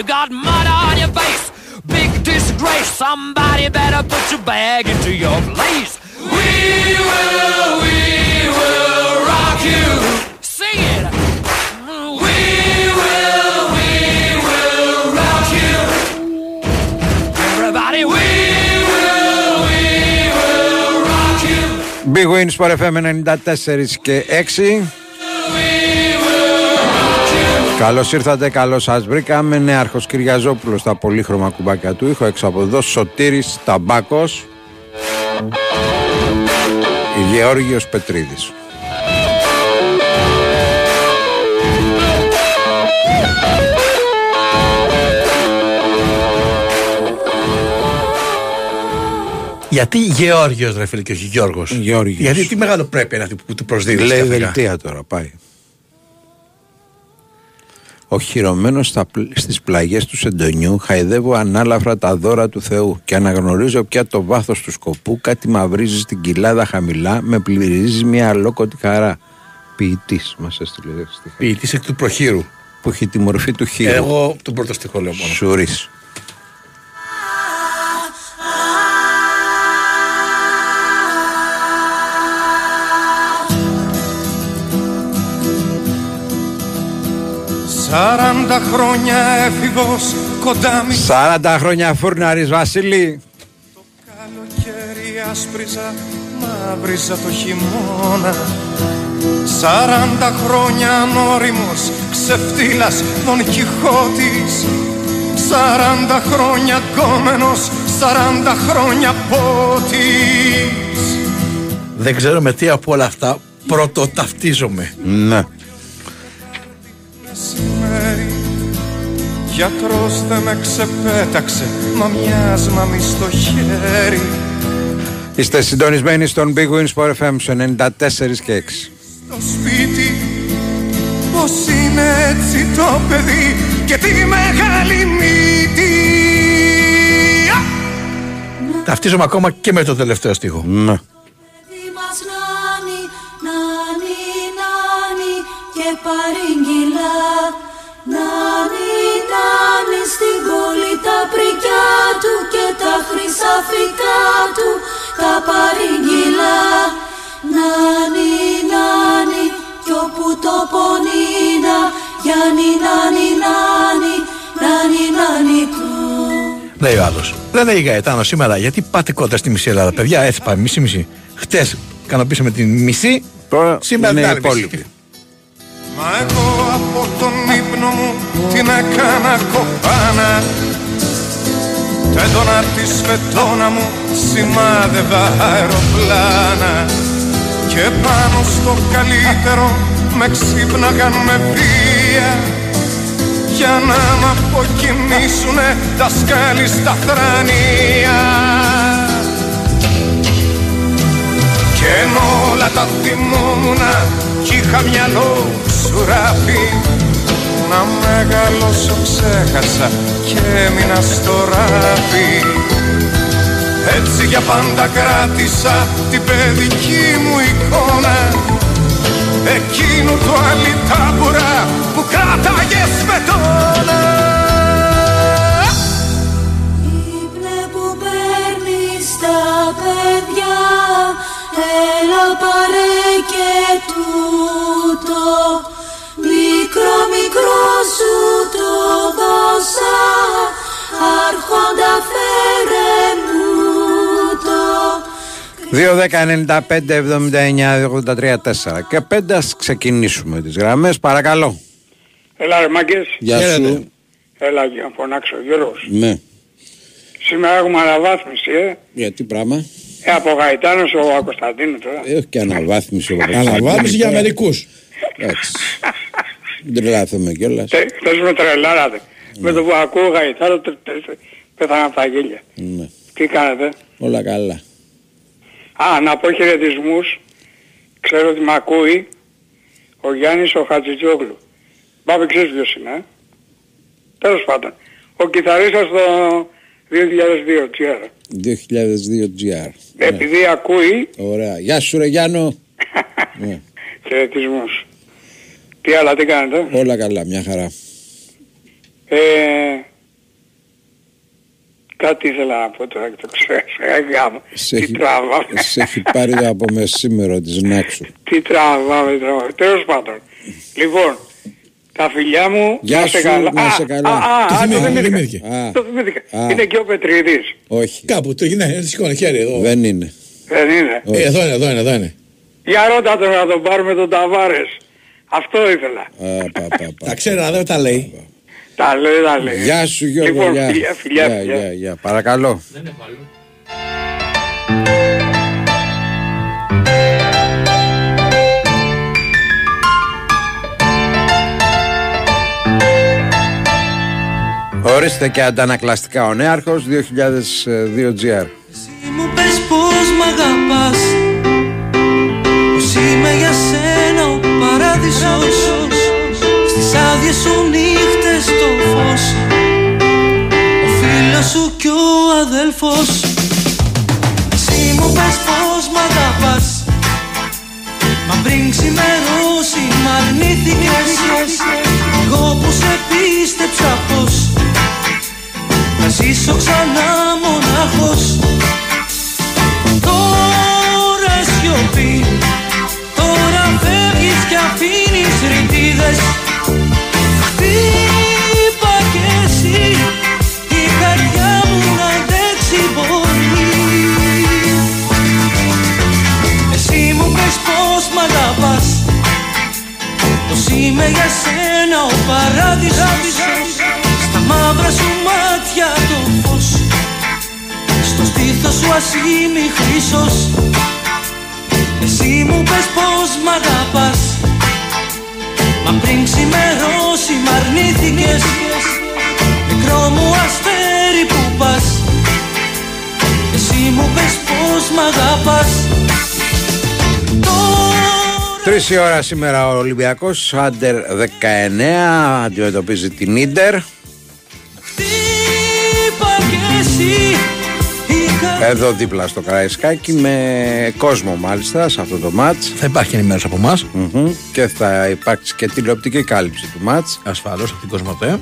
You got mud on your face, big disgrace. Somebody better put your bag into your place. We will, we will rock you. Sing it. We will, we will rock you. Everybody, we will, we will rock you. Big Win Sport FM 94 και 6. Καλώς ήρθατε, καλώς σας βρήκαμε. Νέαρχος Κυριαζόπουλος στα πολύχρωμα κουμπάκια του ήχου. Έξω από εδώ Σωτήρης Ταμπάκος. Γεώργιος Πετρίδης. Γιατί Γεώργιος ρε φίλε και όχι Γιώργος; Γεώργιος. Γιατί τι μεγάλο πρέπει είναι αυτή που του προσδίδεις. Λέει δελτία τώρα, πάει. Οχυρωμένος στα, πλ- στις πλαγιές του Σεντονιού χαϊδεύω ανάλαφρα τα δώρα του Θεού και αναγνωρίζω πια το βάθος του σκοπού κάτι μαυρίζει στην κοιλάδα χαμηλά με πληρίζει μια αλόκοτη χαρά. Ποιητής μας έστειλε στη Ποιητής εκ του προχείρου. που έχει τη μορφή του χείρου. Εγώ τον πρώτο στιχό λέω μόνο. Σουρίς. Σαράντα χρόνια έφηβος κοντά μη 40 χρόνια φούρναρης Βασίλη. καλοκαίρι άσπριζα μαύριζα το χειμώνα Σαράντα χρόνια ανώριμος ξεφτύλας Δον Κιχώτης Σαράντα χρόνια κόμενος Σαράντα χρόνια πότης Δεν ξέρω με τι από όλα αυτά πρώτο ταυτίζομαι. Ναι. Μεσημέρι Γιατρός δεν με ξεπέταξε Μα μοιάσμα μη στο χέρι Είστε συντονισμένοι στον Big Win Sport FM στους 94 και 6. στο σπίτι Πως είναι έτσι το παιδί Και τη μεγάλη μύτη Α! Ταυτίζομαι ακόμα και με το τελευταίο στίχο. Ναι. Παρήγγυλα Νάνι, νάνι στην πόλη τα πρικιά του και τα χρυσαφικά του τα παρήγγυλα Νάνι, νάνι κι όπου το πονίνα Γιάννη, νάνι, νάνι, νάνι, νάνι του Λέει ο άλλος. Δεν λέει Γαετάνο σήμερα γιατί πάτε κοντά στη μισή Ελλάδα. Παιδιά, έτσι πάμε, μισή-μισή. Χτες ικανοποίησαμε την μισή, Τώρα σήμερα είναι την οι άλλη υπόλοιποι. Μισή. Μα εγώ από τον ύπνο μου την έκανα κοπάνα Τ' έντονα τη σφετώνα μου σημάδευα αεροπλάνα. Και πάνω στο καλύτερο με ξύπναγαν με βία. Για να μ' αποκοιμήσουνε τα σκάλι στα θρανία. Κι ενώ όλα τα θυμόμουνα κι είχα μυαλό σουράφι Να μεγαλώσω ξέχασα και έμεινα στο ράφι Έτσι για πάντα κράτησα την παιδική μου εικόνα. Εκείνου το αλυτάμπουρα που κράταγες σπετώνα Ύπνε σου το δώσα Άρχοντα φέρε μου το 2, 10, 95, 79, 83, 4 και 5 ας ξεκινήσουμε τις γραμμές παρακαλώ Έλα ρε μάγκες. Γεια Χαίρετε. σου Έλα για να φωνάξω Γιώργος. Ναι Σήμερα έχουμε αναβάθμιση, ε. γιατί πράγμα; Ε από Γαϊτάνος ο Κωνσταντίνο τώρα. ε, όχι και αναβάθμιση όπως Αναβάθμιση για μερικούς. Εντάξει. Δεν τρελάθουμε κιόλας Τε- Χθες με τρελάρατε. Με το που ακούω Γαϊτάνο τε- τε- πέθανα από τα γέλια. ναι. Τι κάνετε. όλα καλά Α, να πω χαιρετισμούς. Ξέρω ότι με ακούει ο Γιάννης ο Χατζητζόγλου. Μπάβη ξέρεις ποιος είναι, ε. Τέλος πάντων. Ο κιθαρίστας στο 2002 GR. 2002 GR ναι. Επειδή ακούει, Ωραία. Γεια σου ρε Γιάννο. ναι. χαιρετισμούς. Τι άλλα, τι κάνετε; Όλα καλά, μια χαρά. Ε, Κάτι ήθελα να πω τώρα και το ξέχασα. Ε, γάμο. Σε Τι έχει, τραβάμε. σε έχει πάρει το από μεσήμερο της Νάξου. Τι τραβάμε, τραβάμε. Τέλος πάντων. Λοιπόν, τα φιλιά μου Γεια να σε σου, καλά. να Α, σε καλά. Α, α, Το α, θυμήθηκα, το το θυμήθηκα. θυμήθηκε. Α. Το θυμήθηκα. Α. Είναι και ο Πετρίδης. Όχι, Κάπου το ναι, σηκώνει χέρι εδώ. δεν είναι. Δεν είναι. Ε, εδώ είναι, εδώ είναι, εδώ είναι. Για ρώτα τον να τον πάρουμε τον Ταβάρες. Αυτό ήθελα. Α, πα, πα, πα. Τα ξέρω, αλλά δεν τα λέει. Τα λέει, τα λέει. Γεια σου Γιώργο, Λοιπόν, γεια. φιλιά, φιλιά, Γεια, φιλιά. γεια, γεια. Παρακαλώ. Ορίστε και αντανακλαστικά ο νέαρχος 2002 GR. Εσύ μου πες πως μ' αγαπάς Πως είμαι για σένα ο παράδεισος Στις άδειες σου νύχτες το φως. Ο φίλος σου κι ο αδελφός Εσύ μου πες πως μ' αγαπάς. Μα πριν ξημερώσει μ' αρνήθηκες. Εγώ που σε πίστεψα πως θα ζήσω ξανά μονάχος. Τώρα σιωπή. Τώρα φεύγεις και αφήνεις ρητίδες Χτύπα κι εσύ Η καρδιά μου να αντέξει μπορεί. Εσύ μου πες πως μ' αγαπάς. Πως είμαι για σένα ο παράδεισος. Στα μαύρα σου μάτια το φως. Στο στήθος σου ασήμι χρυσός Εσύ μου πες πως μ' αγαπάς. Μα πριν ξημερώσει μ' αρνήθηκες. Μικρό μου αστέρι που πας. Εσύ μου πες πως μ' αγαπάς. Τώρα Τρεις η ώρα σήμερα ο Ολυμπιακός, Άντερ 19, αντιμετωπίζει την Ίντερ. χτύπα κι εσύ. η καρδιά Εδώ δίπλα στο Καραϊσκάκι με κόσμο μάλιστα σε αυτό το μάτς. Θα υπάρχει ενημέρωση από εμάς. Μμμ. Και θα υπάρξει και τηλεοπτική κάλυψη του μάτς. Ασφαλώς από την Κοσμοτέ.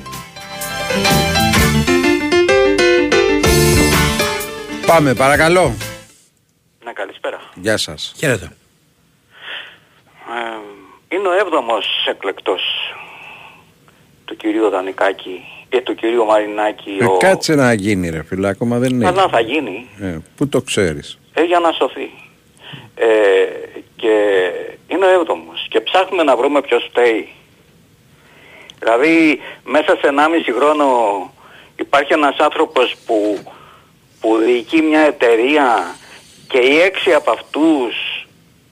Πάμε παρακαλώ. Ναι, καλησπέρα. Γεια σας. Χαίρετε. Ε, είναι ο έβδομος εκλεκτός του κυρίου Δανικάκη ή του κυρίου Μαρινάκη. Ε, ο... κάτσε να γίνει ρε φίλε, ακόμα δεν είναι. Καλά θα γίνει Ε, πού το ξέρεις. ε, για να σωθεί. Ε, και είναι ο έβδομος και ψάχνουμε να βρούμε ποιος φταίει. Δηλαδή μέσα σε 1,5 χρόνο υπάρχει ένας άνθρωπος που, που διοικεί μια εταιρεία και οι έξι από αυτούς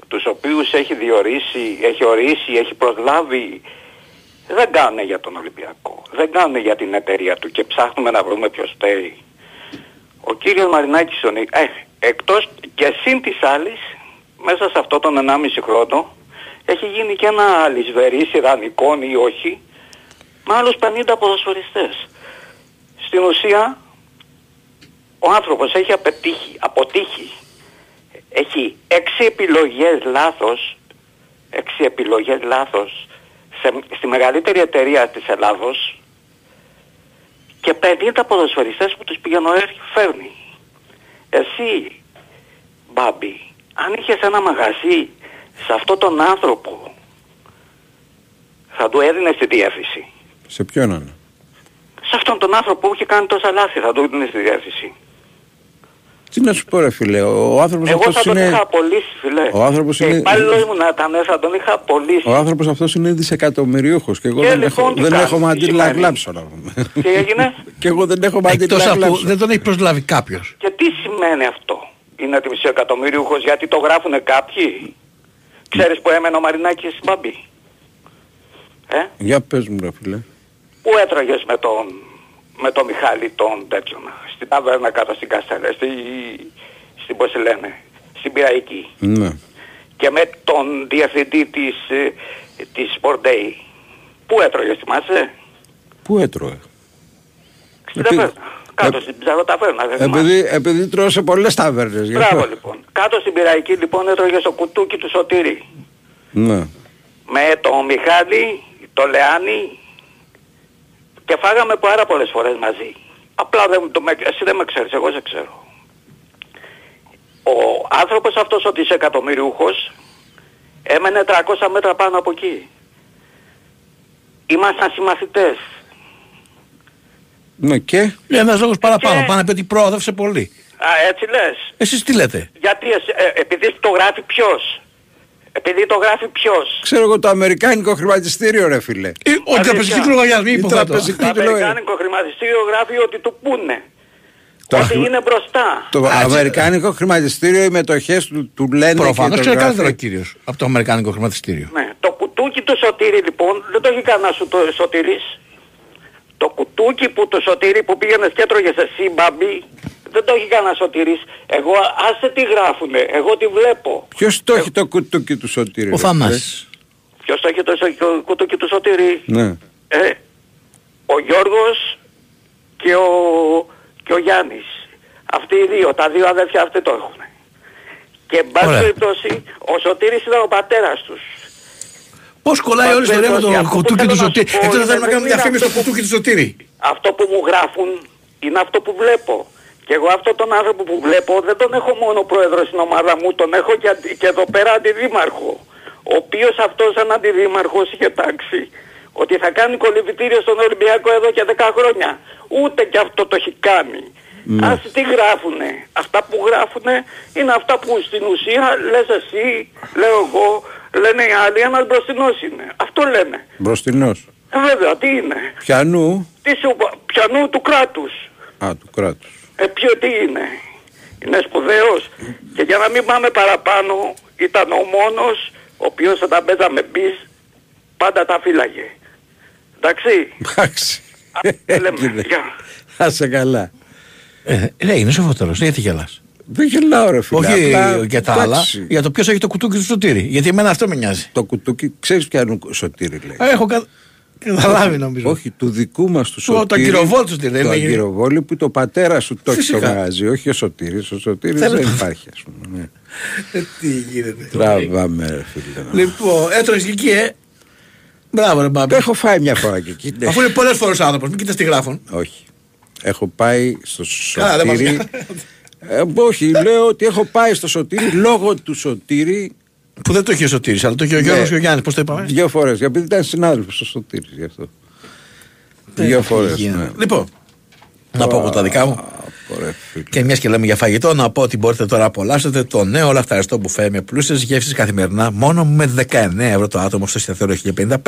τους οποίους έχει διορίσει, έχει ορίσει, έχει προσλάβει δεν κάνουν για τον Ολυμπιακό, δεν κάνουν για την εταιρεία του και ψάχνουμε να βρούμε ποιος φταίει. Ο κύριος Μαρινάκης, ο Νι- ε, εκτός και συν της άλλης, μέσα σε αυτό τον 1,5 χρόνο, έχει γίνει και ένα αλυσβερής ιδανικών ή όχι, με άλλους 50 ποδοσφαιριστές. Στην ουσία, ο άνθρωπος έχει απετύχει, αποτύχει. Έχει έξι επιλογές λάθος, έξι επιλογές λάθος, σε, στη μεγαλύτερη εταιρεία της Ελλάδος και 50 ποδοσφαιριστές που τους πηγαίνω φέρνει. Εσύ, Μπάμπη, αν είχες ένα μαγαζί σε αυτόν τον άνθρωπο, θα του έδινες τη διεύθυνση. Σε ποιον είναι. Σε αυτόν τον άνθρωπο που είχε κάνει τόσα λάθη θα του έδινες τη διεύθυνση. Τι να σου πω ρε φίλε, ο, ο άνθρωπος Εγώ θα αυτός τον είναι... είχα απολύσει, φιλέ. Ο άνθρωπος και είναι- υπάλληλος μου να ήταν, θα τον είχα απολύσει. Ο άνθρωπος αυτός είναι δισεκατομμυριούχος και εγώ Και δεν, λοιπόν έχω, τι δεν κάνεις, έχω τι μαντήλα να σημαίνει. γλάψω. να πούμε. Τι έγινε; και εγώ δεν έχω Εκτός μαντήλα να από γλάψω. δεν τον έχει προσλάβει κάποιος. Και τι σημαίνει αυτό; Είναι τρισεκατομμύριουχος γιατί το γράφουνε κάποιοι; Ξέρεις που έμενε ο Μαρινάκης Μπαμπή; Ε, Για πες μου ρε φίλε. πού έτρωγες με τον, με τον Μιχάλη τον τέτοιον; Στην ταβέρνα κάτω στην Καστέλα, στη, στην πώς τη λένε, στην Πυραϊκή. Ναι. Και με τον διευθυντή της, ε, της Sport Day. Πού έτρωγες, θυμάσαι; Πού έτρωγε; Στην Επί- ταβέρνα. Κάτω ε- στην ψαροταβέρνα, δεν θυμάσαι; Επειδή, επειδή τρώω σε πολλές ταβέρνες. γι' αυτό. Μπράβο λοιπόν. Κάτω στην Πυραϊκή λοιπόν έτρωγε στο κουτούκι του Σωτήρη. Ναι. με τον Μιχάλη, τον Λεάνη και φάγαμε πάρα πολλές φορές μαζί. Απλά δεν, το, με- εσύ δεν με ξέρεις, εγώ σε ξέρω. Ο άνθρωπος αυτός ο δισεκατομμυριούχος έμενε 300 μέτρα πάνω από εκεί. Ήμασταν συμμαθητές. Ναι και; Ένας λόγος παραπάνω. Και- Πάνε να πει ότι προόδευσε πολύ. Α, έτσι λες. Εσείς τι λέτε; Γιατί εσύ- ε, επειδή το γράφει ποιος; Επειδή το γράφει ποιος; Ξέρω εγώ το αμερικάνικο χρηματιστήριο ρε φίλε. Ε, Ο τραπεζική λογαριασμή Η υποθέτω. τραπεζική- Το Τι λέω, ε. αμερικάνικο χρηματιστήριο γράφει ότι του πούνε. Το ότι χρημα- είναι μπροστά. Το Α, έτσι. αμερικάνικο χρηματιστήριο οι μετοχές του, του λένε Προφανώς και το ξέρει γράφει. καλύτερο ο κύριος από το Αμερικάνικο χρηματιστήριο. Ναι. Το κουτούκι του Σωτήρη λοιπόν δεν το έχει κανένα σου το Σωτήρης. Το κουτούκι που το Σωτήρη που πήγαινες και έτρωγες εσύ μπαμπή δεν το έχει κανένα Σωτήρης. Εγώ άσε τι γράφουνε. Εγώ τι βλέπω. Ποιος το έχει το κουτούκι του Σωτήρη. Ο ρε, Θανάσης. Ποιος το έχει το σο- κουτούκι του Σωτήρη. Ναι. Ε, ο Γιώργος και ο, και ο Γιάννης. Αυτοί οι δύο, τα δύο αδέρφια αυτοί το έχουν. Και εν πάση Ωραία. περιπτώσει, ο Σωτήρης ήταν ο πατέρας τους. Πώς κολλάει όλη η ιστορία με το Αυτό που κουτούκι θέλω του να σου Σωτήρη. πω Έτσι δεν είναι θέλουμε να δεν κάνουμε είναι διαφήμιση στο αυτό που- κουτούκι του Σωτήρη. Αυτό που μου γράφουν είναι αυτό που βλέπω. Και εγώ αυτόν τον άνθρωπο που βλέπω δεν τον έχω μόνο πρόεδρο στην ομάδα μου, τον έχω και, αντι- και εδώ πέρα αντιδήμαρχο. Ο οποίος αυτός σαν αντιδήμαρχος είχε τάξει ότι θα κάνει κολυμπητήριο στον Ολυμπιακό εδώ και 10 χρόνια. Ούτε και αυτό το έχει κάνει. Ας τι γράφουνε. Αυτά που γράφουνε είναι αυτά που στην ουσία λες εσύ, λέω εγώ, λένε οι άλλοι, ένας μπροστινός είναι. Αυτό λένε. Μπροστινός. Ε, βέβαια, τι είναι. Πιανού. Τι σου, πιανού του κράτους. Α, του κράτους. Ε, ποιο τι είναι; Είναι σπουδαίος; Και για να μην πάμε παραπάνω, ήταν ο μόνος ο οποίος όταν παίζαμε μπις, πάντα τα φύλαγε. Εντάξει. Εντάξει. Α, λέμε, Έγινε. γεια. Να σε καλά. Ε, ναι, είναι σοφότερος. Γιατί γελάς; Δεν γελάω ρε φίλε. Όχι απλά, για τα άλλα, εντάξει, για το ποιος έχει το κουτούκι του Σωτήρη. Γιατί εμένα αυτό με νοιάζει. Το κουτούκι, ξέρεις πιανού Σωτήρη λέει. Ε, Έχω κα... καταλάβει νομίζω. Όχι, του δικού μας του το Σωτήρη. αγκυροβόλ του τι, δεν Το είναι. αγκυροβόλη που το πατέρα σου το έχει στο Φυσικά. μαγαζί, όχι ο Σωτήρης. Ο Σωτήρης Θέλω δεν το- υπάρχει ας πούμε. ναι. Ε, Τι γίνεται. Τραβάμε ρε φίλε. Λοιπόν, έτρωγες και εκεί, ε. Μπράβο, ρε μπάμπη. Το έχω φάει μια φορά και εκεί. ναι. Αφού είναι πολλές φορές άνθρωπος, μην κοιτάς τι γράφουν. Όχι. Έχω πάει στο Καλά, δεν μας Σωτήρη. νοιάζει. Ε, όχι, λέω ότι έχω πάει στο Σωτήρη λόγω του Σωτήρη Που δεν το είχε ο Σωτήρης, αλλά το είχε ο Γιώργος Ναι. και ο Γιάννης. Πώς το είπαμε; δύο φορές. Γιατί ήταν συνάδελφος στο Σωτήρης γι' αυτό. Δύο φορές. Γίνεται. Ναι. Λοιπόν, να πω εγώ τα δικά μου. Ωραία, φίλε. Και μιας και λέμε για φαγητό, να πω ότι μπορείτε τώρα να απολαύσετε το νέο λαχταριστό μπουφέ με πλούσιες γεύσεις καθημερινά μόνο με 19 ευρώ το άτομο στο εστιατόριο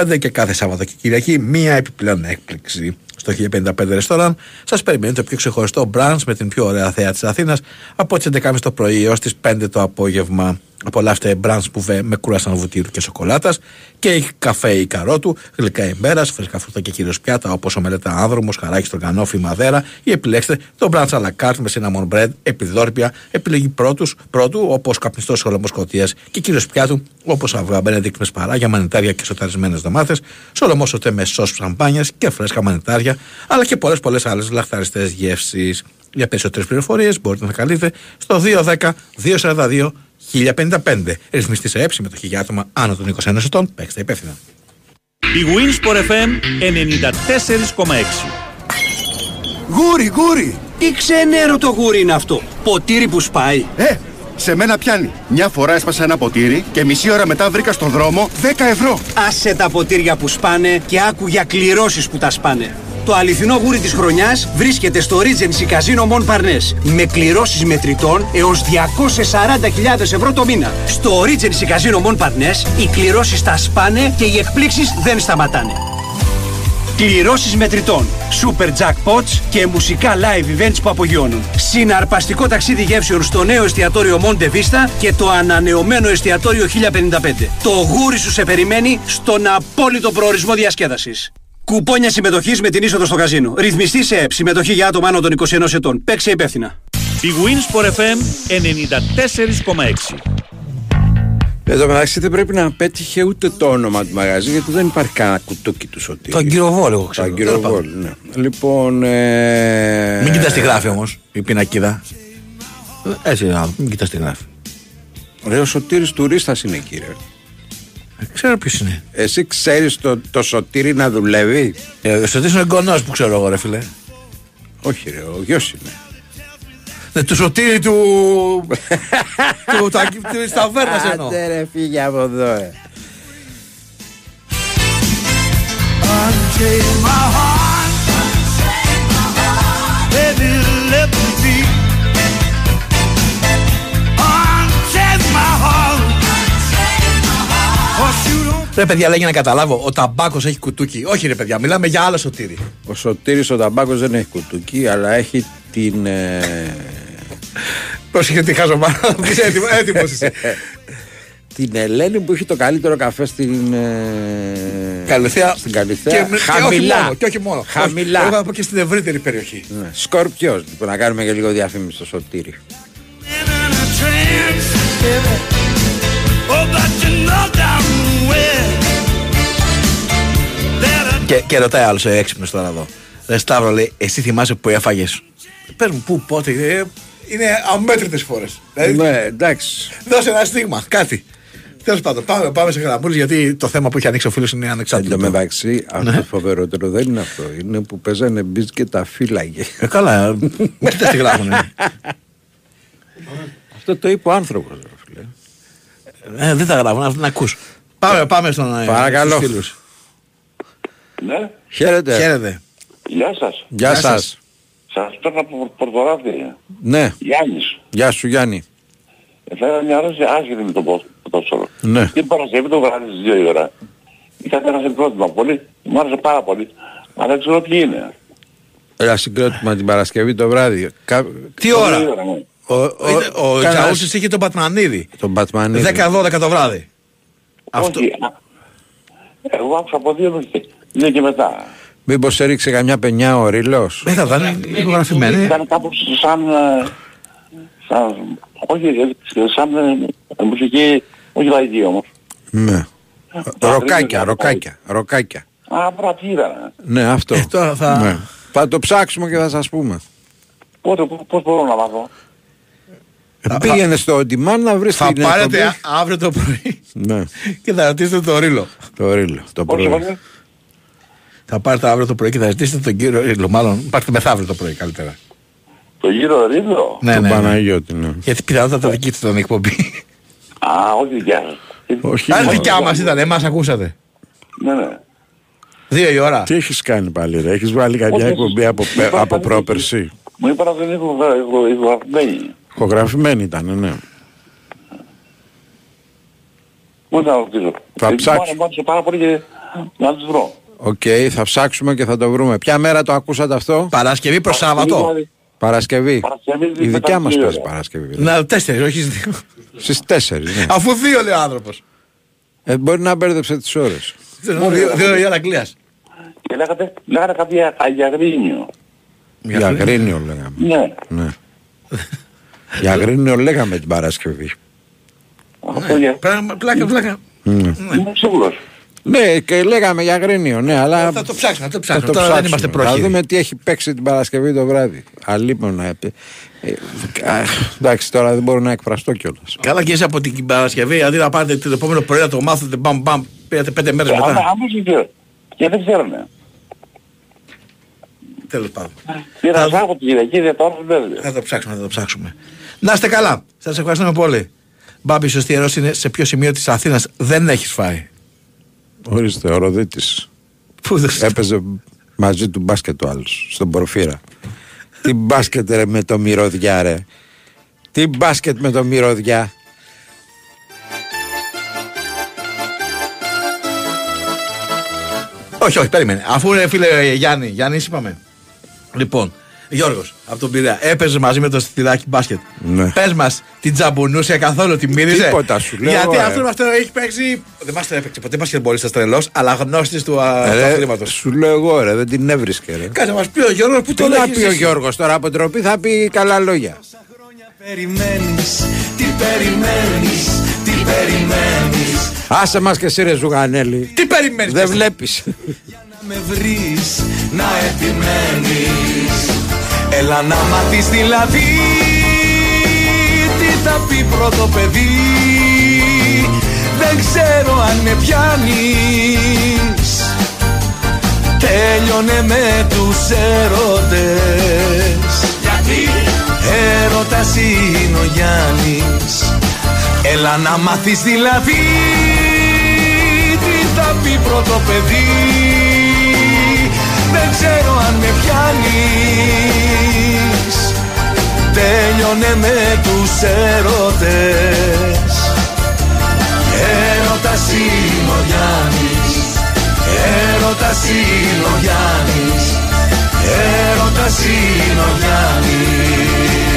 1055 και κάθε Σάββατο και Κυριακή μία επιπλέον έκπληξη. Στο 1055 ρεστοράν σας περιμένει το πιο ξεχωριστό μπραντς με την πιο ωραία θέα της Αθήνας από τις 11.30 το πρωί έως τις 5 το απόγευμα. Απολαύστε μπραντς μπουφέ με κούρασαν βουτύρου και σοκολάτας και καφέ ή καρότου, γλυκά ημέρας, φρέσκα φρούτα και κυρίως πιάτα όπως ο μελέτα άνδρομος, χαράκι στρογγανόφι, μαδέρα ή επιλέξτε το μπραντς à la carte με cinnamon bread, επιδόρπια, επιλογή πρώτους, πρώτου όπως καπνιστός σχολεμό σκοτίας και κυρίω πιάτου όπως αυγά μπενεδίκτ με σπαράγια, μανιτάρια και σοταρισμένε ντομάτες, σολομός σωτέ με σος σαμπάνιας και φρέσκα μανιτάρια, αλλά και πολλές πολλές άλλες λαχταριστές γεύσεις. Για περισσότερες πληροφορίες μπορείτε να καλείτε στο 210-242 1055. Ρυθμιστή σε έψη με το για άτομα άνω των 21 ετών. Παίξτε υπεύθυνα. Η Winsport FM 94,6 Γούρι, γούρι! Τι ξενέρο το γούρι είναι αυτό; Ποτήρι που σπάει. Ε, σε μένα πιάνει. Μια φορά έσπασα ένα ποτήρι και μισή ώρα μετά βρήκα στον δρόμο 10 ευρώ. Άσε τα ποτήρια που σπάνε και άκου για κληρώσεις που τα σπάνε. Το αληθινό γούρι της χρονιάς βρίσκεται στο Regency Casino Mon Parnes με κληρώσεις μετρητών έως 240.000 ευρώ το μήνα. Στο Regency Casino Mon Parnes οι κληρώσεις τα σπάνε και οι εκπλήξεις δεν σταματάνε. Κληρώσεις μετρητών, super jackpots και μουσικά live events που απογειώνουν. Συναρπαστικό ταξίδι γεύσεων στο νέο εστιατόριο Monte Vista και το ανανεωμένο εστιατόριο 1055. Το γούρι σου σε περιμένει στον απόλυτο προορισμό διασκέδασης. Κουπόνια συμμετοχής με την είσοδο στο καζίνο. Ρυθμιστή σε ΕΠ. Συμμετοχή για άτομα άνω των 21 ετών. Παίξε υπεύθυνα. Η Winsport FM 94,6 Εν τω μεταξύ δεν πρέπει να πέτυχε ούτε το όνομα του μαγαζί γιατί δεν υπάρχει κανένα κουτούκι του Σωτήρη. Το αγκυροβόλ, εγώ Το ξέρω. αγκυροβόλ, ναι. Λοιπόν. Ε... Μην κοιτάς τι γράφει όμως η πινακίδα. Έτσι, α, μην κοιτάς τι γράφει. Ρε, ο Σωτήρης τουρίστας είναι κύριε. Ε, Ξέρω ποιος είναι. Εσύ ξέρεις το, το Σωτήρη να δουλεύει; Ε, στο τι είναι εγγονός που ξέρω εγώ, ρε φιλέ. Όχι, ρε, ο γιος είναι. Ναι, του σωτήρι του. του τα- της ταβέρνας εννοώ. Άντε ρε, φύγε από εδώ, ε. Unchain my heart. Baby, let me be. Unchain my heart. Cause you don't Ρε παιδιά, λέγει να καταλάβω, ο ταμπάκος έχει κουτούκι. Όχι, ρε παιδιά, μιλάμε για άλλο σωτήρι. Ο Σωτήρης ο Ταμπάκος δεν έχει κουτούκι, αλλά έχει την... ε, Πρόσεχε τι χάζω μάνα, να πεις έτοιμο, έτοιμος είσαι. την Ελένη που έχει το καλύτερο καφέ στην... ε, Καλυθέα. Στην Καλυθέα. Και, και όχι Χαμηλά. μόνο, και όχι μόνο. Χαμηλά. Όχι, Εγώ θα πω και στην ευρύτερη περιοχή. Ναι. Σκορπιός, λοιπόν, να κάνουμε και λίγο διαφήμιση στο Σωτήρη. in a trance, baby. Oh, but you know damn well that I Και, και ρωτάει άλλος έξυπνος τώρα εδώ. Ρε Σταύρο, λέει, εσύ θυμάσαι που έφαγες. Πες μου, πού, πότε. Ε, είναι αμέτρητες φορές. Ναι, εντάξει. Δώσε ένα στίγμα, κάτι. Τέλος πάντων, πάμε, πάμε σε γραμμούλε γιατί το θέμα που έχει ανοίξει ο φίλος είναι Εν ανεξάρτητο. τω μεταξύ, αυτό το φοβερότερο δεν είναι αυτό. Είναι που παίζανε μπιτ και τα φύλαγε. Ε, καλά, ε, μην κοιτάς τι γράφουνε. αυτό το είπε ο άνθρωπος. Ε, δεν τα γράφουν, αυτό να ακούς. Πάμε, πάμε στον ε, Παρακαλώ. στους φίλους. Ναι, Χαίρετε. Χαίρετε. γεια σας. Γεια σας. σας. Σας παίρνω από Πορτογράφη. Ναι, Γιάννης. γεια σου Γιάννη. Έφερα μια ερώτηση άσχετη με το πο- ποδόσφαιρο. Ναι. Την Παρασκευή το βράδυ στις 2 η ώρα. Είχατε ένα συγκρότημα πολύ, μου άρεσε πάρα πολύ. Αλλά δεν ξέρω ποιοι είναι. Ένα συγκρότημα την Παρασκευή το βράδυ. Κα... Τι ώρα; Πολύ ώρα, ναι. Ο, ο, Ο, ο κανένας- Τζαούσης είχε τον Πατμανίδη. Τον Μπατμανίδη. 10-12 το βράδυ. Αυτό. Όχι, α, εγώ άκουσα από δύο μέχρι δύο και μετά. Μήπως έριξε καμιά πενιά ο Ρήλος. Δεν θα ήταν ηχογραφημένη. Ήταν κάπως σαν, ε, σαν όχι, ε, σαν ε, μουσική, όχι λαϊκή όμως. Ναι. Ροκάκια, ροκάκια, ροκάκια. Α, μπρα, τι ήταν. Ναι, αυτό. Ε, τώρα θα- Ναι. Θα το ψάξουμε και θα σας πούμε. Πότε, πού- πώς μπορώ να μάθω. Πήγαινε στο on demand να βρεις Θα την πάρετε εκπομπή. αύριο το πρωί Ναι, και θα ρωτήσετε τον Ρήλο. το Ρήλο. Το Πόσο πρωί. Είπατε. Θα πάρετε αύριο το πρωί και θα ζητήσετε τον κύριο Ρήλο. Μάλλον πάρτε μεθαύριο το πρωί καλύτερα. Το γύρο ρίδο. Ναι, Τον ναι, ναι. Παναγιώτη, ναι. Γιατί πιθανότατα δική του ήταν η εκπομπή. Α, όχι δικιά σας. Όχι Αν μόνο. δικιά μας ήταν, εμάς ακούσατε. Ναι, ναι. Δύο η ώρα. Τι έχεις κάνει πάλι ρε, έχεις βάλει καμιά Όχι, εκπομπή από, δεν από υπάρχει. πρόπερση; Μου είπα να δεν έχω ηχογραφημένη. Χογραφημένη ήταν, ναι. Πού να ρωτήσω. Θα Ε, ψάξω. Μου άρεσε πάρα πολύ και να τους βρω. Οκ, θα ψάξουμε και θα το βρούμε. Ποια μέρα το ακούσατε αυτό; Παρασκευή προς Σάββατο. Δηλαδή, Παρασκευή. Παρασκευή, Η δικιά μετά μας τις παίζει δύο. Παρασκευή. Να, τέσσερις, όχι στις δύο. Στις 4, ναι. Αφού δύο λέει ο άνθρωπος. Ε, μπορεί να μπέρδεψε τις ώρες. Δύο, δύο η ώρα Αγγλίας. Και λέγατε, λέγατε κάποια αγιαγρίνιο. Για αγρίνιο λέγαμε. Ναι. Ναι. Για αγρίνιο λέγαμε την Παρασκευή. Αυτό για... Πράγμα, πλάκα, πλάκα. Ναι. Είμαι σίγουρος. Ναι, και λέγαμε για αγρίνιο, ναι, αλλά. Θα το ψάξουμε, θα το θα ψάξουμε. το Τώρα δεν ψάξουμε. είμαστε Θα πρόχειροι. δούμε τι έχει παίξει την Παρασκευή το βράδυ. Αλίμονα. Ε, ε, α, εντάξει, τώρα δεν μπορώ να εκφραστώ κιόλας. Καλά και εσύ από την Παρασκευή, αντί να πάρετε το επόμενο πρωί να το μάθετε, μπαμ μπαμ, πήρατε πέντε μέρες Αλλά μετά. άμα δεν ξέρω. Και δεν ξέρουνε. Τέλος πάντων. Πήρα Σάββατο Κυριακή, δεν τώρα δεν Θα το ψάξουμε, θα το ψάξουμε. Να είστε καλά. Σας ευχαριστούμε πολύ. Μπάμπη, η σωστή ερώτηση είναι σε ποιο σημείο της Αθήνας δεν έχεις φάει. Ορίστε, ο Ροδίτης. Πού δεν Έπαιζε μαζί του μπάσκετ ο άλλος στον Προφύρα. Τι μπάσκετ ρε με το μυρωδιά ρε. Τι μπάσκετ με το μυρωδιά. Όχι, όχι, περίμενε. Αφού ρε φίλε Γιάννη, Γιάννη είπαμε. Λοιπόν, Γιώργος, από τον Πειραιά, έπαιζε μαζί με το στυλάκι μπάσκετ. Ναι. Πες μας, την τζαμπουνούσε καθόλου, τη μύριζε; Τίποτα σου λέω, Γιατί ε. αυτό με αυτό έχει παίξει. Δεν μας το έπαιξε ποτέ μπασκετμπολίστας τρελός, αλλά γνώστης του, α, του Ρε, αθλήματος. σου λέω εγώ ρε, δεν την έβρισκε ρε. Κάτσε να μας πει ο Γιώργος που Τι το να λέγεις πει ο εσύ; Γιώργος τώρα από τροπή θα πει καλά λόγια. Περιμένεις, τι περιμένεις, τι περιμένεις Άσε μας και εσύ ρε Ζουγανέλη. Τι περιμένεις. Δεν πες. βλέπεις. Να με βρεις, να επιμένεις Έλα να μάθεις δηλαδή Τι θα πει πρώτο παιδί. Δεν ξέρω αν με πιάνεις. Τέλειωνε με τους έρωτες. Γιατί; Έρωτας είναι ο Γιάννης. Έλα να μάθεις δηλαδή τι θα πει πρώτο παιδί. Δεν ξέρω αν με πιάνεις Τέλειωνε με τους έρωτες Έρωτας είναι ο Γιάννης. Έρωτας είναι ο Γιάννης. Έρωτας είναι ο Γιάννης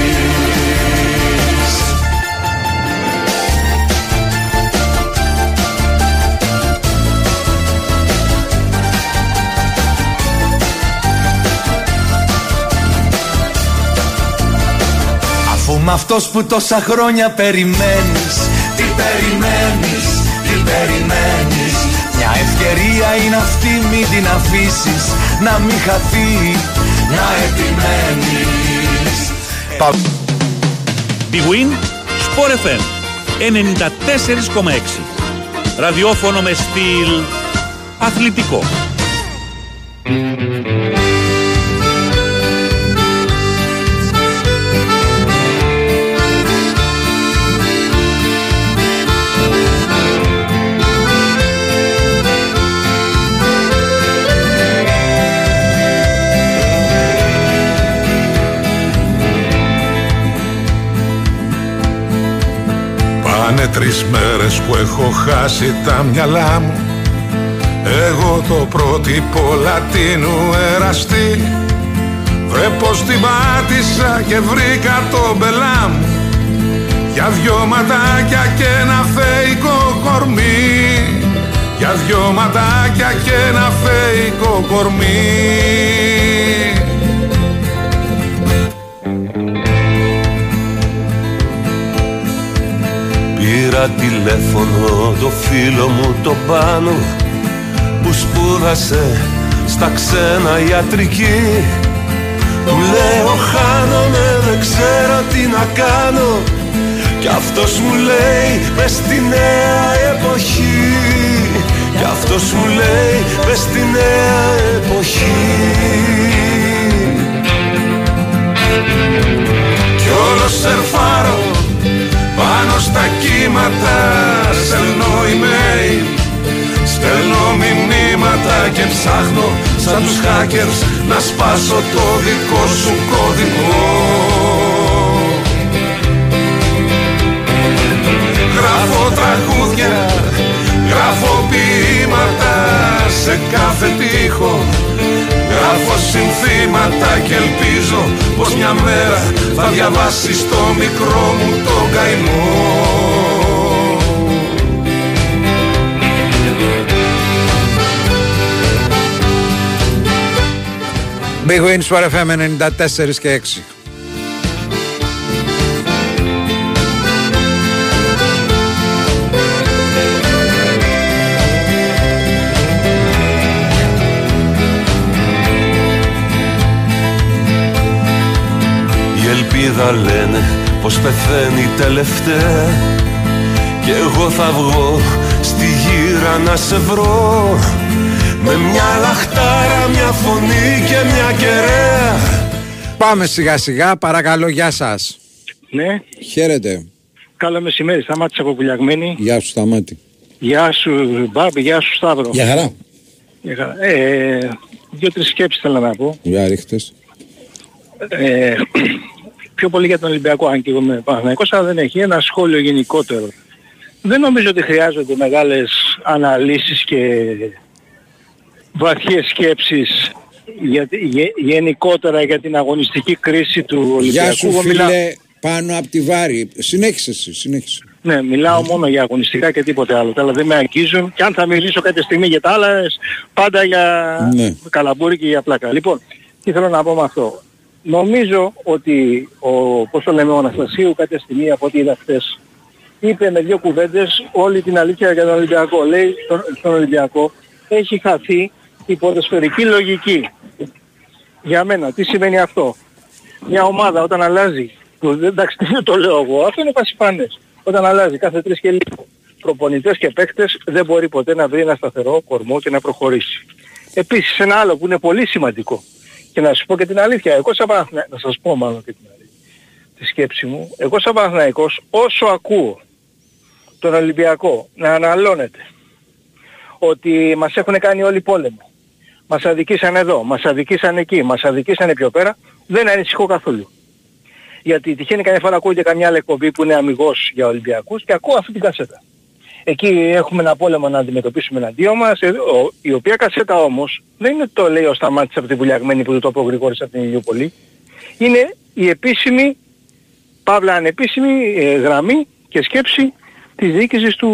Αφού με αυτός που τόσα χρόνια περιμένεις Τι περιμένεις, τι περιμένεις Μια ευκαιρία είναι αυτή μην την αφήσεις Να μην χαθεί, να επιμένεις Big Win, Sport FM 94,6. Ραδιόφωνο με στυλ αθλητικό. Πάνε τρεις μέρες που έχω χάσει τα μυαλά μου. Εγώ το πρότυπο Λατίνου εραστή. Βρε πως την πάτησα και βρήκα το μπελά μου. Για δυο ματάκια και ένα φεϊκό κορμί. Για δυο ματάκια και ένα φεϊκό κορμί Πήρα τηλέφωνο το φίλο μου το πάνω που σπούδασε στα ξένα ιατρική. Του λέω χάνομαι δεν ξέρω τι να κάνω Κι αυτός μου λέει μες στη νέα εποχή Κι αυτός μου λέει μες στη νέα εποχή Κι όλος σερφάρω πάνω στα κύματα στέλνω email. Στέλνω μηνύματα και ψάχνω σαν τους hackers να σπάσω το δικό σου κωδικό Γράφω τραγούδια, γράφω ποίηματα σε κάθε τείχο Γράφω συνθήματα και ελπίζω πως μια μέρα θα διαβάσεις το μικρό μου το καημό Big Win Sport FM 94 και 6. Ελπίδα λένε πως πεθαίνει τελευταία Κι εγώ θα βγω στη γύρα να σε βρω Με μια λαχτάρα, μια φωνή και μια κεραία Πάμε σιγά σιγά, παρακαλώ, γεια σας. Ναι, Χαίρετε. καλό μεσημέρι. Σταμάτησα από Πουλιαγμένη. Γεια σου Σταμάτη. Γεια σου Μπάμπη, γεια σου Σταύρο. Γεια χαρά. Γεια χαρά. Ε, δύο-τρεις σκέψεις θέλω να πω. Για ρίχτες. Ε, πιο πολύ για τον Ολυμπιακό, αν και εγώ είμαι Παναθηναϊκός, αλλά δεν έχει ένα σχόλιο γενικότερο. Δεν νομίζω ότι χρειάζονται μεγάλες αναλύσεις και βαθιές σκέψεις για, γε- γενικότερα για την αγωνιστική κρίση του Ολυμπιακού. Γεια σου Εγώ φίλε, μιλάω- πάνω από τη Βάρη. Συνέχισε εσύ, συνέχισε. Ναι, μιλάω μόνο για αγωνιστικά και τίποτε άλλο. Τα άλλα δεν με αγγίζουν και αν θα μιλήσω κάποια στιγμή για τα άλλα, πάντα για Ναι. καλαμπούρι και για πλάκα. Λοιπόν, τι θέλω να πω με αυτό. Νομίζω ότι ο, πώς το λέμε, ο Αναστασίου κάποια στιγμή από ό,τι είδα χθες, είπε με δύο κουβέντες όλη την αλήθεια για τον Ολυμπιακό. Λέει στον, στον Ολυμπιακό έχει χαθεί η ποδοσφαιρική λογική. Για μένα, τι σημαίνει αυτό; Μια ομάδα όταν αλλάζει, που δεν- εντάξει δεν το λέω εγώ, αυτό είναι πασιφανές. Όταν αλλάζει κάθε τρεις και λίγο προπονητές και παίκτες δεν μπορεί ποτέ να βρει ένα σταθερό κορμό και να προχωρήσει. Επίσης ένα άλλο που είναι πολύ σημαντικό και να σας πω και την αλήθεια, εγώ σαν Παναθηναϊκός, να σας πω μάλλον και την αλήθεια, τη σκέψη μου, εγώ σαν Παναθηναϊκός όσο ακούω τον Ολυμπιακό να αναλώνεται ότι μας έχουν κάνει όλοι πόλεμο, μας αδικήσαν εδώ, μας αδικήσαν εκεί, μας αδικήσαν πιο πέρα, δεν ανησυχώ καθόλου. Γιατί τυχαίνει καμιά φορά ακούγεται καμιά άλλη εκπομπή που είναι αμυγός για Ολυμπιακούς και ακούω αυτή την κασέτα. Εκεί έχουμε ένα πόλεμο να αντιμετωπίσουμε εναντίον μας, ε, ο- η οποία κασέτα όμως δεν είναι το λέει ο Σταμάτης από τη βουλιαγμένη που του το πω Γρηγόρης από την Ηλιούπολη. Είναι η επίσημη, παύλα ανεπίσημη ε, γραμμή και σκέψη της διοίκησης του,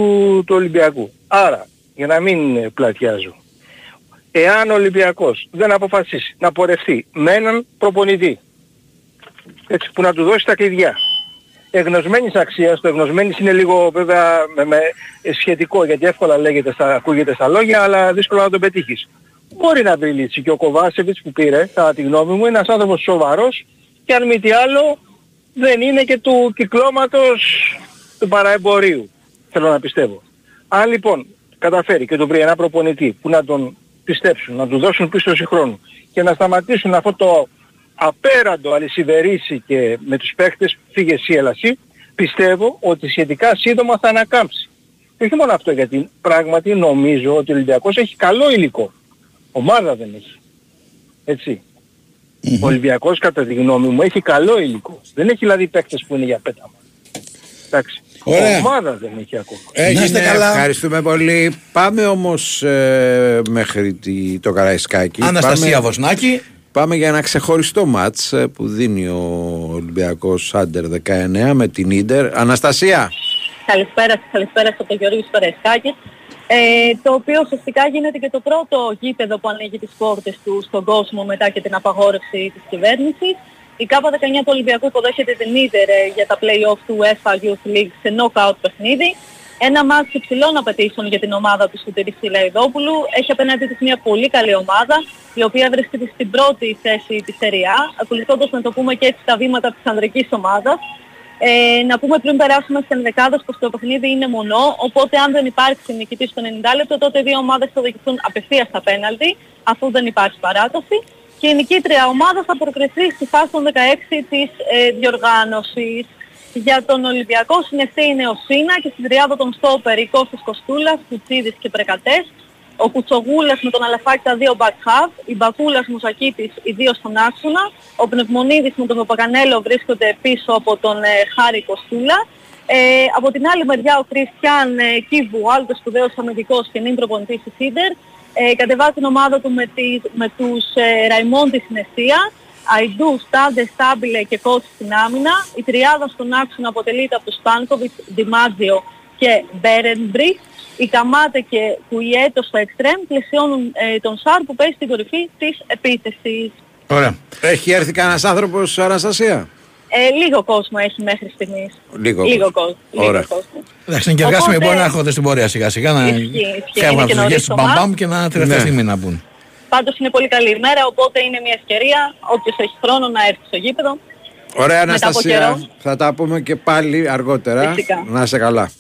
του Ολυμπιακού. Άρα, για να μην ε, πλατιάζω, εάν ο Ολυμπιακός δεν αποφασίσει να πορευτεί με έναν προπονητή, έτσι, που να του δώσει τα κλειδιά, εγνωσμένης αξίας, το εγνωσμένης είναι λίγο βέβαια με, με, ε, σχετικό γιατί εύκολα λέγεται στα, ακούγεται στα λόγια αλλά δύσκολο να το πετύχεις. Μπορεί να βρει λύση και ο Κοβάσεβιτς που πήρε, κατά τη γνώμη μου, είναι ένας άνθρωπος σοβαρός και αν μη τι άλλο δεν είναι και του κυκλώματος του παραεμπορίου, θέλω να πιστεύω. Αν λοιπόν καταφέρει και του βρει ένα προπονητή που να τον πιστέψουν, να του δώσουν πίστοση χρόνου και να σταματήσουν αυτό το απέραντο αλυσιδερήσει και με τους παίχτες φύγε εσύ έλα εσύ, πιστεύω ότι σχετικά σύντομα θα ανακάμψει. Και όχι μόνο αυτό γιατί πράγματι νομίζω ότι ο Ολυμπιακός έχει καλό υλικό. Ομάδα δεν έχει. Έτσι. Ο Ολυμπιακός κατά τη γνώμη μου έχει καλό υλικό. Δεν έχει δηλαδή παίκτες που είναι για πέταμα. Εντάξει. Ωραία. Ομάδα δεν έχει ακόμα. Έγινε, ευχαριστούμε πολύ. Πάμε όμως ε, μέχρι τη, το Καραϊσκάκι. Αναστασία Πάμε- Βοσνάκη. Πάμε για ένα ξεχωριστό μάτς ε, που δίνει ο Ολυμπιακός Άντερ 19 με την Ίντερ. Αναστασία. Καλησπέρα σας, καλησπέρα σας από το Γεωργίου Σπερεσκάκη. Ε, το οποίο ουσιαστικά γίνεται και το πρώτο γήπεδο που ανοίγει τις πόρτες του στον κόσμο μετά και την απαγόρευση της κυβέρνησης. Η ΚΑΠΑ 19 του Ολυμπιακού υποδέχεται την Ίντερ ε, για τα play-off του UEFA Youth League σε knockout παιχνίδι. Ένα μάτς υψηλών απαιτήσεων για την ομάδα του Σωτήρης Σιλαϊδόπουλου. Έχει απέναντι της μια πολύ καλή ομάδα, η οποία βρίσκεται στην πρώτη θέση της Serie A, ακολουθώντας να το πούμε και έτσι τα βήματα της ανδρικής ομάδας. Ε, να πούμε πριν περάσουμε στις ενδεκάδες πως το παιχνίδι είναι μονό, οπότε αν δεν υπάρξει νικητής στο 90 λεπτό, τότε οι δύο ομάδες θα διοικηθούν απευθείας στα πέναλτι, αφού δεν υπάρχει παράταση. Και η νικήτρια ομάδα θα προκριθεί στη φάση των 16 της ε, διοργάνωσης. Για τον Ολυμπιακό συνεχτή είναι ο Σίνα και στην τριάδα των στόπερ η Κώστας Κοστούλας, Κουτσίδης και Πρεκατές. Ο Κουτσογούλας με τον Αλαφάκη τα δύο back half, η Μπακούλας Μουσακίτης οι δύο στον άξονα, ο Πνευμονίδης με τον Παπαγανέλο βρίσκονται πίσω από τον ε, Χάρη Κοστούλα. Ε, από την άλλη μεριά ο Κριστιαν ε, Κίβου, άλλος σπουδαίος αμυντικός και νυν προπονητής της Ίντερ, ε, κατεβάζει την ομάδα του με, τη, με τους ε, Ραϊμόντι στην αιστεία, Αϊντού, Στάντε, Στάμπιλε και Κότσι στην άμυνα. Η τριάδα στον άξονα αποτελείται από τους Στάνκοβιτς, Δημάζιο και Μπέρενμπρι. Οι Καμάτε και Κουιέτο στο εξτρέμ πλαισιώνουν ε, τον Σάρ που παίζει στην κορυφή της επίθεσης. Ωραία. Έχει έρθει κανένας άνθρωπος, Αναστασία; Ε, λίγο κόσμο έχει μέχρι στιγμής. Λίγο. Λίγο κόσμο. Λίγο Ωραία. κόσμο. Εντάξει, είναι και εργάσιμοι Οπότε- μπορεί να έρχονται στην πορεία σιγά σιγά να Ισχύει, ισχύει. φεύγουν Είναι από και τις νωρίς δουλειές τους το μπαμπαμ μάτς. και να τελευταία Ναι. στιγμή να μπουν. Πάντως είναι πολύ καλή ημέρα, οπότε είναι μια ευκαιρία όποιος έχει χρόνο να έρθει στο γήπεδο. Ωραία Μετά από Αναστασία. καιρό. Θα τα πούμε και πάλι αργότερα. Φυσικά. Να είσαι καλά.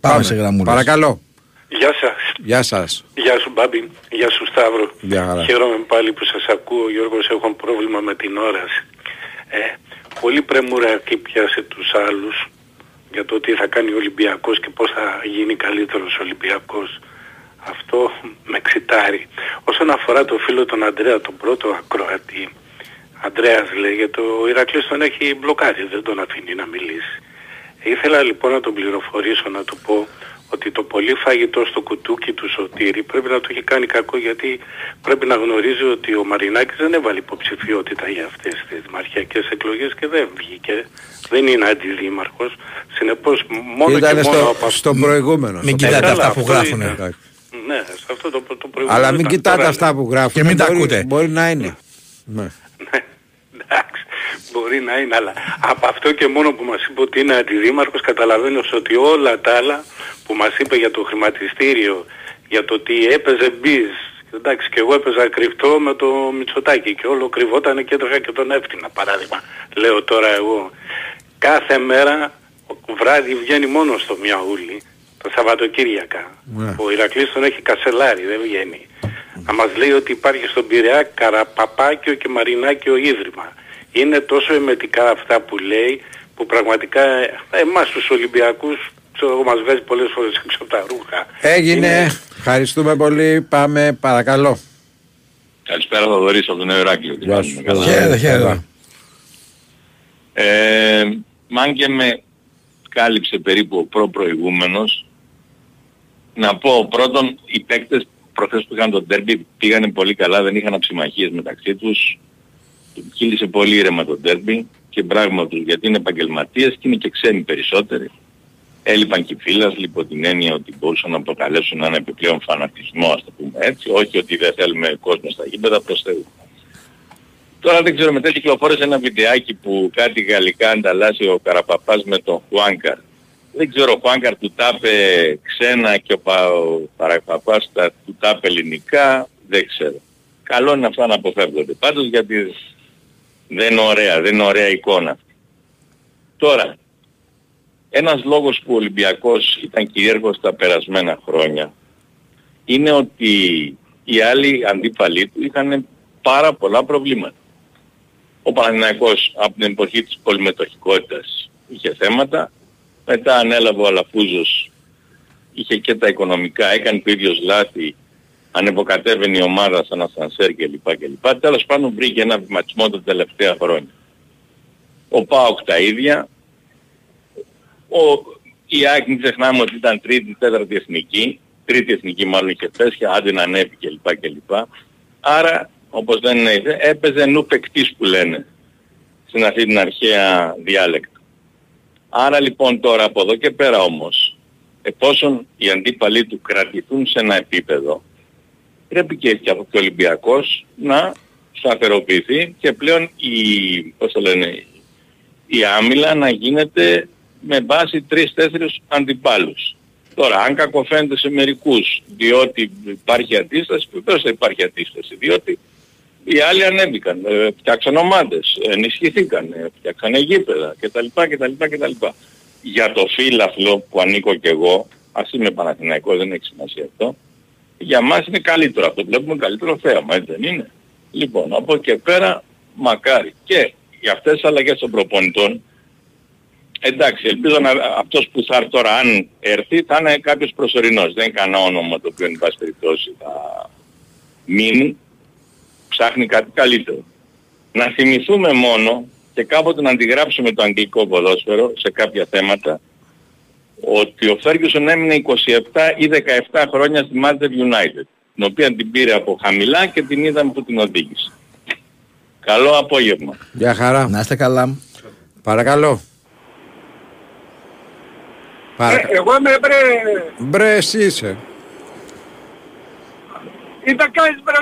Πάμε σε γραμμούλες. Παρακαλώ. Γεια σας. Γεια σας. Γεια σου Μπάμπη. Γεια σου Σταύρο. Γεια χαρά. Χαίρομαι πάλι που σας ακούω Γιώργος. Έχω πρόβλημα με την όραση. Ε, πολύ πρεμουρακή πιάσε τους άλλους για το τι θα κάνει ο Ολυμπιακός και πώς θα γίνει καλύτερος Ολυμπιακός. Αυτό με ξητάρει. Όσον αφορά το φίλο τον Αντρέα, τον πρώτο ακροατή, Αντρέας λέγεται, ο Ηρακλής τον έχει μπλοκάρει, δεν τον αφήνει να μιλήσει. Ήθελα λοιπόν να τον πληροφορήσω, να του πω ότι το πολύ φαγητό στο κουτούκι του Σωτήρη πρέπει να το έχει κάνει κακό γιατί πρέπει να γνωρίζει ότι ο Μαρινάκης δεν έβαλε υποψηφιότητα για αυτές τις δημαρχιακές εκλογές και δεν βγήκε. Δεν είναι αντιδήμαρχος. Συνεπώς μόνο Ήταν και μόνο στο, από στο προηγούμενο. Μην στο κοιτάτε προηγούμενο. αυτά που αυτό γράφουν. Είναι. Ναι, σε αυτό το, το προηγούμενο. Αλλά μην ήταν. κοιτάτε Τώρα, αυτά που γράφουν. Και μην τα μπορεί, ακούτε. Μπορεί να είναι. Ναι. Εντάξει, μπορεί να είναι, αλλά από αυτό και μόνο που μας είπε ότι είναι αντιδήμαρχος καταλαβαίνω ότι όλα τα άλλα που μας είπε για το χρηματιστήριο, για το ότι έπαιζε μπιζ, εντάξει και εγώ έπαιζα κρυφτό με το Μητσοτάκι και όλο κρυβόταν και έτρεχα και τον έφτιανα παράδειγμα. Λέω τώρα εγώ, κάθε μέρα βράδυ βγαίνει μόνος στο Μιαούλι, τα Σαββατοκύριακα. Ναι. Ο Ηρακλής τον έχει κασελάρι, δεν βγαίνει. να μας λέει ότι υπάρχει στον Πειραιά Καραπαπάκιο και Μαρινάκιο Ίδρυμα. Είναι τόσο εμετικά αυτά που λέει που πραγματικά ε, εμάς τους Ολυμπιακούς ξέρω εγώ, μας βγάζει πολλές φορές έξω από τα ρούχα. Έγινε. Είναι- Ευχαριστούμε πολύ. Πάμε παρακαλώ. Καλησπέρα Θοδωρής από τον Νέο Ηράκλειο. Τι κάνουμε, καλά. Χαίρετε, χαίρετε. Ε, μαν και με κάλυψε περίπου ο προ-προηγούμενος, να πω πρώτον, οι παίκτες προχθές που είχαν τον τέρμπι πήγανε πολύ καλά, δεν είχαν αψημαχίες μεταξύ τους, κύλησε πολύ ήρεμα το τέρμπι και πράγμα τους γιατί είναι επαγγελματίες και είναι και ξένοι περισσότεροι. Έλειπαν και οι φίλαθλοι υπό την έννοια ότι μπορούσαν να προκαλέσουν ένα επιπλέον φανατισμό, ας το πούμε έτσι, όχι ότι δεν θέλουμε κόσμο στα γήπεδα προς Θεού. Τώρα δεν ξέρω, μετά κυκλοφόρησε ένα βιντεάκι που κάτι γαλλικά ανταλλάσσει ο Καραπαπάς με τον Χουάνκαρ. Δεν ξέρω, ο Χουάνκαρ του τάπε ξένα και ο, Πα, ο Καραπαπάς τα, του τάπε ελληνικά, δεν ξέρω. Καλό είναι αυτά να αποφεύγονται. Πάντως γιατί δεν είναι ωραία, δεν είναι ωραία εικόνα. αυτή. Τώρα, ένας λόγος που ο Ολυμπιακός ήταν κυρίαρχος τα περασμένα χρόνια είναι ότι οι άλλοι αντίπαλοι του είχαν πάρα πολλά προβλήματα. Ο Παναθηναϊκός από την εποχή της πολυμετοχικότητας είχε θέματα, μετά ανέλαβε ο Αλαφούζος, είχε και τα οικονομικά, έκανε το ίδιο λάθη, ανεποκατέβαινε η ομάδα σαν ασανσέρ κλπ. κλπ. Τέλος πάντων βρήκε ένα βηματισμό τα τελευταία χρόνια. Ο ΠΑΟΚ τα ίδια, ο, η ΑΕΚ μην ξεχνάμε ότι ήταν τρίτη, τέταρτη εθνική, τρίτη εθνική μάλλον είχε πέσει, άντε να ανέβει κλπ. κλπ. Άρα, όπως δεν είναι, έπαιζε νου παικτής που λένε, στην αυτή την αρχαία διάλεκτο. Άρα λοιπόν τώρα από εδώ και πέρα όμως, εφόσον οι αντίπαλοι του κρατηθούν σε ένα επίπεδο, πρέπει και, και ο Ολυμπιακός να σταθεροποιηθεί και πλέον η, πώς το λένε, η άμυλα να γίνεται με βάση τρεις-τέσσερις αντιπάλους. Τώρα, αν κακοφαίνεται σε μερικούς, διότι υπάρχει αντίσταση, βεβαίως θα υπάρχει αντίσταση, διότι οι άλλοι ανέβηκαν, ε, φτιάξαν ομάδες, ενισχυθήκαν, ε, φτιάξαν γήπεδα κτλ. κτλ, κτλ. Για το φύλαθλο που ανήκω και εγώ, ας είμαι Παναθηναϊκός, δεν έχει σημασία αυτό, για μας είναι καλύτερο αυτό, βλέπουμε καλύτερο θέαμα, έτσι δεν είναι. Λοιπόν, από εκεί και πέρα, μακάρι. Και για αυτές τις αλλαγές των προπονητών, εντάξει, ελπίζω να, αυτός που θα έρθει τώρα, αν έρθει, θα είναι κάποιος προσωρινός. Δεν είναι κανένα όνομα το οποίο, εν πάση περιπτώσει, θα μείνει. Ψάχνει κάτι καλύτερο. Να θυμηθούμε μόνο και κάποτε να αντιγράψουμε το αγγλικό ποδόσφαιρο σε κάποια θέματα ότι ο Φέργιουσον έμεινε 27 ή 17 χρόνια στη Manchester United την οποία την πήρε από χαμηλά και την είδαμε που την οδήγησε. Καλό απόγευμα. Γεια χαρά. Να είστε καλά. Παρακαλώ. Παρακα... Ε, εγώ είμαι μπρε... Μπρε εσύ είσαι. Ήταν κάνεις μπρε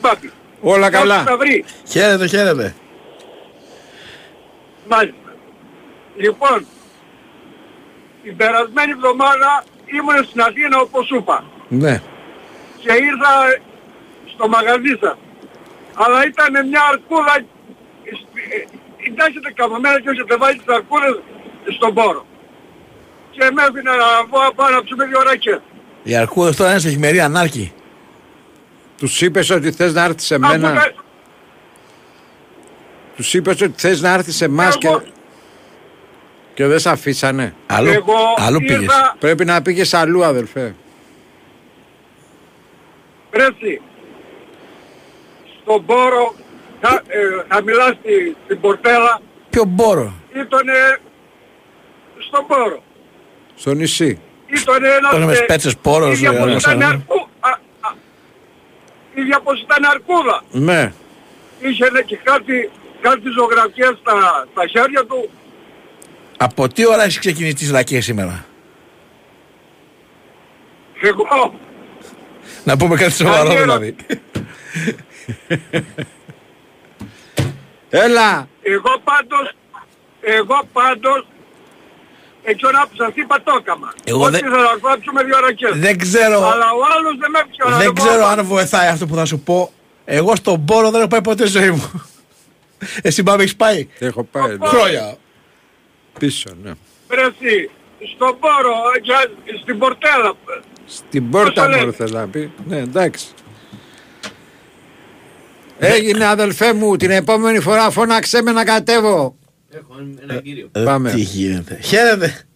μπάμπη. Όλα καλά. Θα βρει. Χαίρετε, χαίρετε. Μάλιστα. Λοιπόν, την περασμένη εβδομάδα ήμουν στην Αθήνα όπως σου είπα Ναι. και ήρθα στο μαγαζί σας. Αλλά ήταν μια αρκούδα, ε, κοιτάξτε καμωμένα και έχετε βάλει τις αρκούδες στον πόρο. Και με έφυγε να βγω πάνω να ψούμε δύο ρακές. Οι αρκούδες τώρα είναι σε χειμερή ανάρκη. Τους είπες ότι θες να έρθεις σε μένα; Αφού δεν- Τους είπες ότι θες να έρθεις σε εμάς και... Και δεν σε αφήσανε; Αλλού, Εγώ αλλού ήρθα- πήγες. Πρέπει να πήγες αλλού αδελφέ. Πρέσι, στον πόρο, χα, ε, χαμηλά στη, στην πορτέλα, Ποιο μπόρο; ήτανε στον πόρο. Στο νησί. Ήτανε ένας... Τώρα με ε, σπέτσες πόρος, ίδια ε, πως όλα ήταν σαν- αρκού, α, α, ίδια πως ήταν αρκούδα. Ναι. Είχε ναι, και κάτι, κάτι ζωγραφιές στα, στα χέρια του. Από τι ώρα έχεις ξεκινήσει τις λακίες σήμερα; Εγώ, Να πούμε κάτι σοβαρό Καλή δηλαδή. Έλα. εγώ πάντως, εγώ πάντως, έτσι ώρα που σας είπα το έκαμα. Εγώ Ότι δεν- θα να κόψουμε δύο ρακές. Δεν ξέρω. Αλλά ο άλλος δεν με έπιανε να Δεν το ξέρω πω. αν βοηθάει αυτό που θα σου πω. Εγώ στον πόρο δεν έχω πάει ποτέ στη ζωή μου. Εσύ πάμε έχεις πάει; Έχω πάει. ναι. Χρόνια. Πίσω, ναι. Βρεσί, στον πόρο, για, στην πορτέλα. Στην πόρτα Πώς το μου λένε. θες να πει. Ναι, εντάξει. Έγινε αδελφέ μου, την επόμενη φορά φώναξέ με να κατέβω. Πάμε. Τι γίνεται. Χαίρετε.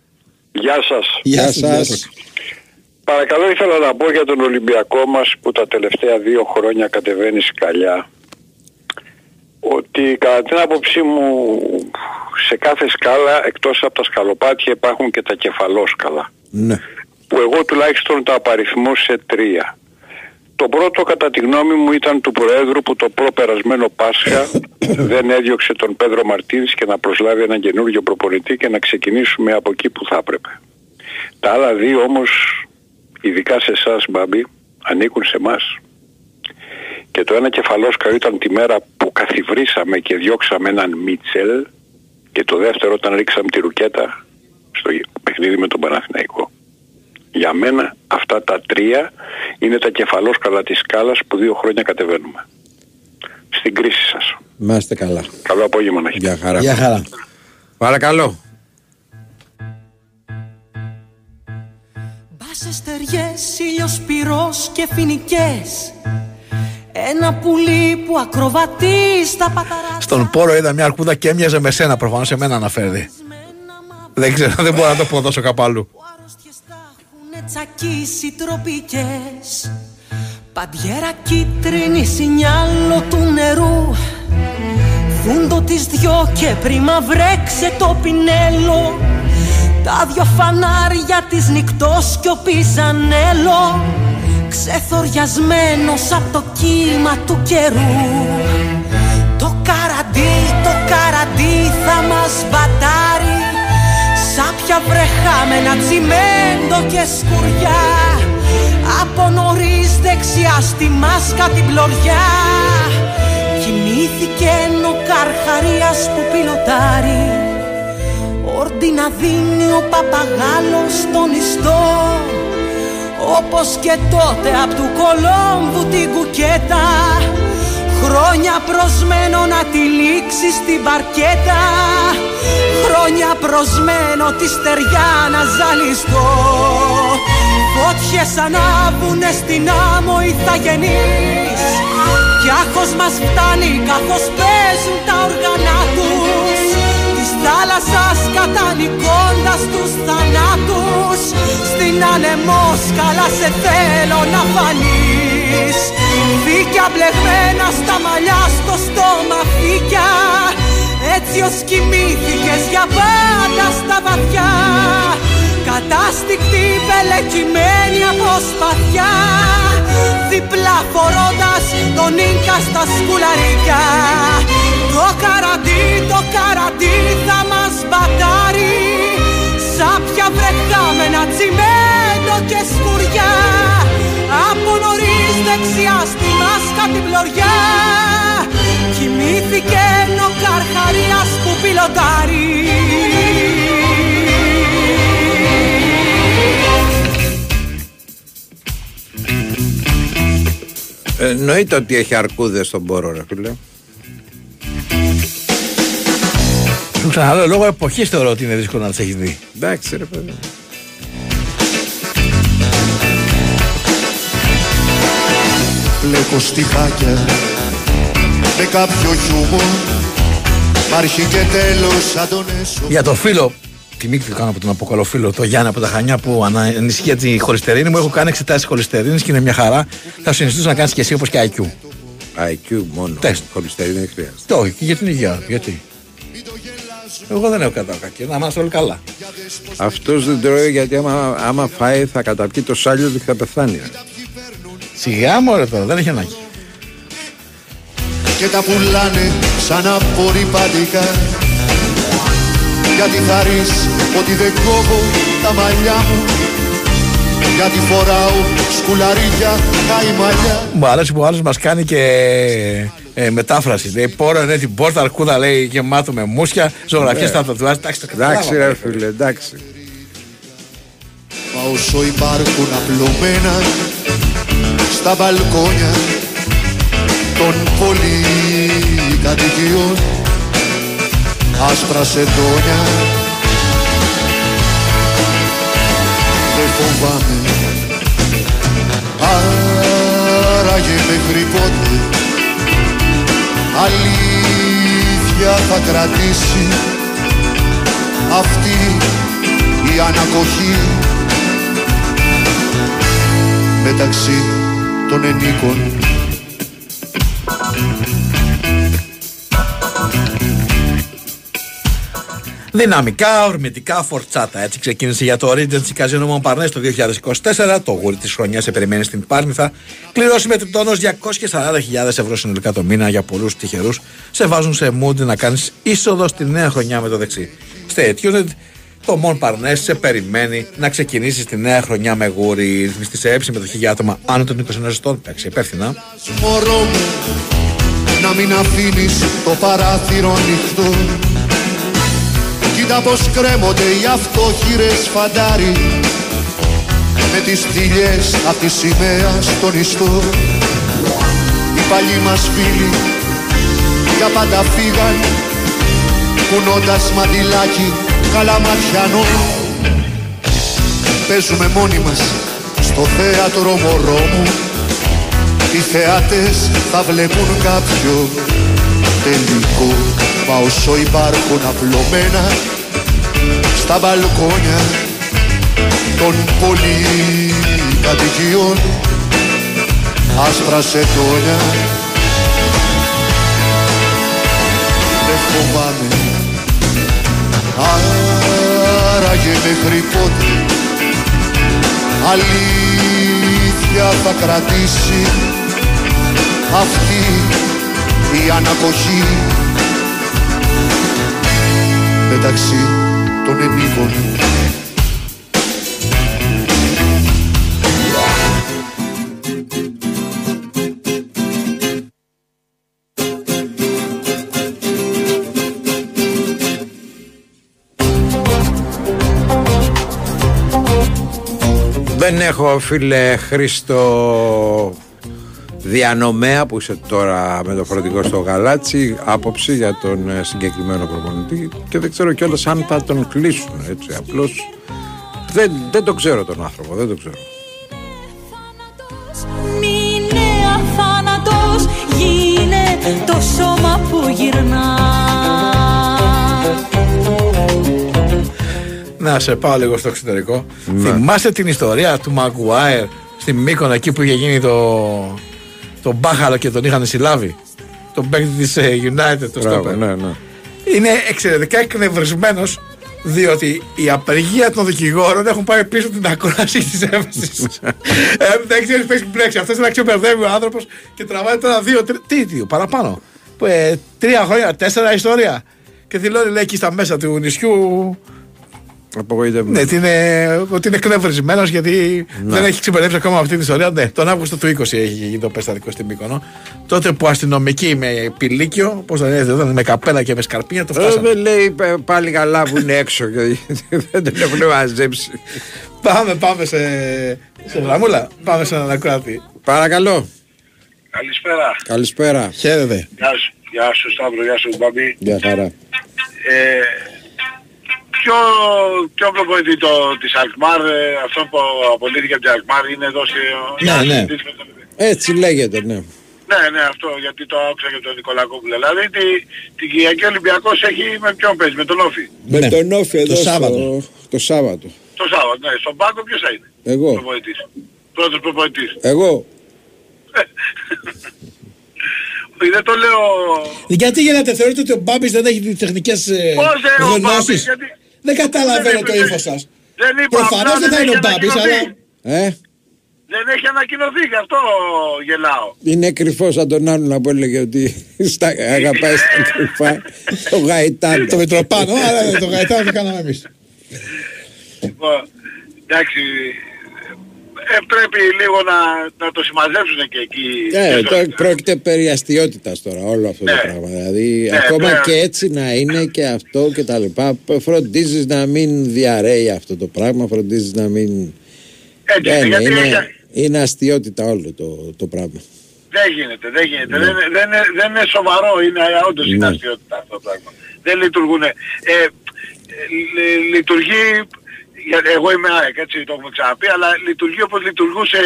Γεια σας. Γεια σας. Παρακαλώ ήθελα να πω για τον Ολυμπιακό μας που τα τελευταία δύο χρόνια κατεβαίνει σκαλιά ότι κατά την άποψή μου σε κάθε σκάλα εκτός από τα σκαλοπάτια υπάρχουν και τα κεφαλόσκαλα Ναι. που εγώ τουλάχιστον τα απαριθμώ σε τρία. Το πρώτο κατά τη γνώμη μου ήταν του Προέδρου που το προπερασμένο Πάσχα δεν έδιωξε τον Πέδρο Μαρτίνης και να προσλάβει έναν καινούργιο προπονητή και να ξεκινήσουμε από εκεί που θα έπρεπε. Τα άλλα δύο όμως, ειδικά σε εσάς Μπάμπη, ανήκουν σε εμάς. Και το ένα κεφαλόσκαρο ήταν τη μέρα που καθιβρίσαμε και διώξαμε έναν Μίτσελ και το δεύτερο όταν ρίξαμε τη ρουκέτα στο παιχνίδι με τον Παναθηναϊκό. Για μένα αυτά τα τρία είναι τα κεφαλόσκαλα της σκάλας που δύο χρόνια κατεβαίνουμε. Στην κρίση σας. Να είστε καλά. Καλό απόγευμα να έχετε. Γεια χαρά. Γεια χαρά. Παρακαλώ. Μπάσες στεριές, ήλιος πυρός και φοινικές Ένα πουλί που ακροβατεί στα παταρά Στον πόρο είδα μια αρκούδα και έμοιαζε με σένα προφανώς σε μένα αναφέρει. Δεν ξέρω, δεν μπορώ να το πω τόσο κάπου αλλού. Έχουνε τσακίσει τροπικές. Παντιέρα κίτρινη σινιάλο του νερού. Φούντο τις δυο και πριν βρέξε το πινέλο. Τα δυο φανάρια της νυχτός κι ο πιζανέλο. Ξεθοριασμένος από το κύμα του καιρού. Το καραντί, το καραντί θα μας μπατάρει Σάπια βρεχάμενα τσιμέντο και σκουριά. Από νωρίς δεξιά στη μάσκα την πλωριά. Κοιμήθηκε ο καρχαρίας που πιλωτάρει Όρτι να δίνει ο παπαγάλος στον ιστό Όπως και τότε απ' του Κολόμβου την κουκέτα. Χρόνια προσμένο να τη λήξει στην παρκέτα Χρόνια προσμένο τη στεριά να ζαλιστώ. Φώτιες ανάβουνε στην άμμο οι θαγενείς. Κι άχος μας φτάνει καθώς παίζουν τα όργανα τους. Της θάλασσας κατανικώντας τους θανάτους. Στην ανεμόσκαλα σε θέλω να φανείς. Φύκια μπλεγμένα στα μαλλιά στο στόμα φύκια Έτσι ως κοιμήθηκες για πάντα στα βαθιά. Κατάστηκτη πελεκυμένη από σπαθιά. Διπλά φορώντας τον Ίνκα στα σκουλαρίκια. Το καραντί, το καραντί θα μας μπατάρει. Σάπια βρεχάμενα τσιμέντο και σκουριά Από νωρίς δεξιά στη μάσκα την πλωριά Κοιμήθηκε ο καρχαρίας που πιλωτάρει Εννοείται ότι έχει αρκούδες στον πόρο, ρε φίλε. Σου ξαναλέω, λόγω εποχής θεωρώ ότι είναι δύσκολο να τις έχεις δει. Εντάξει, ρε παιδί. Πλέκω στιχάκια με κάποιο χιούμορ Μ' αρχή και τέλος σαν τον έσω Για το φίλο, τιμή του κάνω από τον αποκαλοφίλο, το Γιάννη από τα Χανιά που ανα- ενισχύει τη χολυστερίνη μου. Έχω κάνει εξετάσεις χολυστερίνης και είναι μια χαρά. Θα σου συνιστούσα να κάνεις και εσύ όπως και IQ. IQ μόνο. Τεστ. Χολυστερίνη δεν χρειάζεται. Το όχι, και για την υγεία. Γιατί; Εγώ δεν έχω κατά κακή. Να είμαστε όλοι καλά. Αυτός δεν τρώει γιατί άμα, άμα φάει θα καταπιεί το σάλιο του και θα πεθάνει. Ρε. Σιγά μου τώρα, δεν έχει ανάγκη. και τα πουλάνε σαν απορριπαντικά Γιατί χαρείς ότι δεν κόβω τα μαλλιά μου Γιατί φοράω σκουλαρίκια τα μαλλιά Μου αρέσει που ο άλλος μας κάνει και ε, μετάφραση. Λέει πόρο είναι την πόρτα αρκούδα λέει γεμάτο με μουσια, ζωγραφιές Ναι. στα τατουάζ. Εντάξει, το Εντάξει, καταλάβαμε. ρε φίλε, εντάξει. Μα όσο υπάρχουν απλωμένα στα μπαλκόνια των πολυκατοικιών. Άσπρα σεντόνια. Δεν φοβάμαι. Άραγε μέχρι πότε αλήθεια θα κρατήσει αυτή η ανακοχή. Μεταξύ των ενίκων Δυναμικά, ορμητικά, φορτσάτα. Έτσι ξεκίνησε για το Regency Casino Montparnasse το 2024. Το γούρι της χρονιάς σε περιμένει στην Πάρνηθα. Κληρώσει με τριτόνο 240.000 ευρώ συνολικά το μήνα για πολλούς τυχερούς. Σε βάζουν σε mood να κάνεις είσοδο στη νέα χρονιά με το δεξί. Stay tuned. Το Montparnasse σε περιμένει να ξεκινήσει τη νέα χρονιά με γούρι. Ρυθμιστή σε έψη μετοχή για άτομα άνω των 20 ετών. Παίξει υπεύθυνα. Μωρό μου να μην αφήνεις το παράθυρο ανοιχτό Κοίτα πως κρέμονται οι αυτοχείρες φαντάρι με τις θηλιές απ' τη σημαία στον ιστό Οι παλιοί μας φίλοι για πάντα φύγαν κουνώντας μαντιλάκι καλαματιανό Παίζουμε μόνοι μας στο θέατρο μωρό μου. Οι θεάτες θα βλέπουν κάποιο τελικό. Μα όσο υπάρχουν απλωμένα στα μπαλκόνια των πολυκατοικιών άσπρα σετόνια δεν φοβάμαι άραγε μέχρι πότε αλήθεια θα κρατήσει αυτή η ανακοχή μεταξύ των ενίκων Δεν έχω φίλε Χρήστο διανομέα που είσαι τώρα με το φορτικό στο γαλάτσι άποψη για τον ε, συγκεκριμένο προπονητή και δεν ξέρω κιόλας αν θα τον κλείσουν έτσι απλώς δεν, δεν το ξέρω τον άνθρωπο δεν το ξέρω. Μείνε αθάνατος, γίνε το σώμα που γυρνάς Να σε πάω λίγο στο εξωτερικό. Θυμάστε την ιστορία του Μαγκουάερ στη Μύκονα εκεί που είχε γίνει το, το μπάχαλο και τον είχαν συλλάβει; Τον παίκτη της United, το Μπράβο, στόπερ. ναι, ναι. Είναι εξαιρετικά εκνευρισμένος διότι η απεργία των δικηγόρων έχουν πάει πίσω την ακρόαση της έμφαση. ε, δεν ξέρεις πέσει μπλέξει. Αυτός είναι αξιοπερδεύει ο άνθρωπος και τραβάει τώρα δύο, τρία, τι, δύο, παραπάνω. Που, ε, τρία χρόνια, τέσσερα ιστορία. Και δηλώνει λέει εκεί στα μέσα του νησιού Απογοητεύομαι. ναι, ότι είναι, ότι είναι εκνευρισμένος γιατί Ναι. δεν έχει ξεπερδέψει ακόμα αυτή την ιστορία. Ναι, τον Αύγουστο του 20 έχει γίνει το περιστατικό στην Μύκονο. Τότε που αστυνομικοί με πηλίκιο, πώς το λένε, δεν με καπέλα και με σκαρπίνια το Ε, φτάσανε. δεν λέει π- πάλι καλά που είναι έξω και δεν τον έχουν μαζέψει. Πάμε, πάμε σε, σε γραμμούλα. Πάμε σε έναν ακράτη. Παρακαλώ. Καλησπέρα. Καλησπέρα. Χαίρετε. Γεια σου, γεια σου Σταύρο, γεια σου Μπαμπή. Γεια χαρά. Ε, ποιο, ποιο προπονητή το, της Αλκμάρ, ε, αυτό που απολύθηκε από την Αλκμάρ είναι εδώ σε... Ναι, ναι. συζητήσει με τον- Έτσι λέγεται, ναι. Ναι, ναι, αυτό γιατί το άκουσα και τον Νικολακόπουλο. Δηλαδή τη, την Κυριακή ο Ολυμπιακός έχει με ποιον παίζει, με τον Όφη. Με τον Όφη εδώ Ναι. Σάββατο. Στο, το Σάββατο. Το Σάββατο, ναι. Στον πάγκο ποιος θα είναι. Εγώ. Προπονητής. Πρώτος προπονητής. Εγώ. Δεν το λέω... Γιατί γίνεται, θεωρείτε ότι ο Μπάμπης δεν έχει τις τεχνικές ε, Πώς δεν ο Μπάμπης, γνώσεις. γιατί... Δεν καταλαβαίνω Δεν το είπε- ύφος σας. Δεν είπα Προφανώς αυτό, δεν θα είναι ο έχει Μπάμπης, ανακοινωθεί. αλλά... Ε, Δεν έχει ανακοινωθεί, γι' αυτό γελάω. είναι κρυφός σαν τον άλλον που έλεγε ότι στα, αγαπάει στα κρυφά το γαϊτάνο. Το Μητροπάνο, αλλά το Γαϊτάνο το κάναμε εμείς. Λοιπόν, εντάξει, ε, πρέπει λίγο να, να το συμμαζέψουν και εκεί. Ε, Και στο- το, πρόκειται περί αστείωτητας τώρα όλο αυτό το Ναι. πράγμα. Δηλαδή Ναι, ακόμα ναι. και έτσι να είναι και αυτό και τα λοιπά. Φροντίζεις να μην διαρρέει αυτό το πράγμα, φροντίζεις να μην... Έτσι, Δεν είναι, γιατί είναι, έχει- είναι αστείωτητα όλο το, το πράγμα. Δεν γίνεται, δεν γίνεται. Ναι. Δεν, δεν, είναι, δεν είναι σοβαρό, είναι όντως είναι Ναι. αστείωτητα αυτό το πράγμα. Δεν λειτουργούν. Ε, ε, λει- λειτουργεί, για, εγώ είμαι ΑΕΚ, έτσι το έχουμε ξαναπεί, αλλά λειτουργεί όπως λειτουργούσε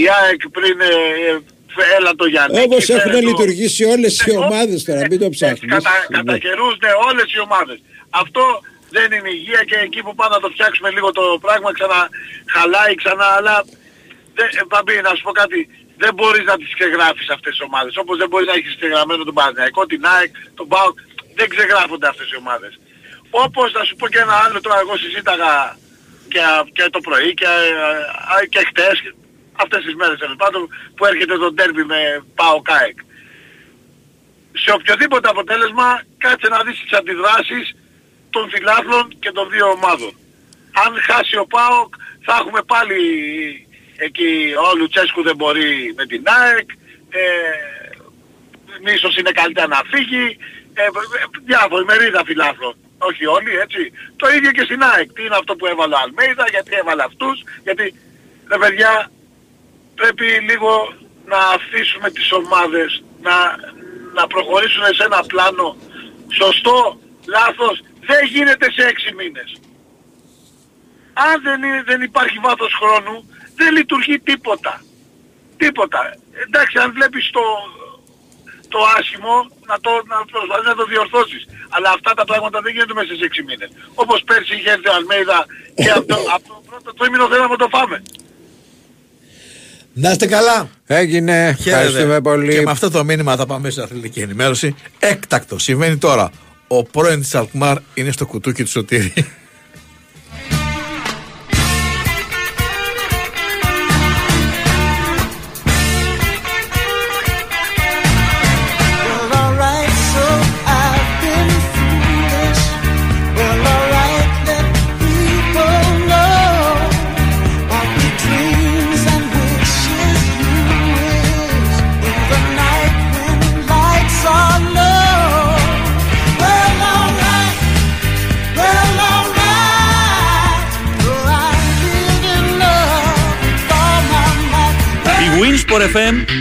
η ΑΕΚ πριν ε, ε, έλα το Γιάννη. Όπως και έχουν φέρε το- λειτουργήσει όλες οι Ναι, ομάδες τώρα, μην το ψάχνεις. Κατά, κατά Ναι. καιρούς, ναι, όλες οι ομάδες. Αυτό δεν είναι υγεία και εκεί που πάμε να το φτιάξουμε λίγο το πράγμα ξανά χαλάει ξανά, αλλά δεν, ε, Παμπή, να σου πω κάτι, δεν μπορείς να τις ξεγράφεις αυτές τις ομάδες. Όπως δεν μπορείς να έχεις ξεγραμμένο τον Παναθηναϊκό, την ΑΕΚ, τον ΠΑΟΚ, δεν ξεγράφονται αυτές οι ομάδες. Όπως να σου πω και ένα άλλο τώρα, εγώ συζήταγα και, και το πρωί και, ε, και χτες, αυτές τις μέρες τέλος πάντων, που έρχεται το ντέρμπι με ΠΑΟΚ ΑΕΚ σε οποιοδήποτε αποτέλεσμα κάτσε να δεις τις αντιδράσεις των φιλάθλων και των δύο ομάδων. Αν χάσει ο ΠΑΟΚ θα έχουμε πάλι εκεί ο Λουτσέσκου δεν μπορεί με την ΑΕΚ, ε, ίσως είναι καλύτερα να φύγει, ε, ε, διάφοροι μερίδα φιλάθλων. Όχι όλοι, έτσι. Το ίδιο και στην ΑΕΚ. Τι είναι αυτό που έβαλε ο Αλμέιδα, γιατί έβαλε αυτούς, γιατί, ρε παιδιά, πρέπει λίγο να αφήσουμε τις ομάδες να, να προχωρήσουν σε ένα πλάνο σωστό, λάθος, δεν γίνεται σε έξι μήνες. Αν δεν, είναι- δεν υπάρχει βάθος χρόνου, δεν λειτουργεί τίποτα. Τίποτα. Εντάξει, αν βλέπεις το, το άσχημο, να το, να προσπαθείς να το διορθώσεις. Αλλά αυτά τα πράγματα δεν γίνονται μέσα σε έξι μήνες. Όπως πέρσι είχε έρθει ο Αλμέιδα και από το, από το πρώτο τρίμηνο θέλαμε να το φάμε. Να είστε καλά. Έγινε. Ευχαριστούμε πολύ. Και με αυτό το μήνυμα θα πάμε σε αθλητική ενημέρωση. Έκτακτο. Συμβαίνει τώρα. Ο πρώην της Αλκμάρ είναι στο κουτούκι του Σωτήρη.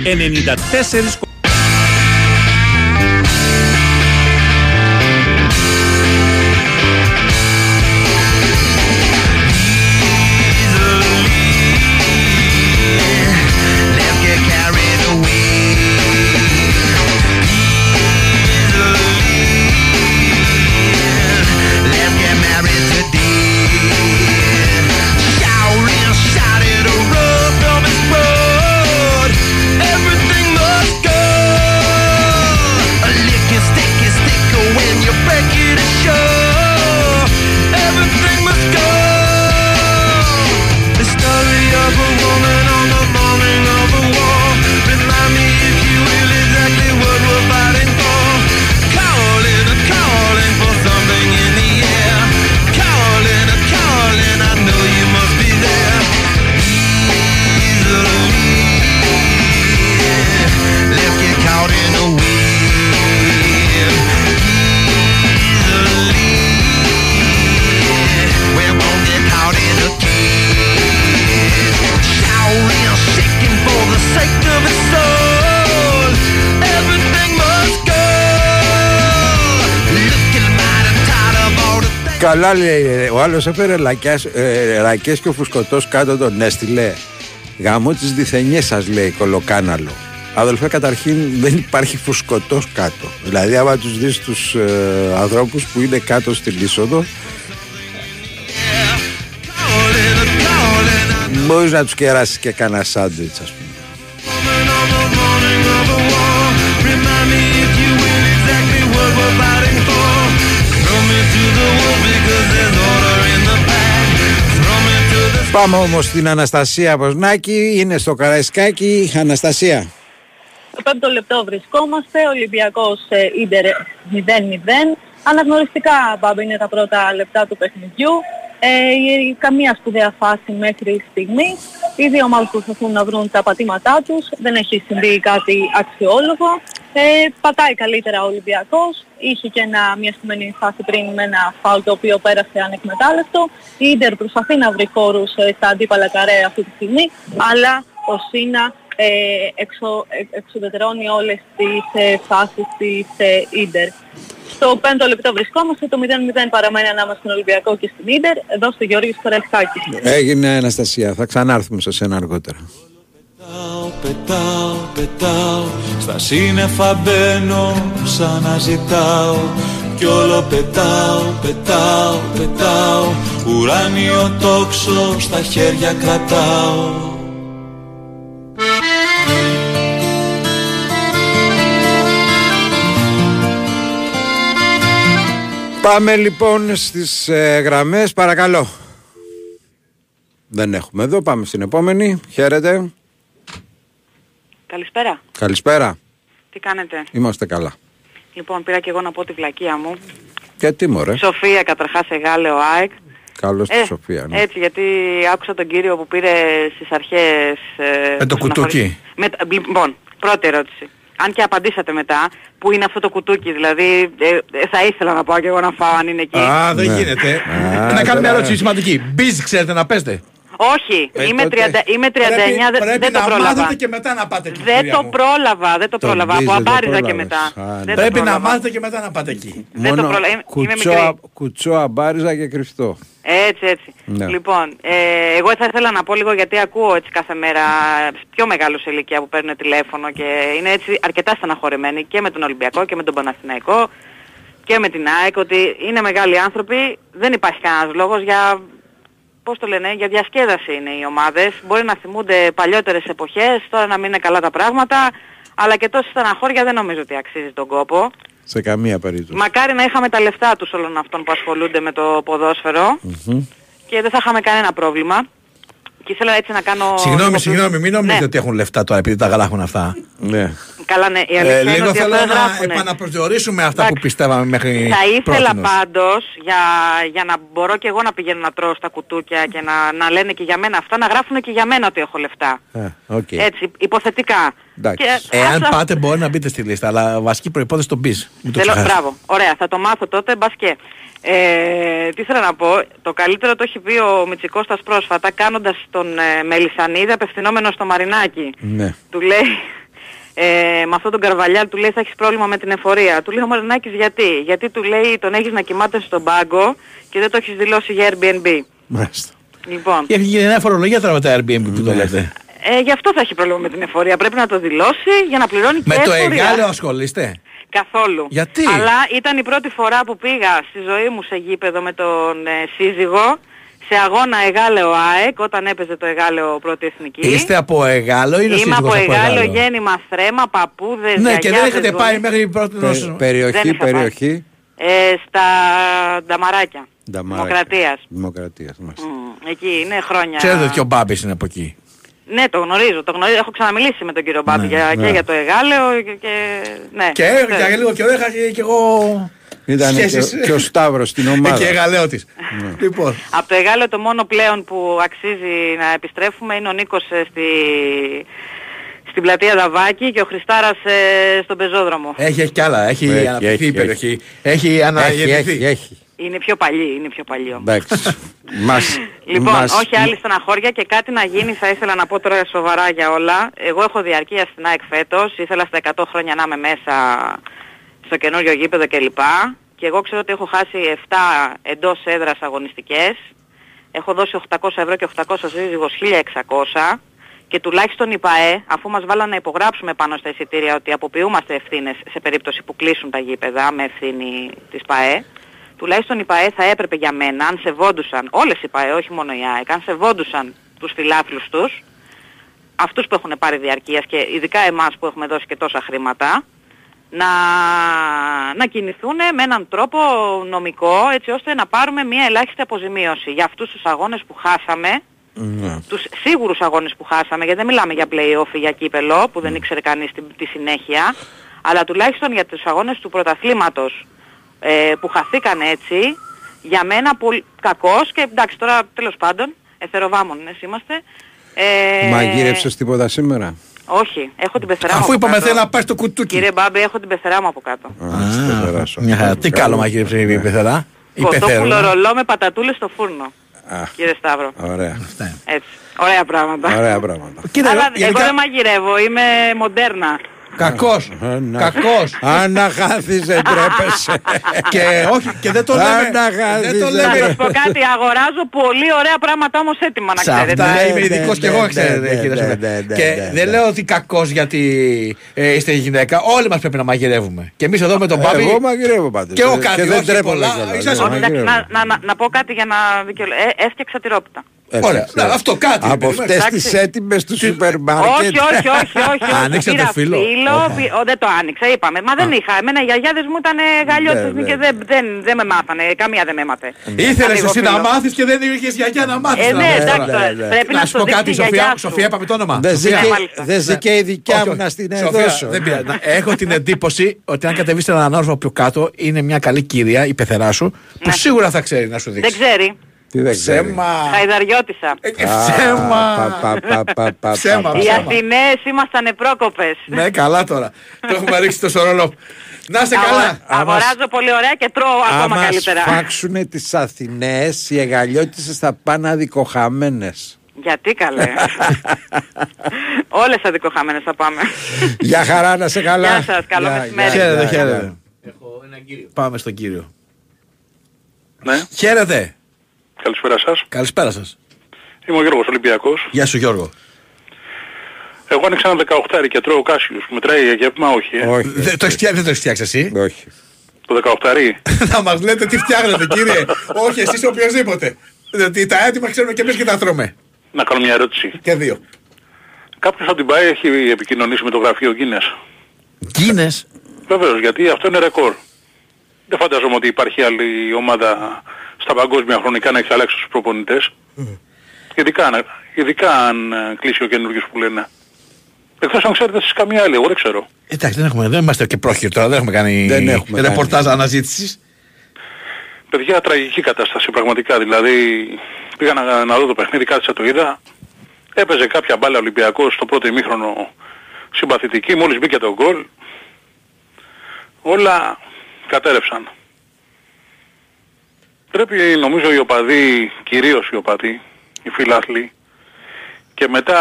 Ενενήτα Τέσσερις Κόρμπερ. Ο άλλος έφερε λακιάς, ε, ρακές και ο φουσκωτός κάτω τον έστειλε. Γαμώ τις διθενιές σας λέει κολοκάναλο. Αδελφέ καταρχήν δεν υπάρχει φουσκωτός κάτω. Δηλαδή άμα τους δεις τους ε, ανθρώπους που είναι κάτω στην είσοδο μπορείς να τους κεράσεις και κανένα σάντουιτς ας πούμε. Πάμε όμως στην Αναστασία Βοσνάκη, είναι στο Καραϊσκάκι. Αναστασία. Στο πέμπτο λεπτό βρισκόμαστε, Ολυμπιακός ε, Ίντερ 0-0. Αναγνωριστικά Μπάμπη είναι τα πρώτα λεπτά του παιχνιδιού. Ε, η- καμία σπουδαία φάση μέχρι στιγμή. Οι δύο ομάδες προσπαθούν να βρουν τα πατήματά τους. Δεν έχει συμβεί κάτι αξιόλογο. Ε, πατάει καλύτερα ο Ολυμπιακός. Είχε και ένα, μια σημαίνει φάση πριν με ένα φάουλ το οποίο πέρασε ανεκμετάλλευτο. Η Ίντερ προσπαθεί να βρει χώρους ε, στα αντίπαλα καρέ αυτή τη στιγμή. Αλλά ο Σίνα ε, εξο, ε, εξουδετερώνει όλες τις ε, φάσεις της ε, Ίντερ. Στο πέμπτο λεπτό βρισκόμαστε, το 0-0 παραμένει ανάμεσα στον Ολυμπιακό και στην Ίντερ, εδώ στο Γεώργιο Σκορελχάκη. Έγινε Αναστασία, θα ξανάρθουμε σε σένα αργότερα. Πετάω, πετάω, στα σύννεφα μπαίνω σαν να ζητάω. Κι όλο πετάω, πετάω, πετάω. Ουράνιο τόξο στα χέρια κρατάω Πάμε λοιπόν στις ε, γραμμές, παρακαλώ. Δεν έχουμε εδώ, πάμε στην επόμενη. Χαίρετε. Καλησπέρα. Καλησπέρα. Τι κάνετε; Είμαστε καλά. Λοιπόν, πήρα και εγώ να πω τη βλακεία μου. Και τι μωρέ; Σοφία καταρχάς Εγάλεο ΑΕΚ. Καλώς τη Ε, Σοφία. Ναι. Έτσι, γιατί άκουσα τον κύριο που πήρε στις αρχές... ε, Με το κουτούκι. Με, τα- λοιπόν, πρώτη ερώτηση. Αν και απαντήσατε μετά, που είναι αυτό το κουτούκι, δηλαδή ε, ε, θα ήθελα να πάω και εγώ να φάω αν είναι εκεί. Α, δεν Ναι. γίνεται. Α, να κάνουμε μια τώρα- ερώτηση σημαντική. Μπιζ ξέρετε να παίζετε. Όχι, Ε, είμαι, τότε 30, είμαι 39, Πρέπει, δεν, πρέπει δεν το να πρόλαβα. μάθετε και μετά να πάτε εκεί. Δεν κυρία το μου. πρόλαβα, δεν το Τον πρόλαβα. μπίζ Από δεν το αμπάριζα και πρόλαβες. μετά. Α, Δεν το Πρέπει να πρόλαβα. μάθετε και μετά να πάτε εκεί. δεν το πρόλαβα. Είμαι- είμαι κουτσό, μικρή. α- κουτσό αμπάριζα και κρυφτό. Έτσι, έτσι. Ναι. Λοιπόν, ε, εγώ θα ήθελα να πω λίγο γιατί ακούω έτσι κάθε μέρα πιο μεγάλο σε ηλικία που παίρνουν τηλέφωνο και είναι έτσι αρκετά στεναχωρεμένοι και με τον Ολυμπιακό και με τον Παναθηναϊκό και με την ΑΕΚ ότι είναι μεγάλοι άνθρωποι, δεν υπάρχει κανένας λόγος για, πώς το λένε, για διασκέδαση είναι οι ομάδες. Μπορεί να θυμούνται παλιότερες εποχές, τώρα να μην είναι καλά τα πράγματα, αλλά και τόση στεναχώρια δεν νομίζω ότι αξίζει τον κόπο. Σε καμία περίπτωση. Μακάρι να είχαμε τα λεφτά τους όλων αυτών που ασχολούνται με το ποδόσφαιρο Μμμ. και δεν θα είχαμε κανένα πρόβλημα. Και ήθελα έτσι να κάνω... Συγγνώμη, λίγο συγγνώμη, μην νομίζετε Ναι. ότι έχουν λεφτά τώρα επειδή τα γαλάχουν αυτά. Ναι. Καλά, ναι, η αλήθεια Ε, είναι λίγο ότι θέλω αυτό να γράφουνε. επαναπροσδιορίσουμε αυτά που Εντάξει. πιστεύαμε μέχρι Θα ήθελα πρότινος. πάντως για, για να μπορώ και εγώ να πηγαίνω να τρώω στα κουτούκια και να, να λένε και για μένα αυτά, να γράφουν και για μένα ότι έχω λεφτά. Ε, οκ. Έτσι, υποθετικά. Εντάξει. Και Εάν άστα- πάτε μπορεί να μπείτε στη λίστα, αλλά βασική προϋπόθεση το μπιζ. Μην το Θέλω, ξεχάσετε. μπράβο, ωραία, θα το μάθω τότε, μπας και. Ε, τι ήθελα να πω, το καλύτερο το έχει πει ο Μητσικώστας πρόσφατα κάνοντας τον ε, Μελισανίδη απευθυνόμενο στο Μαρινάκη. Ναι. Του λέει, ε, με αυτόν τον Καρβαχάλ του λέει θα έχεις πρόβλημα με την εφορία. Του λέει ο Μαρινάκης γιατί; Γιατί του λέει τον έχεις να κοιμάται στον πάγκο και δεν το έχεις δηλώσει για Airbnb. Μάλιστα. Λοιπόν, Και έχει γίνει νέα φορολογία τώρα με τα Airbnb που το Ναι. λέτε. Ε, γι' αυτό θα έχει πρόβλημα με την εφορία. Πρέπει να το δηλώσει για να πληρώνει Με και το εφορία. εγάλεο ασχολείστε. Καθόλου. Γιατί; Αλλά ήταν η πρώτη φορά που πήγα στη ζωή μου σε γήπεδο με τον ε, σύζυγο σε αγώνα Εγάλεο ΑΕΚ όταν έπαιζε το Εγάλεο πρώτη εθνική. Είστε από εγάλεο ή είναι ο Είμαι σύζυγος από Εγάλεο, εγάλεο; γέννημα θρέμα, παππούδες, Ναι, και δεν γιαγιάδες, έχετε πάει γονείς. μέχρι πρώτη Πε- Δεν περιοχή, είχα πάει. περιοχή. Ε, στα Νταμαράκια. Νταμαράκια. Δημοκρατίας. Δημοκρατίας. μάλιστα. Μμ, εκεί είναι χρόνια. Ξέρετε ότι ο Μπάμπης είναι από εκεί. Ναι, το γνωρίζω, το γνωρίζω. Έχω ξαναμιλήσει με τον κύριο Μπάμπη Ναι, για, ναι. και για το Εγάλεο και, και... ναι. Και ξέρω. για λίγο καιρό είχα και και εγώ Ήταν και, σχέσεις. ο- και ο Σταύρος στην ομάδα. Και εγαλαίο της. Λοιπόν, Από το Εγάλεο το μόνο πλέον που αξίζει να επιστρέφουμε είναι ο Νίκος ε, στη, στην πλατεία Δαβάκη και ο Χριστάρας ε, στον πεζόδρομο. έχει, έχει κι άλλα. Έχει Έχει, αναπτυχθεί έχει, η περιοχή. Έχει αναγεννηθεί. έχει, έχει. Είναι πιο παλιή, είναι πιο παλιή όμως. Εντάξει. μας, Λοιπόν, μας- όχι άλλη στεναχώρια και κάτι να γίνει θα ήθελα να πω τώρα σοβαρά για όλα. Εγώ έχω διαρκεία στην ΑΕΚ φέτος, ήθελα στα 100 χρόνια να είμαι μέσα στο καινούριο γήπεδο κλπ. Και εγώ ξέρω ότι έχω χάσει 7 εντός έδρας αγωνιστικές. Έχω δώσει 800 ευρώ και 800 σύζυγος 1600 και τουλάχιστον η ΠαΕ, αφού μας βάλανε να υπογράψουμε πάνω στα εισιτήρια ότι αποποιούμαστε ευθύνες σε περίπτωση που κλείσουν τα γήπεδα με ευθύνη της ΠαΕ, τουλάχιστον η ΠαΕ θα έπρεπε για μένα, αν σεβόντουσαν, όλες οι ΠαΕ, όχι μόνο η ΑΕΚ, αν σεβόντουσαν τους φιλάθλους τους, αυτούς που έχουν πάρει διαρκείας και ειδικά εμάς που έχουμε δώσει και τόσα χρήματα, να, να κινηθούν με έναν τρόπο νομικό έτσι ώστε να πάρουμε μια ελάχιστη αποζημίωση για αυτούς τους αγώνες που χάσαμε, Ναι. τους σίγουρους αγώνες που χάσαμε, γιατί δεν μιλάμε για play-off ή για κύπελο που δεν ήξερε κανείς τη, τη συνέχεια, αλλά τουλάχιστον για τους αγώνες του πρωταθλήματος ε, που χαθήκαν έτσι, για μένα πολύ κακός και εντάξει τώρα τέλος πάντων, εθεροβάμονες είμαστε. Ε, Μαγείρεψες τίποτα σήμερα; όχι, έχω την πεθερά μου Αφού από είπαμε κάτω. θέλει να πάει στο κουτούκι. Κύριε Μπάμπη, έχω την πεθερά μου από κάτω. Α, στο περάσω. Μια χαρά. Τι καλό μαγείρεψε η πεθερά. Η Κοτόπουλο πεθερά. ρολό με πατατούλες στο φούρνο. Α, Κύριε Σταύρο. ωραία. Έτσι. Ωραία πράγματα. Ωραία πράγματα. Κοίτα, Αλλά γενικά- εγώ δεν μαγειρεύω, είμαι μοντέρνα. Κακός. Κακό. Αν να χάθει, δεν τρέπεσαι. και όχι, και δεν το λέμε. Αν να χάθεις, Δεν το δεν Να λέμε. σας πω κάτι, αγοράζω πολύ ωραία πράγματα όμως έτοιμα να Σε ξέρετε. αυτά είμαι ναι, ειδικός ναι, και εγώ, ναι, ξέρετε. ναι, κύριε ναι, Σοφία. ναι, ναι, Και ναι, δεν ναι. λέω ότι κακός γιατί ε, είστε γυναίκα. Όλοι μας πρέπει να μαγειρεύουμε. Και εμείς εδώ με τον Μπάμπη. Εγώ μαγειρεύω πάντως. Και εγώ Και κάτι, δεν όχι τρέπομαι πολλά. κιόλας, Ήσασταν- ναι, Όχι, εντάξει, μαγειρεύω. να, να, να, να πω κάτι για να δικαιολογήσω. Ε, έφτιαξα τυρόπιτα. Ωραία. Να, αυτό κάτι. Από παιδί μου, αυτές εντάξει. τις έτοιμες του σούπερ μάρκετ. Όχι, όχι, όχι, όχι. όχι. Άνοιξε το Πήρα φύλλο. πη- ο, δεν το άνοιξα, είπαμε. Μα δεν είχα. Εμένα οι γιαγιάδες μου ήταν γαλλιώτες Ναι, και ναι. δεν, δεν, δεν με μάθανε. Καμία δεν με έμαθε. Ήθελες Ανοίγω εσύ να φύλλο. μάθεις και δεν είχες γιαγιά να μάθεις. Ε, ναι, εντάξει, τώρα, πρέπει να Να σου σου πω δείξει κάτι, η Σοφία. γιαγιά σου. Σοφία, είπαμε το όνομα. Δεν ζει Ναι, και- μάλιστα. δεν ζει και η δικιά Όχι, μου όχι. να στην Σοφία, δώσω. δεν πειράζει. Να- Έχω την εντύπωση ότι αν κατεβείς έναν όροφο πιο κάτω είναι μια καλή κυρία, η πεθερά σου, που σίγουρα θα ξέρει να σου Δεν δείξει. ξέρει. Τι δεν ξέρει. Ψέμα. Χαϊδαριώτησα. Ε, Ψέμα. πα, πα, πα, πα, πα, Ψέμα, πα, Οι ψέμα. Αθηναίες ήμασταν πρόκοπες. Ναι, καλά τώρα. Το έχουμε ρίξει τόσο ρόλο. Να είστε καλά. Αγο- Αγοράζω πολύ ωραία και τρώω ακόμα Άμα καλύτερα. σφάξουνε τις Αθηναίες, οι εγαλιώτισες θα πάνε αδικοχαμένες. Γιατί καλέ. Όλες αδικοχαμένες θα πάμε. Γεια χαρά, να σε καλά. Γεια σας, καλό Γεια, μεσημέρι. γεια, Χαίρετε, γεια, χαίρετε. γεια. Πάμε στον κύριο. Ναι, Χαίρετε. Καλησπέρα σας. Καλησπέρα σας. Είμαι ο Γιώργος Ολυμπιακός. Γεια σου Γιώργο. Εγώ άνοιξα ένα 18 και τρώω κάσιλους. Μετράει για γεύμα, όχι. Ε. Όχι. Δεν το έχεις φτιάξει, δεν το έχεις φτιάξει εσύ; Όχι. Το 18 Να μας λέτε τι φτιάχνετε κύριε. Όχι εσείς οποιοδήποτε. Διότι τα έτοιμα ξέρουμε και εμείς και τα τρώμε. Να κάνω μια ερώτηση. Και δύο. Κάποιος από την ΠΑΕ έχει επικοινωνήσει με το γραφείο Guinness; Γκίνες. Βεβαίως, γιατί αυτό είναι ρεκόρ. Δεν φαντάζομαι ότι υπάρχει άλλη ομάδα στα παγκόσμια χρονικά να έχει αλλάξει τους προπονητές. Ειδικά, αν- ειδικά αν ε, κλείσει ο καινούργιος που λένε. Εκτός αν ξέρετε εσείς καμία άλλη, εγώ δεν ξέρω. Εντάξει δεν, έχουμε, δεν είμαστε και πρόχειροι τώρα, δεν έχουμε κάνει Δεν έχουμε ρεπορτάζ αναζήτησης. Παιδιά, τραγική κατάσταση πραγματικά. Δηλαδή, πήγα να, να δω το παιχνίδι, κάτσα το είδα. Έπαιζε κάποια μπάλα Ολυμπιακός στο πρώτο ημίχρονο συμπαθητική. Μόλις μπήκε το γκολ, όλα κατέρευσαν. Πρέπει νομίζω οι οπαδοί, κυρίως οι οπαδοί, οι φιλάθλοι και μετά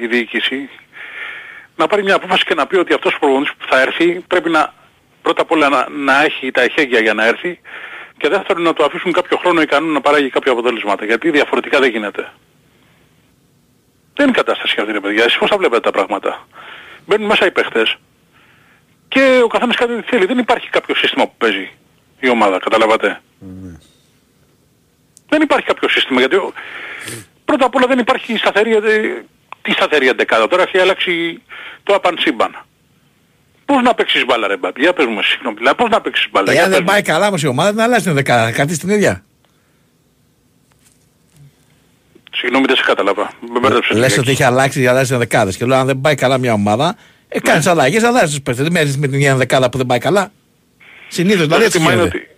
η διοίκηση να πάρει μια απόφαση και να πει ότι αυτός ο προπονητής που θα έρθει πρέπει να πρώτα απ' όλα να, να έχει τα εχέγγυα για να έρθει και δεύτερον να του αφήσουν κάποιο χρόνο ικανό να παράγει κάποια αποτελέσματα γιατί διαφορετικά δεν γίνεται. Δεν είναι η κατάσταση αυτή ρε παιδιά. Εσείς πώς τα βλέπετε τα πράγματα. Μπαίνουν μέσα οι παίχτες και ο καθένας κάτι θέλει. Δεν υπάρχει κάποιο σύστημα που παίζει η ομάδα. Καταλαβατε. Δεν υπάρχει κάποιο σύστημα γιατί ο- πρώτα απ' όλα δεν υπάρχει σταθερή, ε, τι σταθερή εντεκάδα. Τώρα έχει αλλάξει το απαν σύμπαν. Πώς να παίξεις μπάλα ρε μπαμπή, για πες μου εσύ, συγγνώμη, δηλαδή, πώς να παίξεις μπάλα; για Εάν πες δεν μου. πάει καλά όμως η ομάδα να αλλάζει την δεκάδα, κάτι στην ίδια. Συγγνώμη δεν σε κατάλαβα. Με μπέρδεψες Λες λιγάκι. ότι έχει αλλάξει, αλλάζει την δεκάδες και λέω αν δεν πάει καλά μια ομάδα, ε, κάνεις αλλαγές, αλλάζεις τους παίχτες. Δεν μένεις με την ίδια δεκάδα που δεν πάει καλά. Συνήθως, δηλαδή έτσι ζήτημα είναι γίνεται.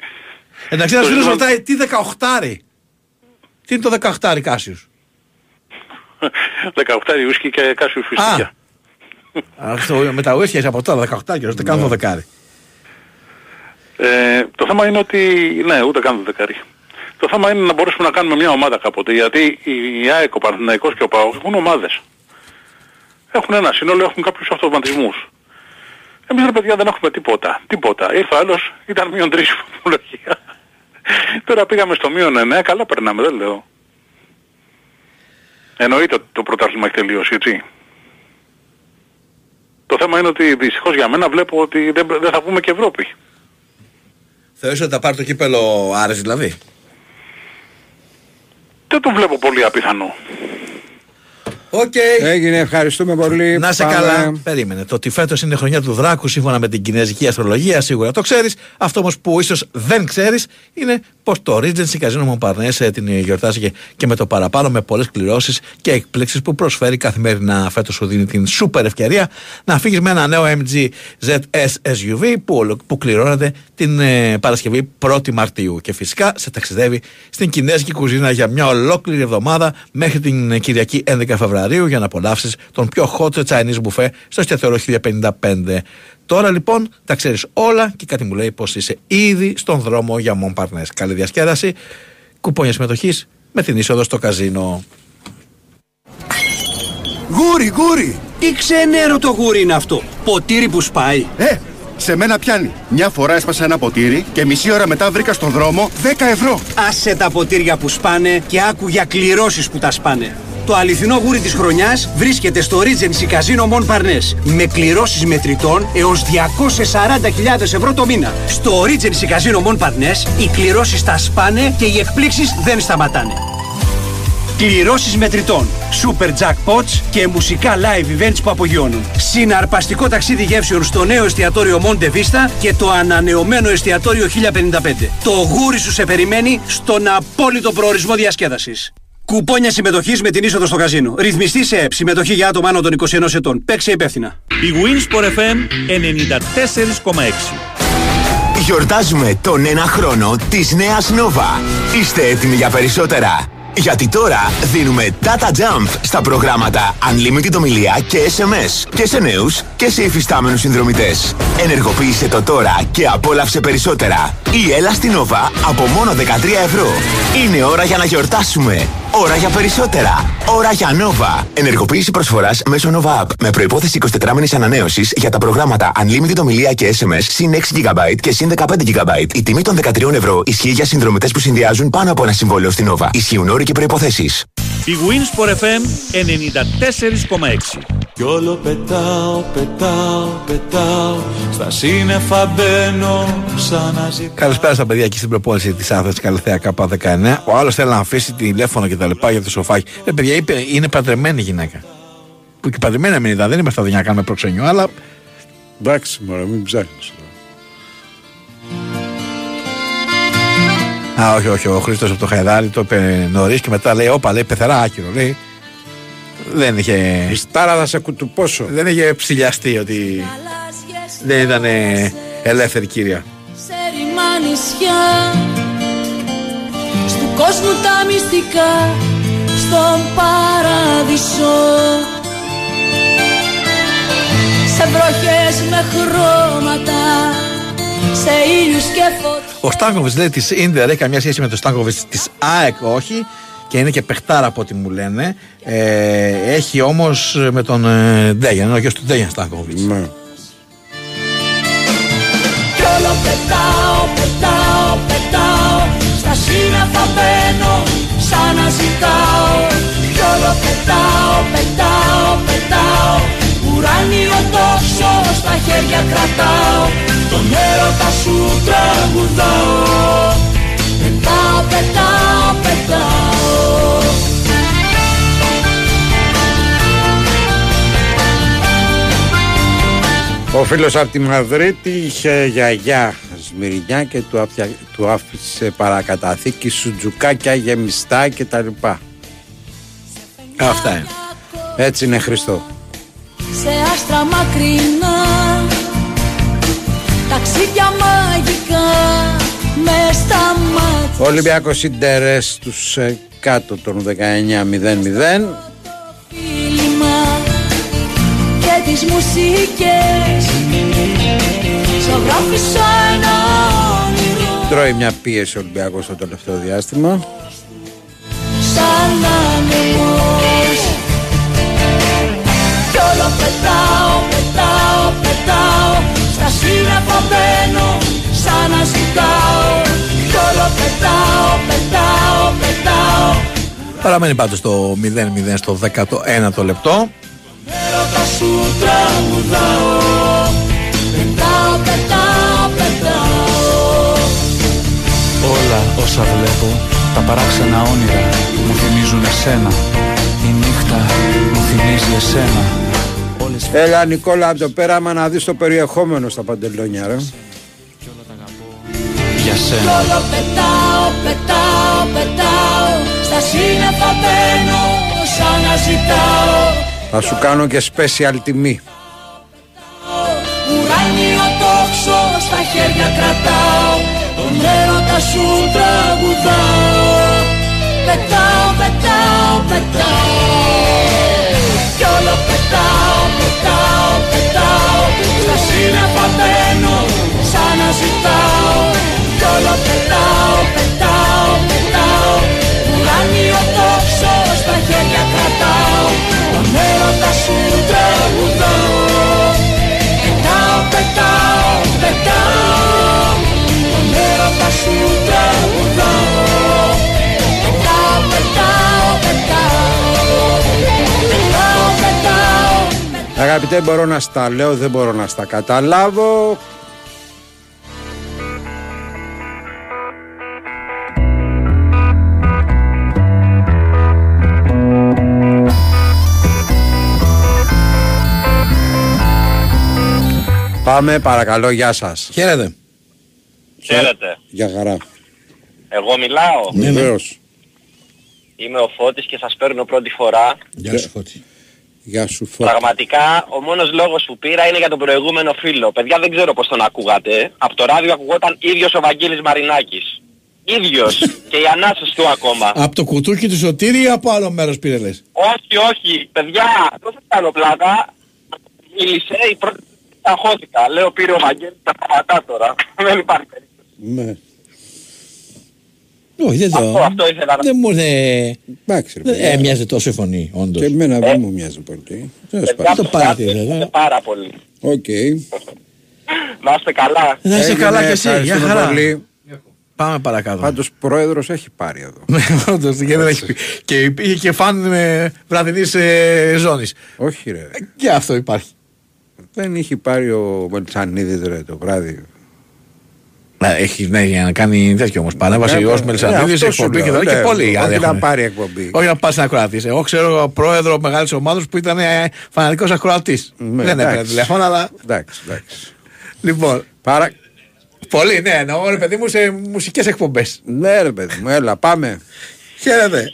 Εντάξει, ένας το φίλος ζήτημα- ρωτάει τι 18 Τι είναι το 18 Κάσιους; 18 ουίσκι και κάσιους φιστίκια. Αυτό με τα ουίσκια από τώρα 18 και δεν κάνω 12. Ε, το θέμα είναι ότι, ναι, ούτε καν το δεκάρι. Το θέμα είναι να μπορέσουμε να κάνουμε μια ομάδα κάποτε, γιατί η ΑΕΚ, ο Παναθηναϊκός και ο ΠΑΟΚ έχουν ομάδες. Έχουν ένα σύνολο, έχουν κάποιους αυτοματισμούς. Εμείς ρε παιδιά δεν έχουμε τίποτα. Τίποτα. Ήρθε ο άλλος, ήταν μείον τρεις η βαθμολογία. Τώρα πήγαμε στο μείον 9, καλά περνάμε, δεν λέω. Εννοείται ότι το πρωτάθλημα έχει τελειώσει, έτσι. Το θέμα είναι ότι δυστυχώς για μένα βλέπω ότι δεν, δεν θα βγούμε και Ευρώπη. Θεωρείς ότι θα πάρει το κύπελο Άρης δηλαδή. Δεν το βλέπω πολύ απίθανο. Οκ. Έγινε, ευχαριστούμε πολύ. Να σε Πάμε. καλά. Περίμενε. Το ότι φέτος είναι χρονιά του Δράκου σύμφωνα με την κινέζικη αστρολογία σίγουρα το ξέρεις. Αυτό όμως που ίσως δεν ξέρεις είναι πως το Regency Casino Mont Parnes την γιορτάζει και με το παραπάνω με πολλές κληρώσεις και εκπλήξεις που προσφέρει καθημερινά. Φέτος σου δίνει την σούπερ ευκαιρία να φύγεις με ένα νέο MG ZS SUV που, ολο- που κληρώνεται την ε, Παρασκευή 1η Μαρτίου. Και φυσικά σε ταξιδεύει στην κινέζικη κουζίνα για μια ολόκληρη εβδομάδα μέχρι την ε, Κυριακή 11 Φεβρουαρίου για να απολαύσει τον πιο hot Chinese buffet στο εστιατόριο 1055. Τώρα λοιπόν τα ξέρεις όλα και κάτι μου λέει πως είσαι ήδη στον δρόμο για Montparnasse. Καλή διασκέδαση, κουπόνια συμμετοχής με την είσοδο στο καζίνο. Γούρι, γούρι! Τι ξενέρο το γούρι είναι αυτό. Ποτήρι που σπάει. Ε, σε μένα πιάνει. Μια φορά έσπασα ένα ποτήρι και μισή ώρα μετά βρήκα στον δρόμο 10 ευρώ. Άσε τα ποτήρια που σπάνε και άκου για κληρώσεις που τα σπάνε. Το αληθινό γούρι της χρονιάς βρίσκεται στο Regency Casino Mon Parnes με κληρώσεις μετρητών έως 240.000 ευρώ το μήνα. Στο Regency Casino Mon Parnes οι κληρώσεις τα σπάνε και οι εκπλήξεις δεν σταματάνε. Κληρώσεις μετρητών, super jackpots και μουσικά live events που απογειώνουν. Συναρπαστικό ταξίδι γεύσεων στο νέο εστιατόριο Monte Vista και το ανανεωμένο εστιατόριο 1055. Το γούρι σου σε περιμένει στον απόλυτο προορισμό διασκέδασης. Κουπόνια συμμετοχής με την είσοδο στο καζίνο. Ρυθμιστή σε ΕΠ. Συμμετοχή για άτομα άνω των 21 ετών. Παίξε υπεύθυνα. Η Winsport FM 94,6. Γιορτάζουμε τον ένα χρόνο της νέας Nova. Είστε έτοιμοι για περισσότερα. Γιατί τώρα δίνουμε Data Jump στα προγράμματα Unlimited ομιλία και SMS και σε νέους και σε υφιστάμενους συνδρομητές. Ενεργοποίησε το τώρα και απόλαυσε περισσότερα. Ή έλα στην Nova από μόνο 13 ευρώ. Είναι ώρα για να γιορτάσουμε. Ώρα για περισσότερα. Ώρα για Nova. Ενεργοποίηση προσφοράς μέσω Nova App με προϋπόθεση 24 μήνες ανανέωσης για τα προγράμματα Unlimited ομιλία και SMS συν 6 GB και συν 15 GB. Η τιμή των 13 ευρώ ισχύει για συνδρομητές που συνδυάζουν πάνω από ένα συμβόλαιο στην Nova. Ισχύουν όροι και προϋποθέσεις. Η Winsport FM 94,6. Κι όλο πετάω, πετάω, πετάω Στα σύννεφα μπαίνω σαν να ζητάω Καλησπέρα στα παιδιά εκεί στην προπόνηση της Άθρα Καλυθέα K19. Ο άλλος θέλει να αφήσει τηλέφωνο και τα λοιπά για το σοφάκι. Ε, παιδιά, είπε, είναι παντρεμένη γυναίκα. Που και παντρεμένη μην ήταν, δεν είμαστε εδώ για να κάνουμε προξενιό, αλλά. Εντάξει, μωρέ, μην ψάχνεις. Α, όχι, όχι. Ο Χρήστος από το Χαϊδάρι το είπε νωρίς και μετά λέει: Όπα, λέει πεθερά άκυρο. Λέει. Δεν είχε. Στάρα θα σε κουτουπώσω. Δεν είχε ψηλιαστεί ότι δεν ήταν ε, ελεύθερη κύρια. σε ρημά νησιά Στου κόσμου τα μυστικά Στον παράδεισο Σε βροχές με χρώματα Σε ήλιους και φωτιές Ο Στάνκοβιτς λέει της Ίντερ έχει καμία σχέση με το Στάνκοβιτς της ΑΕΚ, όχι. Και είναι και παιχτάρα από ό,τι μου λένε. Ε, έχει όμως με τον ε, Ντέγιαν, είναι ο γιος του Ντέγιαν Στάνκοβιτς. Ναι. Κι όλο πετάω, πετάω, πετάω Στα σύννεφα μπαίνω σαν να ζητάω Κι όλο πετάω, πετάω, πετάω Ουράνιο τόξο στα χέρια κρατάω Τον έρωτα σου τραγουδάω Πετάω, πετάω, πετάω Ο φίλος από τη Μαδρίτη είχε γιαγιά Σμυρινιά και του, αφια... του άφησε παρακαταθήκη σουτζουκάκια γεμιστά και τα λοιπά. Αυτά είναι. Έτσι είναι Χριστό. σε άστρα μακρινά Ταξίδια μαγικά με στα μάτια. Ο Ολυμπιακός Ιντερές στους ε, κάτω των 19-0-0 φίλημα και τις μουσικές. Ζωγράφισα ένα όνειρο. Τρώει μια πίεση ο Ολυμπιακός στο τελευταίο διάστημα. Σαν άνεμος. Κι όλο πετάω, πετάω, πετάω Στα σύννεφα μπαίνω σαν να ζητάω Κι όλο πετάω, πετάω, πετάω Παραμένει πάντως το 0-0 στο 19ο λεπτό. Έρωτα σου τραγουδάω Πετάω, πετάω, πετάω Όλα όσα βλέπω, τα παράξενα όνειρα μου θυμίζουν εσένα. Η νύχτα μου θυμίζει εσένα. Όλες Έλα Νικόλα από το πέραμα να δεις το περιεχόμενο στα παντελόνια ρε. Για Κι σένα. όλο πετάω, πετάω, πετάω. Στα σύννεφα μπαίνω σαν να ζητάω. Θα σου κάνω και special τιμή. Ουράνιο τόξο στα χέρια κρατάω. Τον έρωτα σου τραγουδάω. Πετάω, πετάω, πετάω κι όλο πετάω, πετάω, πετάω. Στα σύννεφα μπαίνω σαν να ζητάω Κι όλο πετάω, πετάω, πετάω. Ουράνιο τόξο στα χέρια κρατάω. Τον έρωτα σου τραγουδάω. Πετάω, πετάω, πετάω. Τον έρωτα σου Αγαπητέ μπορώ να στα λέω, δεν μπορώ να στα καταλάβω. Πάμε παρακαλώ, γεια σας. Χαίρετε. Χαίρετε. Γεια χαρά. Εγώ μιλάω; Ναι, Βεβαίως. Είμαι ο Φώτης και σας παίρνω πρώτη φορά. Γεια σου Φώτη. Γεια σου Φώτη. Πραγματικά ο μόνος λόγος που πήρα είναι για τον προηγούμενο φίλο. Παιδιά δεν ξέρω πώς τον ακούγατε. Από το ράδιο ακουγόταν ίδιος ο Βαγγέλης Μαρινάκης. Ίδιος. και οι ανάσες του ακόμα. Από το κουτούκι του Σωτήρη ή από άλλο μέρος πήρε λες; όχι, όχι. Παιδιά, δεν θα κάνω πλάκα. Μίλησε η πρώτη ταχώθηκα. Λέω πήρε ο Βαγγέλης τα σταματά τώρα. δεν υπάρχει περίπτωση. Ναι. Όχι, δεν το... Αυτό, αυτό ήθελα να Δεν μου είναι... Εντάξει, ρε Δεν παιδιά. έμοιαζε τόσο η φωνή, όντως. Και εμένα δεν μου μοιάζει πολύ. Τέλος Παιδιά, πάντων. το παρατήρησα, ευχαριστώ ε. πάρα πολύ. Οκ. Να είστε καλά. Να είσαι Έγινε, καλά και εσύ, για ευχαριστούμε χαρά. πολύ. Πάμε παρακάτω. Πάντως πρόεδρος έχει πάρει εδώ. Ναι, όντως, και δεν έχει πει. Και υπήρχε και φαν με βραδινής ε, ζώνης. Όχι ρε. Και αυτό υπάρχει. Δεν είχε πάρει ο Μελτσανίδης ρε το βράδυ. Να, έχει, ναι, για να κάνει τέτοιο όμως παρέμβαση Ναι, ως ναι, Μελισανίδης, αυτός σου εκπομπή και λέω, τα και ναι, πολλοί όχι αν να έχουν. πάρει εκπομπή. Όχι να πας να ακροατής. Εγώ ξέρω πρόεδρο μεγάλης ομάδος που ήταν ε, φανατικός ακροατής. Ναι, Δεν έπαιρνε εντάξει. τηλέφωνο, αλλά... Εντάξει, εντάξει. Λοιπόν, Παρα... πολύ, ναι, εννοώ ρε παιδί μου σε μουσικές εκπομπές. Ναι ρε παιδί μου, έλα πάμε. Χαίρετε.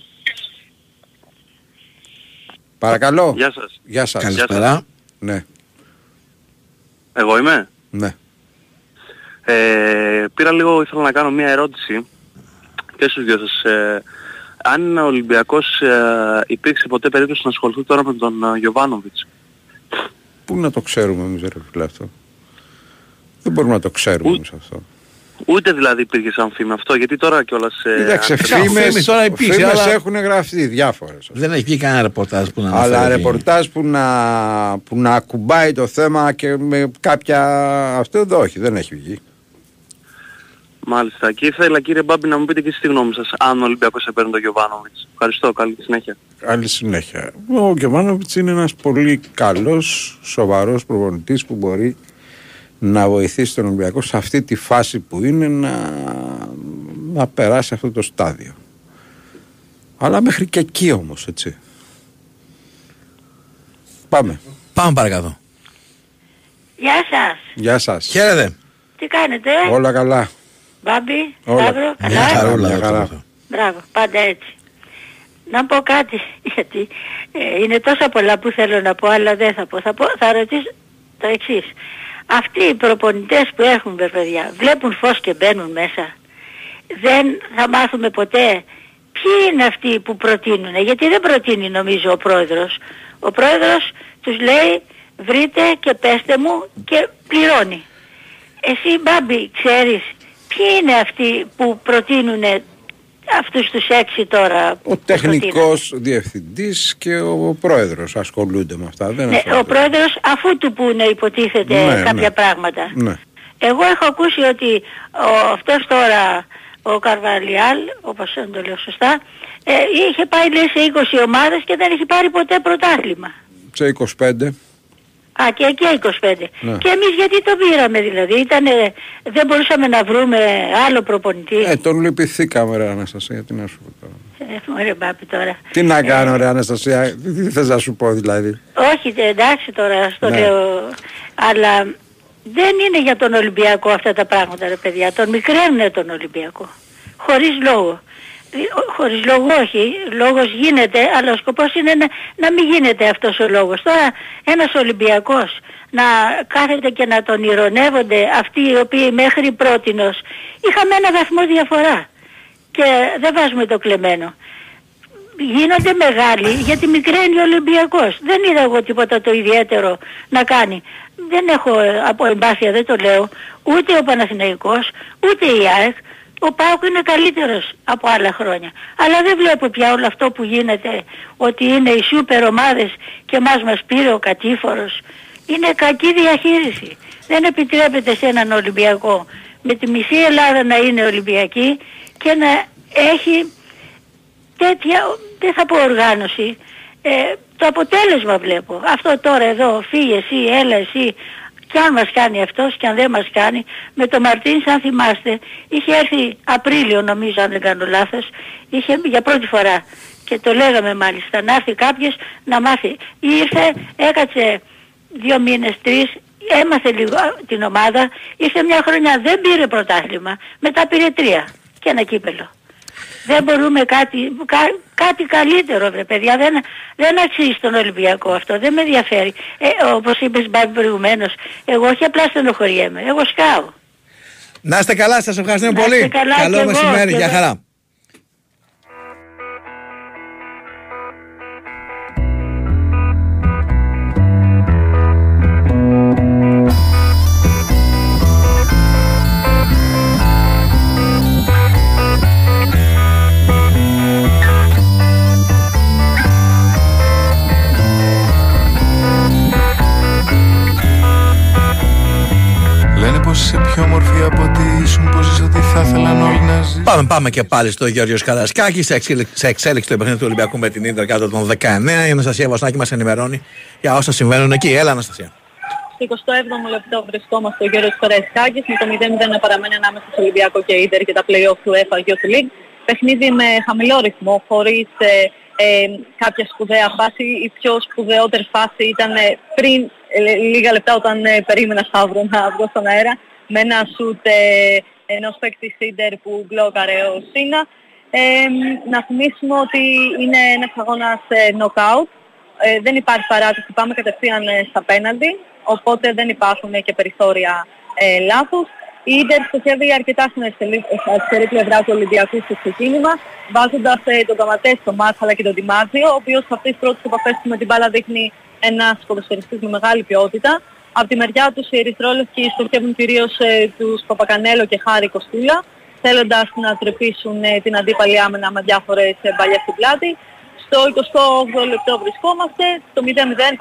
Παρακαλώ. Γεια σας. Γεια σας. Καλησπέρα. Ναι, Εγώ είμαι; ναι. Ε, πήρα λίγο, ήθελα να κάνω μια ερώτηση και στους δυο σας. Ε, αν ο Ολυμπιακός ε, υπήρξε ποτέ περίπτωση να ασχοληθεί τώρα με τον ε, Γιωβάνοβιτς; Πού να το ξέρουμε εμείς ρε φίλε αυτό; Δεν μπορούμε να το ξέρουμε εμείς αυτό. Ούτε δηλαδή υπήρχε σαν φήμη αυτό, γιατί τώρα κιόλας... Ε, Κοίταξε, αν- φήμες φήμες, τώρα υπήρχε, φήμες αλλά- έχουν γραφτεί διάφορες. Δεν έχει βγει κανένα ρεπορτάζ που να Αλλά αναφέρει. ρεπορτάζ που να, που να ακουμπάει το θέμα και με κάποια... Αυτό εδώ όχι, δεν έχει βγει. Μάλιστα. Και ήθελα κύριε Μπάμπη να μου πείτε και εσείς τη γνώμη σας, αν ο Ολυμπιακός έπαιρνε τον Γιωβάνοβιτς. Ευχαριστώ, καλή συνέχεια. Άλλη συνέχεια. Ο Γκεμάνοβιτς είναι ένας πολύ καλός, σοβαρός προπονητής που μπορεί να βοηθήσει τον Ολυμπιακό σε αυτή τη φάση που είναι να, να περάσει αυτό το στάδιο. Αλλά μέχρι και εκεί όμως, έτσι. Πάμε. Πάμε παρακάτω. Γεια σας. Γεια σας. Χαίρετε. Τι κάνετε, Όλα καλά. Μπάμπη, Όλα. Σταύρο, Μια καλά. χαρούλα. Μια εδώ χαρά. τώρα. Μπράβο, πάντα έτσι. Να πω κάτι, γιατί ε, είναι τόσα πολλά που θέλω να πω, αλλά δεν θα πω. Θα, πω, θα ρωτήσω το εξής. Αυτοί οι προπονητές που έχουν παιδιά, βλέπουν φως και μπαίνουν μέσα. Δεν θα μάθουμε ποτέ ποιοι είναι αυτοί που προτείνουν. Γιατί δεν προτείνει νομίζω ο πρόεδρος. Ο πρόεδρος τους λέει βρείτε και πέστε μου και πληρώνει. Εσύ Μπάμπη ξέρεις ποιοι είναι αυτοί που προτείνουν αυτούς τους έξι τώρα Ο που προτείνουν; τεχνικός διευθυντής και ο πρόεδρος ασχολούνται με αυτά. Δεν Ναι, ο ασχολούνται. πρόεδρος αφού του πούνε υποτίθεται Ναι, κάποια ναι. πράγματα. Ναι. Εγώ έχω ακούσει ότι ο, αυτός τώρα ο Καρβαλιάλ, όπως δεν το λέω σωστά, ε, είχε πάει λέει σε 20 ομάδες και δεν έχει πάρει ποτέ πρωτάθλημα. Σε 25. Α, και εκεί 25. Ναι. Και εμείς γιατί το πήραμε δηλαδή, Ήτανε, δεν μπορούσαμε να βρούμε άλλο προπονητή. Ε, τον λυπηθήκαμε ρε Αναστασία, τι να σου πω τώρα. Ε, μωρέ μπάπη τώρα. Τι να κάνω ρε Αναστασία, τι τι θες να σου πω δηλαδή; Όχι, τε- εντάξει τώρα, στο Ναι. λέω. Αλλά δεν είναι για τον Ολυμπιακό αυτά τα πράγματα, ρε παιδιά. Τον μικραίνουν τον Ολυμπιακό. Χωρίς λόγο. Ε, ο- Χωρίς λόγο όχι, λόγος γίνεται, αλλά ο σκοπός είναι να, να μην γίνεται αυτός ο λόγος. Τώρα ένας Ολυμπιακός να κάθεται και να τον ηρωνεύονται αυτοί οι οποίοι μέχρι πρότινος είχαμε ένα βαθμό διαφορά και δεν βάζουμε το κλεμμένο γίνονται μεγάλοι γιατί μικραίνει ο Ολυμπιακός. Δεν είδα εγώ τίποτα το ιδιαίτερο να κάνει. Δεν έχω ε, από εμπάθεια, δεν το λέω, ούτε ο Παναθηναϊκός, ούτε η ΑΕΚ. Ο ΠΑΟΚ είναι καλύτερος από άλλα χρόνια. Αλλά δεν βλέπω πια όλο αυτό που γίνεται ότι είναι οι σούπερ ομάδες και μας μας πήρε ο κατήφορος. Είναι κακή διαχείριση. Δεν επιτρέπεται σε έναν Ολυμπιακό με τη μισή Ελλάδα να είναι Ολυμπιακή και να έχει τέτοια, δεν θα πω οργάνωση, ε, Ε, το αποτέλεσμα βλέπω. Αυτό τώρα εδώ, φύγε εσύ, έλα εσύ, και αν μας κάνει αυτός και αν δεν μας κάνει, με το Μαρτίνς αν θυμάστε, είχε έρθει Απρίλιο νομίζω αν δεν κάνω λάθος, είχε για πρώτη φορά και το λέγαμε μάλιστα, να έρθει κάποιος να μάθει. Ήρθε, έκατσε δύο μήνες, τρεις, έμαθε λίγο την ομάδα, ήρθε μια χρονιά, δεν πήρε πρωτάθλημα, μετά πήρε τρία και ένα κύπελο. Δεν μπορούμε κάτι, κα- κάτι καλύτερο βρε παιδιά, δεν, δεν αξίζει στον Ολυμπιακό αυτό, δεν με ενδιαφέρει. Ε, όπως είπες Μπάμπη προηγουμένως, εγώ όχι απλά στενοχωριέμαι, εγώ σκάω. Να είστε καλά, σας ευχαριστούμε Να πολύ. είστε καλά Καλό κι εγώ, μεσημέρι, και γεια εγώ. χαρά. Λένε πως είσαι πιο όμορφη από ό,τι ήσουν Πως είσαι ότι θα ήθελαν όλοι να ζήσουν Πάμε, πάμε και πάλι στο Γιώργο Καρασκάκης σε εξέλιξη, σε εξέλιξη του παιχνίδι του Ολυμπιακού με την Ίντερ κάτω των 19. Η Αναστασία Βασνάκη μας ενημερώνει για όσα συμβαίνουν εκεί. Έλα, Αναστασία. Στο 27ο λεπτό βρισκόμαστε ο Γιώργος Καραϊσκάκης με το 0-0 να παραμένει ανάμεσα στο Ολυμπιακό και Ίντερ και τα play-off του UEFA Youth League. Παιχνίδι με χαμηλό ρυθμό, χωρίς ε, ε, κάποια σπουδαία φάση. Η πιο σπουδαιότερη φάση ήταν ε, πριν ε, λίγα λεπτά όταν ε, περίμενα Σταύρο να βγω στον αέρα με ένα σουτ ε, ενός παίκτη Ίντερ που μπλόκαρε ο Σίνα. Ε, να θυμίσουμε ότι είναι ένας αγώνας ε, knockout. Ε, δεν υπάρχει παράτηση, πάμε κατευθείαν ε, στα πέναλτι, οπότε δεν υπάρχουν ε, και περιθώρια ε, λάθους. Η Ίντερ στοχεύει αρκετά στην αριστερή στην αριστερή πλευρά του Ολυμπιακού στο ξεκίνημα, βάζοντας ε, τον Καματέ στο μάτς αλλά και τον Τιμάτζιο, ο οποίος σε αυτές τις πρώτες επαφές του με την μπάλα δείχνει ένας ποδοσφαιριστής με μεγάλη ποιότητα. Από τη μεριά τους οι ερυθρόλευκοι στοχεύουν κυρίως ε, τους Παπακανέλο και Χάρη Κοστούλα, θέλοντας να τρεπήσουν ε, την αντίπαλη άμενα με διάφορες ε, μπαλιές στην πλάτη. Στο 28ο λεπτό βρισκόμαστε, το 0-0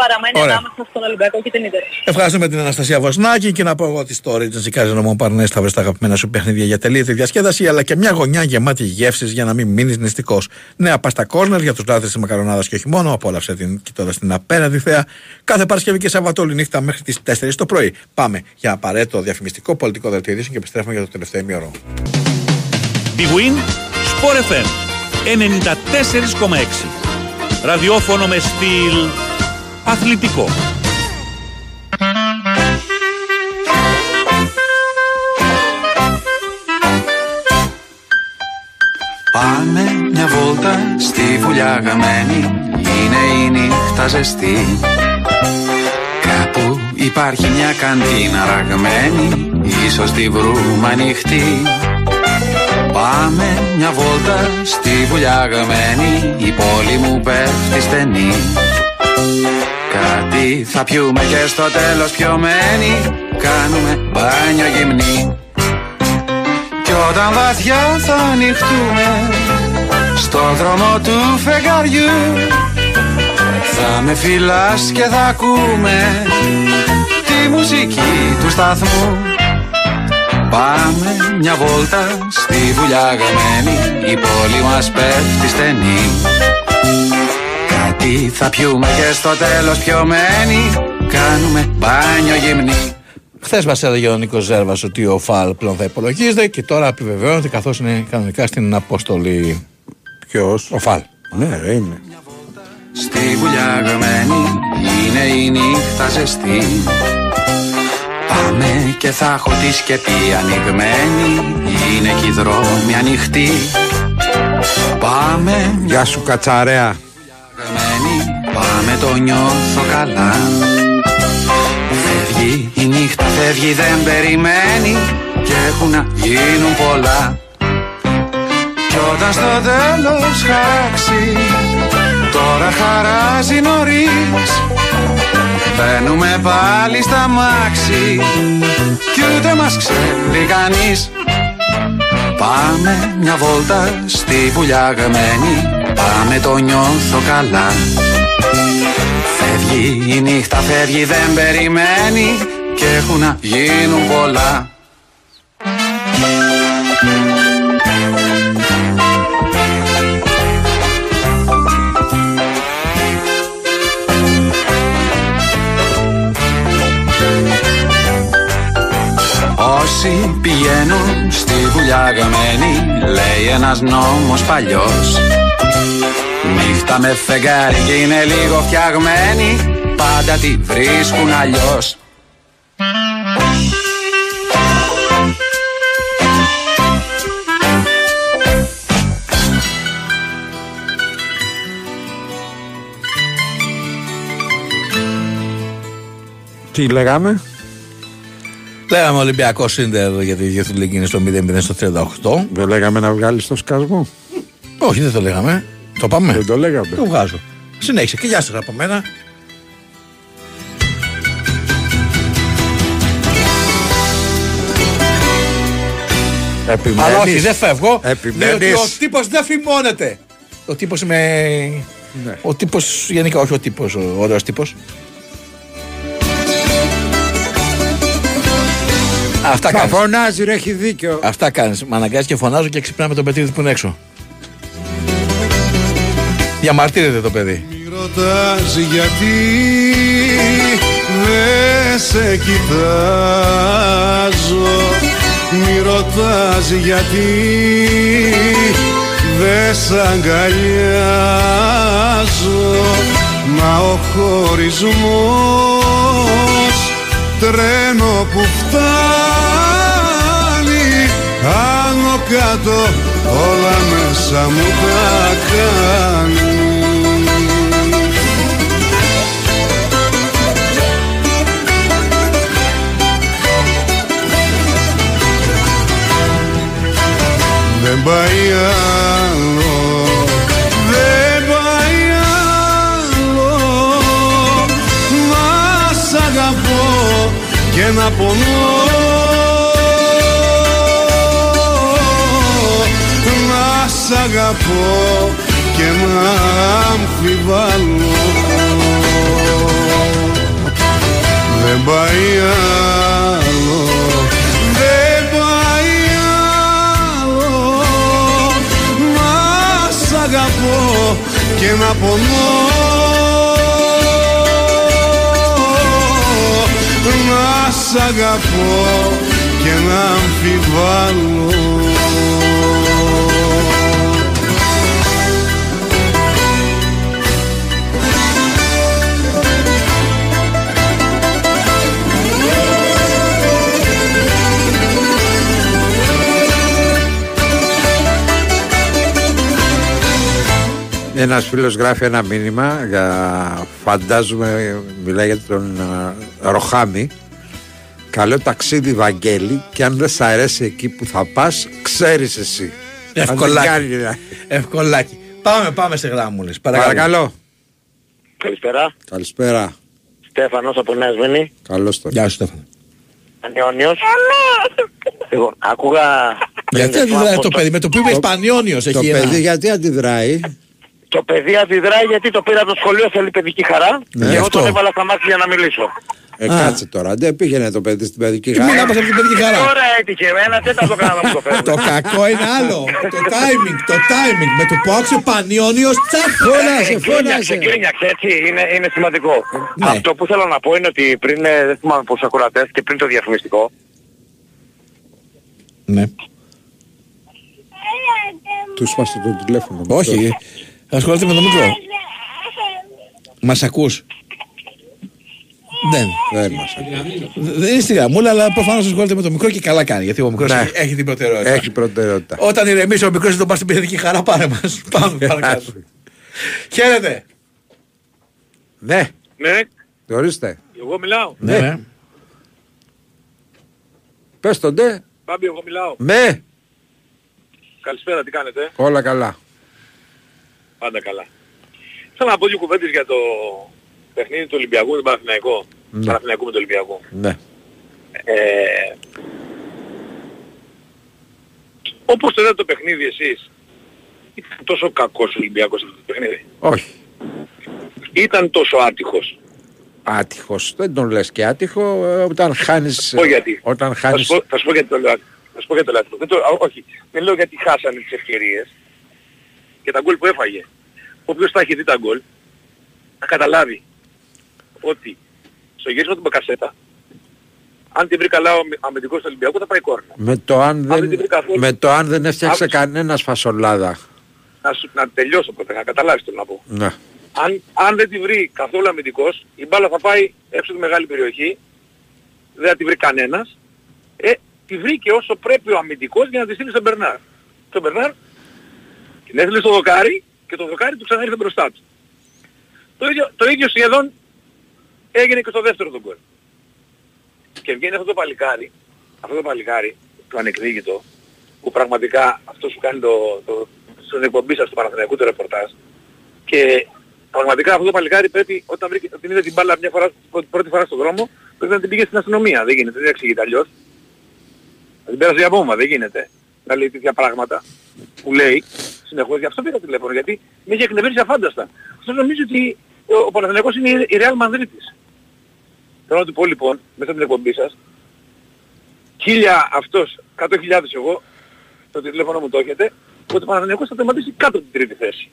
παραμένει Ωραία. ανάμεσα στον Ολυμπιακό και την Ίντερ. Ευχαριστούμε την Αναστασία Βασνάκη και να πω εγώ ότι στο Regency Casino Mon Parnes θα βρει τα αγαπημένα σου παιχνίδια για τελείωτη διασκέδαση αλλά και μια γωνιά γεμάτη γεύσεις για να μην μείνεις νηστικός. Νέα πάστα κόρνερ για τους λάτρε της μακαρονάδας και όχι μόνο. Απόλαυσε την κοιτώντα την απέναντι θέα κάθε Παρασκευή και Σαββατό όλη νύχτα μέχρι τις 4 το πρωί. Πάμε για απαραίτητο διαφημιστικό πολιτικό δελτίο ειδήσεων και επιστρέφουμε για το τελευταίο ημιωρό. Big Win, Sport FM 94,6. Ραδιόφωνο με στυλ αθλητικό. Πάμε μια βόλτα στη βουλιά γαμένη Είναι η νύχτα ζεστή Κάπου υπάρχει μια καντίνα ραγμένη Ίσως τη βρούμε ανοιχτή Πάμε μια βόλτα στη βουλιά γαμένη Η πόλη μου πέφτει στενή. Κάτι θα πιούμε και στο τέλος πιωμένοι Κάνουμε μπάνιο γυμνή. Κι όταν βαθιά θα ανοιχτούμε Στο δρόμο του φεγγαριού Θα με φυλάς και θα ακούμε Τη μουσική του σταθμού Πάμε μια βόλτα στη βουλιά γαμένη Η πόλη μας πέφτει στενή Κάτι θα πιούμε και στο τέλος πιωμένοι Κάνουμε μπάνιο γυμνή Χθες μας έλεγε ο Νίκος Ζέρβας ότι ο Φαλ πλέον θα υπολογίζεται και τώρα επιβεβαιώνεται καθώς είναι κανονικά στην αποστολή. Ποιος; Ο Φαλ. Ναι, ρε, είναι. Στη βουλιά γραμμένη είναι η νύχτα ζεστή Πάμε και θα έχω τη σκεπή ανοιγμένη. Είναι και οι δρόμοι ανοιχτοί. Πάμε. Γεια σου κατσαρέα. γραμμένη Πάμε το νιώθω καλά. Φεύγει η νύχτα φεύγει δεν περιμένει. Και έχουν να γίνουν πολλά. Κι όταν στο τέλος χαράξει Τώρα χαράζει νωρίς Μπαίνουμε πάλι στα μάξι. Κι ούτε μας ξέρει κανείς. Πάμε μια βόλτα στη βουλιά γαμένη Πάμε το νιώθω καλά. Φεύγει η νύχτα φεύγει δεν περιμένει. Και έχουν να γίνουν πολλά φουλιαγμένη Λέει ένας νόμος παλιός Νύχτα με φεγγάρι και είναι λίγο φτιαγμένη Πάντα τη βρίσκουν αλλιώς Τι λέγαμε; Λέγαμε Ολυμπιακό Σίντερ για τη Διεθνή είναι στο 0-0 στο 38. Δεν λέγαμε να βγάλεις το σκασμό. Όχι, δεν το λέγαμε. Το πάμε. Δεν το λέγαμε. Το βγάζω. Συνέχισε και γεια σας από μένα. Επιμένεις. Αλλά όχι, δεν φεύγω. Επιμένεις. Διότι ο τύπος δεν φημώνεται. Ο τύπος είμαι... Ναι. Ο τύπος, γενικά όχι ο τύπος, ο ωραίος τύπος. Αυτά Μα κάνεις. φωνάζει, ρε, έχει δίκιο. Αυτά κάνεις. Μ' αναγκάζει και φωνάζω και ξυπνάμε το παιδί που είναι έξω. Διαμαρτύρεται το παιδί. Μη ρωτάς γιατί δεν σε κοιτάζω Μη ρωτάς γιατί δεν σ' αγκαλιάζω Μα ο χωρισμός τρένο που φτάνει Άνω κάτω όλα μέσα μου τα κάνει. Δεν πάει και να πονώ. Να σ' αγαπώ και να αμφιβάλλω. Δεν πάει άλλο Δεν πάει άλλο. Να σ' αγαπώ και να πονώ σ' αγαπώ και να αμφιβάλλω. Ένας φίλος γράφει ένα μήνυμα για φαντάζομαι μιλάει για τον α, Ροχάμι Καλό ταξίδι Βαγγέλη και αν δεν σ' αρέσει εκεί που θα πας ξέρεις εσύ Ευκολάκι. Αν δεν κάνει- Ευκολάκι. Πάμε, πάμε σε γράμμουλες. Παρακαλώ. Παρακαλώ Καλησπέρα. Καλησπέρα Στέφανος από Νέα Σμήνη. Καλώς το Γεια σου Στέφανο. Ανιόνιος. Λοιπόν, άκουγα... Γιατί πριν αντιδράει από το παιδί, με το που είπες Πανιόνιος Το έχει παιδί ένα... γιατί αντιδράει; Το παιδί αντιδράει γιατί το πήρα από το σχολείο, θέλει παιδική χαρά. Ναι, και εγώ αυτό. τον έβαλα στα μάτια για να μιλήσω. Ε, κάτσε τώρα, δεν πήγαινε το παιδί στην παιδική Τι χαρά. μιλάμε σε αυτή την παιδική χαρά. Τώρα έτυχε, ένα τέταρτο κανένα μου το φέρνει. Το κακό είναι άλλο. το timing, το timing. Με το που άκουσε Πανιόνιος, τσακ. Φώνασε, Εγκρίνιαξε, εγκρίνιαξε, έτσι, είναι, είναι σημαντικό. Ναι. Αυτό που θέλω να πω είναι ότι πριν, ε, δεν θυμάμαι πόσους ακροατές και πριν το διαφημιστικό, Ναι. Τους σπάσε το τηλέφωνο. Όχι, ασχολείται με το μικρό; Μας ακούς; Δεν. Δεν μας ακούει. Δεν είναι στη γραμμούλα, αλλά προφανώς ασχολείται με το μικρό και καλά κάνει. Γιατί ο μικρός Ναι. έχει, έχει την προτεραιότητα. Έχει προτεραιότητα. Όταν ηρεμήσει ο μικρός, τον πας στην παιδική χαρά, πάρε μας. Πάμε παρακάτω. Χαίρετε. Ναι, Ναι, ορίστε. εγώ μιλάω. Ναι. Πες τον ντε. Μπάμπη, εγώ μιλάω. Με. Καλησπέρα, τι κάνετε; Όλα καλά. Πάντα καλά. Θέλω να πω δύο κουβέντες για το παιχνίδι του Ολυμπιακού με τον Παναθηναϊκό. Ναι. Του Παναθηναϊκού με τον Ολυμπιακό. Ναι. Ε, όπως το είδατε το παιχνίδι εσείς, ήταν τόσο κακός ο Ολυμπιακός αυτό το παιχνίδι; Όχι. Ήταν τόσο άτυχος; Άτυχος. Δεν τον λες και άτυχο ε, όταν χάνεις... πω γιατί. Όταν Θα χάνεις... σου, πω, θα σου πω γιατί το λέω. Θα σου πω γιατί το λέω. αυτό. Δεν το, α, όχι, δεν λέω γιατί χάσανε τις ευκαιρίες και τα γκολ που έφαγε. Όποιος θα έχει δει τα γκολ θα καταλάβει ότι στο γύρισμα του Μπακασέτα αν την βρει καλά ο αμυ- αμυντικός του Ολυμπιακού θα πάει κόρνα. Με το αν δεν την δεν, βρει καθόλου. με το αν δεν έφτιαξε Άκουσα. κανένας φασολάδα. Να, σου, να τελειώσω πρώτα, να καταλάβεις τι θέλω να πω. Ναι. Αν, αν δεν τη βρει καθόλου αμυντικός, η μπάλα θα πάει έξω τη μεγάλη περιοχή, δεν θα τη βρει κανένας, ε, τη βρήκε όσο πρέπει ο αμυντικός για να τη στείλει στον Μπερνάρ. Στον Μπερνάρ την έστειλε στο δοκάρι και το δοκάρι του ξανά ήρθε μπροστά του. Το ίδιο, το ίδιο σχεδόν έγινε και στο δεύτερο τον γκολ. Και βγαίνει αυτό το παλικάρι, αυτό το παλικάρι, το ανεκδίκητο, που πραγματικά αυτός σου κάνει το, το, στον εκπομπή σας του Παναθηναϊκού το ρεπορτάζ, και πραγματικά αυτό το παλικάρι πρέπει όταν βρήκε, την είδε την μπάλα μια φορά, πρώτη- πρώτη φορά στον δρόμο, πρέπει να την πήγε στην αστυνομία. Δεν γίνεται, δεν εξηγείται αλλιώς. Να την πέρασε για μπόμβα, δεν γίνεται. Να λέει τέτοια πράγματα που λέει συνεχώς. Γι' αυτό πήρα τηλέφωνο, γιατί με έχει εκνευρίσει αφάνταστα. Αυτό νομίζω ότι ο, ο Παναθηναϊκός είναι η- η Real Madrid της. Θέλω να του πω λοιπόν, μέσα από την εκπομπή σας, χίλια αυτός, 100.000 εγώ, το τηλέφωνο μου το έχετε, ότι ο Παναθηναϊκός θα τερματίσει κάτω από την τρίτη θέση.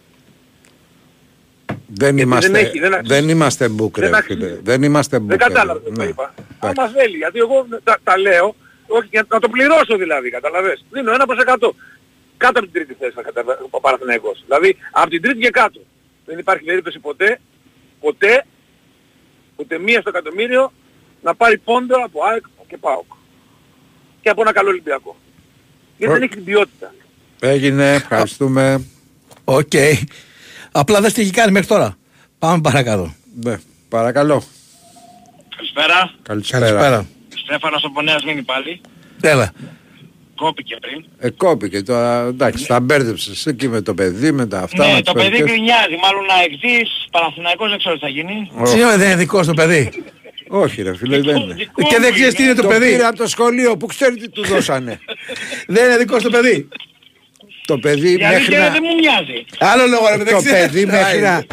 Δεν είμαστε, δεν έχει, δεν δεν, αξίζει. είμαστε μπουκ, ρε Δεν φίλε. Δεν είμαστε μπουκ. Δεν ρε. κατάλαβα το Ναι. είπα. Αν μας θέλει, γιατί εγώ τα, τα λέω, όχι για να το πληρώσω δηλαδή, καταλαβες. Δίνω ένα προς εκατό. Κάτω από την τρίτη θέση θα κατέβει ο Παναθηναϊκός. Δηλαδή από την τρίτη και κάτω. Δεν υπάρχει περίπτωση ποτέ, ποτέ, ούτε μία στο εκατομμύριο να πάρει πόντο από ΑΕΚ και ΠΑΟΚ. Και από ένα καλό Ολυμπιακό. Γιατί Ω. δεν έχει την ποιότητα. Έγινε, ευχαριστούμε. Οκ. Απλά δεν τι έχει κάνει μέχρι τώρα. Πάμε παρακάτω. Ναι, παρακαλώ. Καλησπέρα. Καλησπέρα. Καλησπέρα. Στέφανος από Νέα Σμύρνη πάλι. Έλα. Κόπηκε πριν. Ε, κόπηκε τώρα, εντάξει, τα μπέρδεψες εκεί με το παιδί, με τα αυτά. ναι, με το τις παιδί περιοχές. γκρινιάζει. Μάλλον να εκδείς. Παναθηναϊκός δεν ξέρω τι θα γίνει. Συγγνώμη, δεν είναι δικό το παιδί; Όχι ρε φίλε, δεν είναι. Και δεν ξέρεις τι είναι το παιδί; πήρε από το σχολείο, που ξέρει τι του δώσανε. Δεν είναι δικό το παιδί; το παιδί Η μέχρι αλήθεια να... δεν μου μοιάζει. Άλλο λόγο ρε το μεταξύ. παιδί μέχρι να...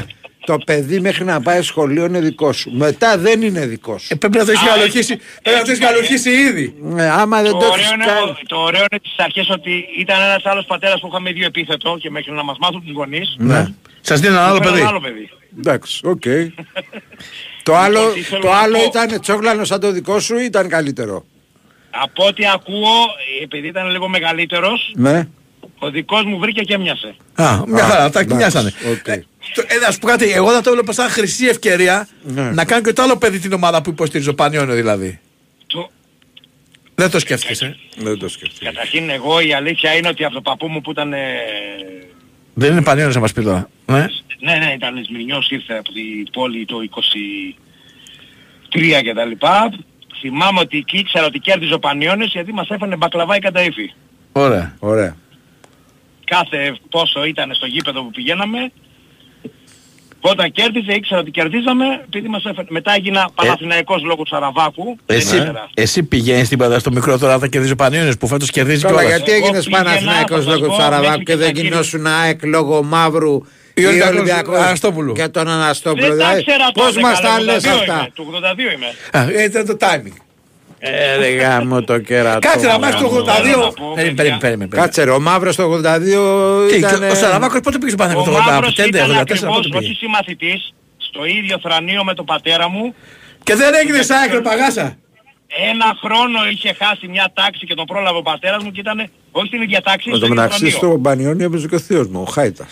Το παιδί μέχρι να πάει σχολείο είναι δικός σου. Μετά δεν είναι δικός σου. Ε, πρέπει να το έχεις γαλοχήσει. Πρέπει να το έχεις γαλοχήσει ήδη. Ε, άμα δεν Το το ωραίο, έχεις είναι, κάνει. το ωραίο είναι στις αρχές ότι ήταν ένας άλλος πατέρας που είχαμε δύο επίθετο και μέχρι να μας μάθουν τους γονείς. Ναι. Σας δίνει ένα άλλο μου φέραν παιδί. άλλο παιδί. Εντάξει, οκ. το άλλο, τι θέλω το να άλλο πω. ήταν τσόγλανος σαν το δικό σου ή ήταν καλύτερο; Από ό,τι ακούω, επειδή ήταν λίγο μεγαλύτερος, Ναι. Ο δικός μου βρήκε και έμοιασε. Α, μια Α, χαρά, τα εντάξει, κοινιάσανε. οκ. Το- Ε, να σου πω κάτι, εγώ θα το έβλεπα σαν χρυσή ευκαιρία Ναι. να κάνω και το άλλο παιδί την ομάδα που υποστηρίζει ο Πανιόνιο δηλαδή. Το- Δεν το σκέφτηκες, ε. Δεν το σκέφτηκα. Καταρχήν εγώ η αλήθεια είναι ότι από το παππού μου που ήταν... ε, Δεν είναι Πανιόνιος να μας πει τώρα. Ναι. Ναι, ναι, ήταν Σμυρνιός, ήρθε από την πόλη το 23 και τα λοιπά. Θυμάμαι ότι και ήξερα ότι κέρδιζε ο Πανιόνιος γιατί μας έφανε μπακλαβά η καταήφη. Ωραία. Ωραία. Κάθε πόσο ήταν στο γήπεδο που πηγαίναμε, όταν κέρδιζε ήξερα ότι κερδίζαμε επειδή μας έφανε. Μετά έγινα Παναθηναϊκός λόγω του Σαραβάκου. Εσύ, Δεν ήξερα. εσύ πηγαίνεις τίποτα στο μικρό τώρα θα κερδίζει ο Πανιόνιος που φέτος κερδίζει Καλά, κιόλας. γιατί Εγώ έγινες πήγαινα, Παναθηναϊκός θα σας λόγω του πω, Σαραβάκου μέχρι και και δεν τα κύρια- γινώσουν ΑΕΚ λόγω Μαύρου ή Ολυμπιακός Ολυμπιακός Αναστόπουλου. και τον Αναστόπουλο. Δεν τα Δηλαδή, ξέρα πώς τότε, μας καλά, τα λες 82 αυτά; είμαι, Του 82 είμαι. Α, ήταν το timing. Ε, ρε γάμο το κέρατο. Κάτσε να μάθεις το Θέλω 82. να πω, Περίμενε, παιδιά. περίμενε, περίμενε. Κάτσε ρε, ο Μαύρος το 82 Τι, ήταν... και Ο Σαραβάκος πότε πήγε στο Ο Παναγιώτο το Μαύρος 85, ήταν 84, ακριβώς πότε όχι πήγε. συμμαθητής, στο ίδιο θρανείο με τον πατέρα μου. Και δεν έγινε σάκρε παγάσα. Ένα χρόνο είχε χάσει μια τάξη και τον πρόλαβε ο πατέρας μου και ήταν όχι στην ίδια τάξη, Με στο το ίδιο μεταξύ θρανείο. στο Μπανιόνι έπαιζε και ο θείος μου, ο Χάιτας.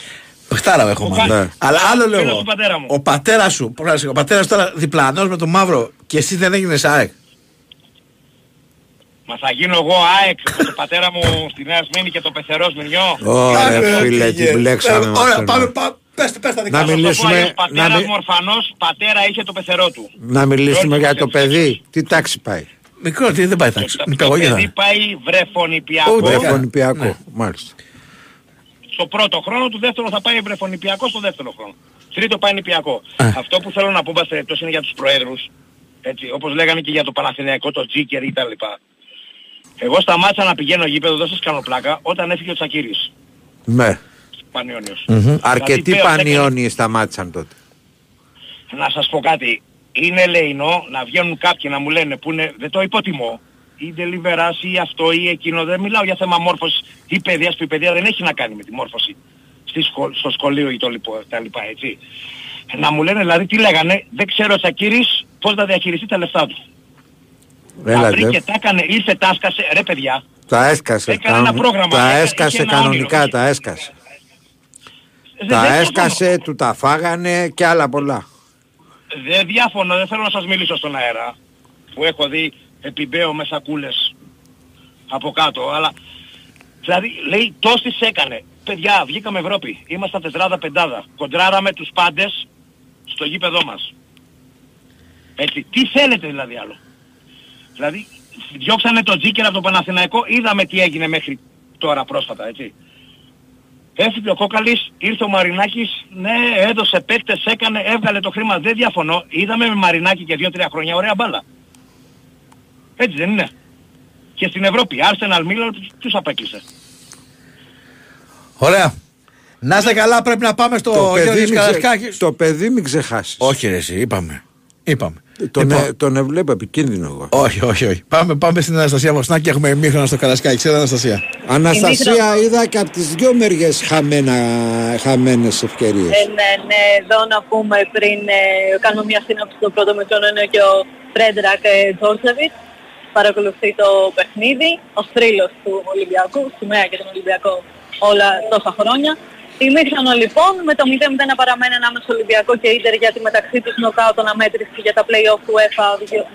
Χτάρα έχω μάθει. Ναι. Αλλά άλλο Φίλος λέω. του πατέρα μου. Ο πατέρας σου, πώς να σου πω, ο πατέρας τώρα διπλανός με τον μαύρο και εσύ δεν έγινες ΑΕΚ. Μα θα γίνω εγώ ΑΕΚ με τον πατέρα μου στη Νέα Σμήνη και το πεθερός Σμηνιό. Ωραία φίλε, την μπλέξαμε με Ωραία, αυτόν. πάμε, πάμε. Πες, πες τα δικά Να σου. μιλήσουμε- Ο να πατέρας μι- μου ορφανός, πατέρα είχε το πεθερό του. Να μιλήσουμε Γιώργος για το Κετσέκης. παιδί. Τι τάξη πάει; Μικρό, τι δεν πάει τάξη. Το, Μην το παγωγίδα. παιδί πάει βρεφονιπιακό. Ούτε καν. Βρεφονιπιακό, Ναι. μάλιστα. στο πρώτο χρόνο, του δεύτερο θα πάει βρεφονιπιακό στο δεύτερο χρόνο. Τρίτο πάει νηπιακό. Αυτό που θέλω να πω, μπας περιπτώσει, είναι για τους προέδρους. Έτσι, όπως λέγανε και για το Παναθηναϊκό, το Τζίκερ ή τα λοιπά. Εγώ σταμάτησα να πηγαίνω γήπεδο, δεν σας κάνω πλάκα, όταν έφυγε ο Τσακύρης, Ναι. Πανιόνιος. Αρκετοί Δηλαδή, πλέον πανιόνιοι σταμάτησαν τότε. Να σας πω κάτι. Είναι ελεηνό να βγαίνουν κάποιοι να μου λένε που είναι, δεν το υποτιμώ, ή deliverance ή αυτό ή εκείνο. Δεν μιλάω για θέμα μόρφωσης ή παιδείας που η παιδεία δεν έχει να κάνει με τη μόρφωση στη σχολ- στο σχολείο ή το λοιπό, τα λοιπά έτσι. Να μου λένε δηλαδή τι λέγανε, δεν ξέρω ο Τσακύρης πώς θα διαχειριστεί τα λεφτά του. Τα Έλατε. βρήκε, τα έκανε, ήρθε, τα άσκασε. Ρε παιδιά, Τα έσκασε. Έκανε ένα κανονι- πρόγραμμα, Τα έκανε- έσκασε είχε ένα κανονικά, όνειρο. τα έσκασε. δεν- Τα δεν έσκασε, του τα φάγανε και άλλα πολλά. Δεν διάφωνο, δεν θέλω να σας μιλήσω στον αέρα. Που έχω δει επιμπέω με σακούλες από κάτω. Αλλά, δηλαδή, λέει, τόσες έκανε. Παιδιά, βγήκαμε Ευρώπη. Ήμασταν τετράδα πεντάδα. Κοντράραμε τους πάντες στο γήπεδό μας. Έτσι, τι θέλετε δηλαδή άλλο; Δηλαδή, διώξανε τον Τζίκερ από το Παναθηναϊκό, είδαμε τι έγινε μέχρι τώρα πρόσφατα, έτσι. Έφυγε ο Κόκαλης, ήρθε ο Μαρινάκης, ναι, έδωσε παίκτες, έκανε, έβγαλε το χρήμα, δεν διαφωνώ. Είδαμε με Μαρινάκη και δύο-τρία χρόνια ωραία μπάλα. Έτσι δεν είναι. Και στην Ευρώπη, Arsenal, Milan, τους- τους απέκλεισε. Ωραία. Να είστε καλά, πρέπει να πάμε στο Το παιδί, Γιώργης μην ξε- Καρασκάκης. το παιδί μην ξεχάσεις. Όχι ρε εσύ, είπαμε. Είπαμε. Τον, Λοιπόν. ε, τον εβλέπω επικίνδυνο εγώ. Όχι, όχι, όχι. Πάμε, πάμε στην Αναστασία Βοσνάκη, έχουμε μήχρονα στο Καρασκάκη. Ξέρω Αναστασία. Αναστασία, είδα και από τις δυο μεριές χαμένα, χαμένες ευκαιρίες. Ε, ναι, ναι, εδώ να πούμε πριν ε, κάνουμε μια σύνοψη των πρώτων μικρών είναι και ο Φρέντρακ ε, Τζόρτζεβιτ. Παρακολουθεί το παιχνίδι, ο θρύλος του Ολυμπιακού, σημαία και τον Ολυμπιακό όλα τόσα χρόνια. Ημίχρονο λοιπόν με το 0-1 να παραμένει ανάμεσα στο Ολυμπιακό και Ίντερ για τη μεταξύ τους νοκάουτ αναμέτρηση για τα play-off του UEFA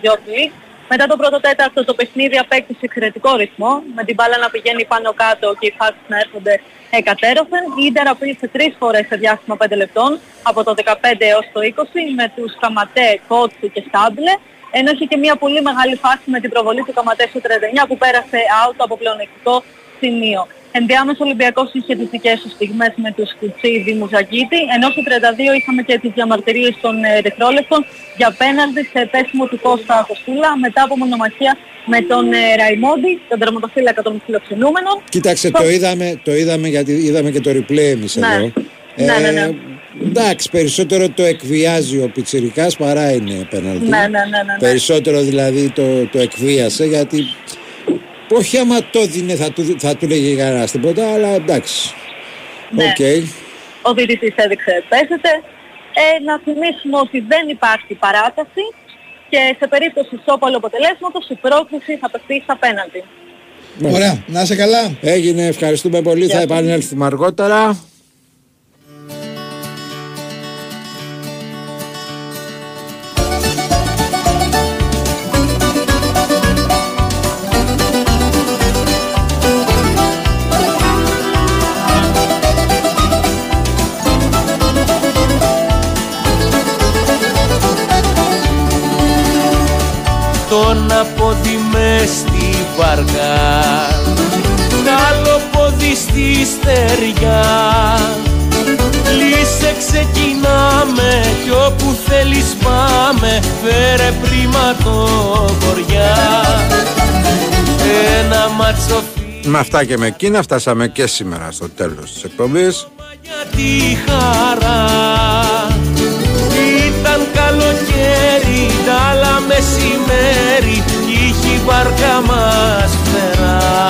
Youth League. Μετά το πρώτο τέταρτο το παιχνίδι απέκτησε εξαιρετικό ρυθμό, με την μπάλα να πηγαίνει πάνω κάτω και οι φάσεις να έρχονται εκατέρωθεν. Η Ίντερ απείλησε τρεις φορές σε διάστημα 5 λεπτών, από το 15 έως το 20, με τους Καματέ, Κότσι και Στάμπλε. Ενώ είχε και μια πολύ μεγάλη φάση με την προβολή του Καματέ στο 39 που πέρασε out από πλεονεκτικό σημείο. Ενδιάμεσο ο Ολυμπιακός είχε τις δικές του στιγμές με τους Κουτσί Μουζακίτη, ενώ στο 32 είχαμε και τις διαμαρτυρίες των ε, Ερυθρόλεπτων για πέναλτι σε πέσιμο του Κώστα Κοστούλα μετά από μονομαχία με τον ε, Ραϊμόντι, τον τερματοφύλακα των φιλοξενούμενων. Κοίταξε, το είδαμε, το είδαμε γιατί είδαμε και το replay εμείς Ναι. εδώ. Ναι, ναι, ναι. εντάξει, περισσότερο το εκβιάζει ο Πιτσιρικάς παρά είναι πέναλτι. Ναι, ναι, ναι, ναι, ναι. Περισσότερο δηλαδή το, το εκβίασε γιατί όχι άμα το δίνε θα του, θα του λέγε κανένας τίποτα, αλλά εντάξει. Ναι. Οκ. Ο διαιτητής έδειξε πέσετε. Ε, να θυμίσουμε ότι δεν υπάρχει παράταση και σε περίπτωση ισόπαλου αποτελέσματος η πρόκριση θα παιχτεί στα πέναλτι. Ωραία, να είσαι καλά. Έγινε, ευχαριστούμε πολύ. Γεια θα σας. επανέλθουμε αργότερα. Απόδι μες στη βαργά Καλό πόδι στη στεριά. Λύσε ξεκινάμε κι όπου θέλεις πάμε. Φέρε πρίμα το χωριά. Ένα μάτσο Με αυτά και με εκείνα φτάσαμε και σήμερα στο τέλος της εκπομπής. για τη χαρά. Ήταν καλοκαίρι, τα άλλα μεσημέρι. Κι είχε η βάρκα μας φτερά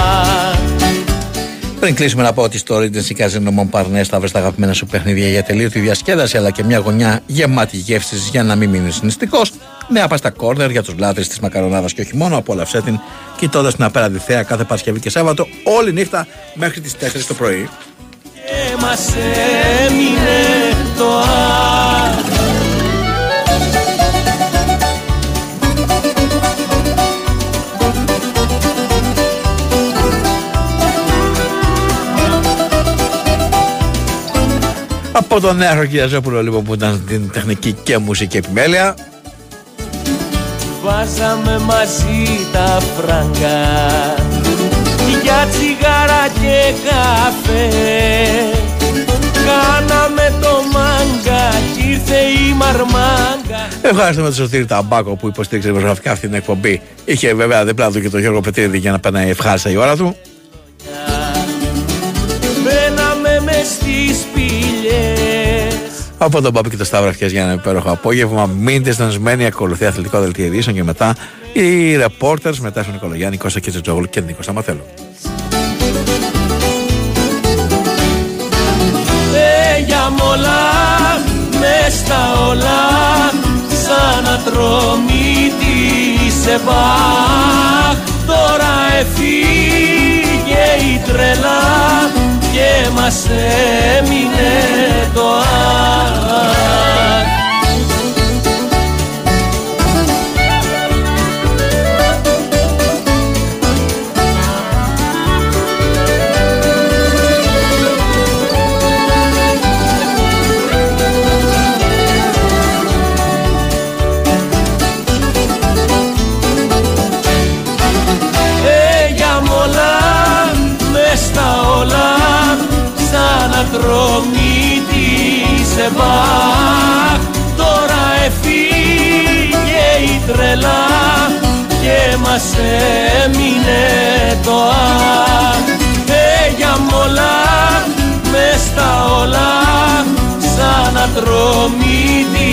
Πριν κλείσουμε να πω ότι στο Regency Casino Montparnasse θα βρεις τα αγαπημένα σου παιχνίδια για τελείωτη διασκέδαση αλλά και μια γωνιά γεμάτη γεύσει για να μην μείνεις νηστικός. Νέα πάστα κόρνερ για τους λάτρε της μακαρονάδας και όχι μόνο. Απόλαυσέ την κοιτώντας την απέραντη θέα κάθε Παρασκευή και Σάββατο όλη νύχτα μέχρι τις 4 το πρωί. Και μας έμεινε το Από τον νέο Κυριαζόπουλο λοιπόν που ήταν την τεχνική και μουσική επιμέλεια. Βάζαμε μαζί τα φραγκά Για τσιγάρα και καφέ Κάναμε το μάγκα Κι ήρθε η μαρμάγκα Ευχαριστούμε τον Σωτήρη Ταμπάκο που υποστήριξε δημοσιογραφικά αυτή την εκπομπή. Είχε βέβαια δίπλα του και τον Γιώργο Πετρίδη για να περνάει ευχάριστα η ώρα του. Από τον Πάπη και το Σταύρο Αυτιάς για ένα υπέροχο απόγευμα. Μείνετε στενισμένοι, ακολουθεί αθλητικό δελτίο ειδήσεων και μετά οι reporters μετά στον Νικολογιάννη, Κώστα Κιτζετζόγλου και Νίκος Σταματέλου. Λέγαμε όλα μες στα όλα σαν ατρόμητη σε Μπαχ Τώρα εφήγε η τρελά και μας έμεινε το αχ σε Μπαχ. Τώρα εφήγε η τρελά και μας έμεινε το αχ. Ε, για μολά, μες στα όλα σαν ατρομήτη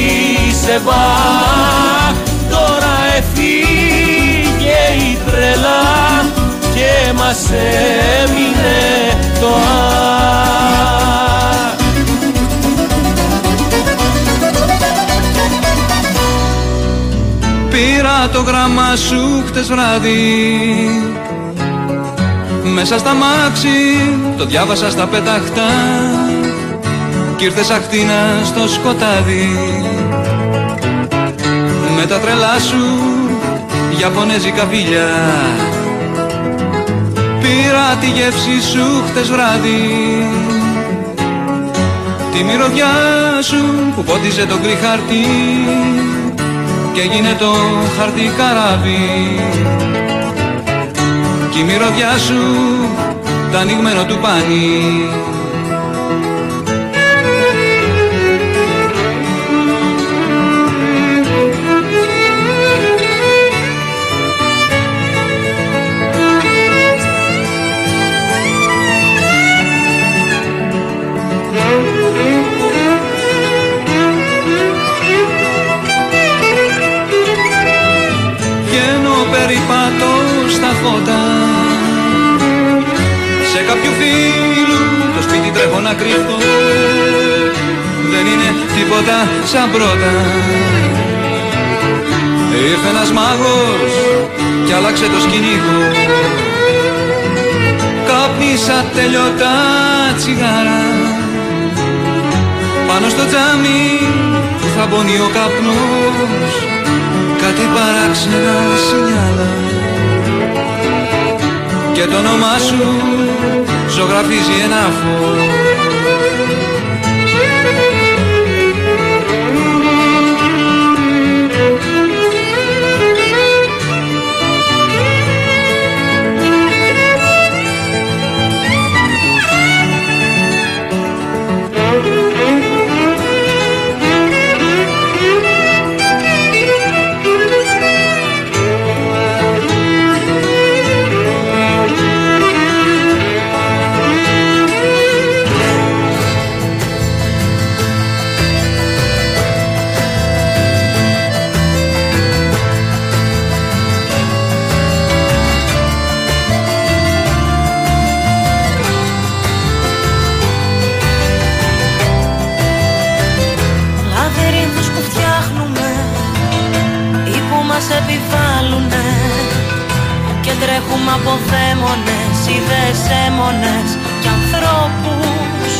σε Μπαχ. Τώρα εφήγε η τρελά και μας έμεινε το αχ Πήρα το γράμμα σου χτες βράδυ. Μέσα στα μάξι το διάβασα στα πεταχτά Κι ήρθες αχτίνα στο σκοτάδι. Με τα τρελά σου Ιαπωνέζικα φιλιά. Πήρα τη γεύση σου χτες βράδυ. Τη μυρωδιά σου που πότιζε το γκρι χαρτί και έγινε το χαρτί καράβι. Κι η μυρωδιά σου τα ανοιγμένο του πάνι φίλου το σπίτι τρέχω να κρύφω Δεν είναι τίποτα σαν πρώτα. Ήρθε ένας μάγος κι άλλαξε το σκηνικό. Κάπνισα τελειωτά τσιγάρα. Πάνω στο τζάμι που θα μπονεί ο καπνός. Κάτι παράξενα σινιάλα. Και το όνομά σου ζωγραφίζει ένα φως και τρέχουμε από δαίμονες, ιδέες έμονες και ανθρώπους.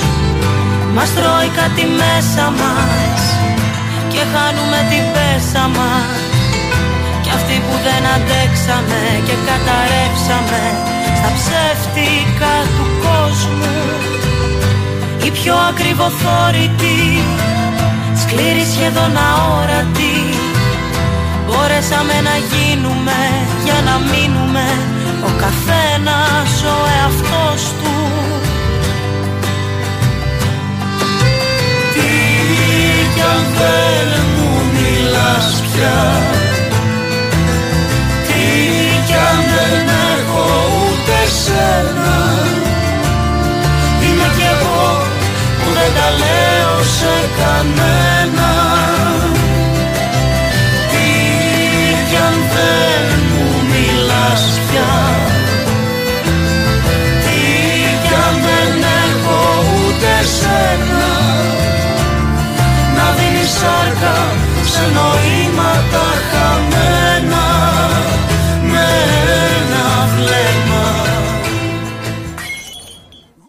Μας τρώει κάτι μέσα μας και χάνουμε την πέσα μας. Κι αυτοί που δεν αντέξαμε και καταρρεύσαμε στα ψεύτικα του κόσμου. Οι πιο ακριβοθόρητοι σκληροί σχεδόν αόρατοι. Μπορέσαμε να γίνουμε για να μείνουμε Ο καθένας ο εαυτός του. Τι κι αν δεν μου μιλάς πια; Τι κι αν δεν έχω ούτε σένα; Είμαι κι εγώ που δεν τα λέω σε κανένα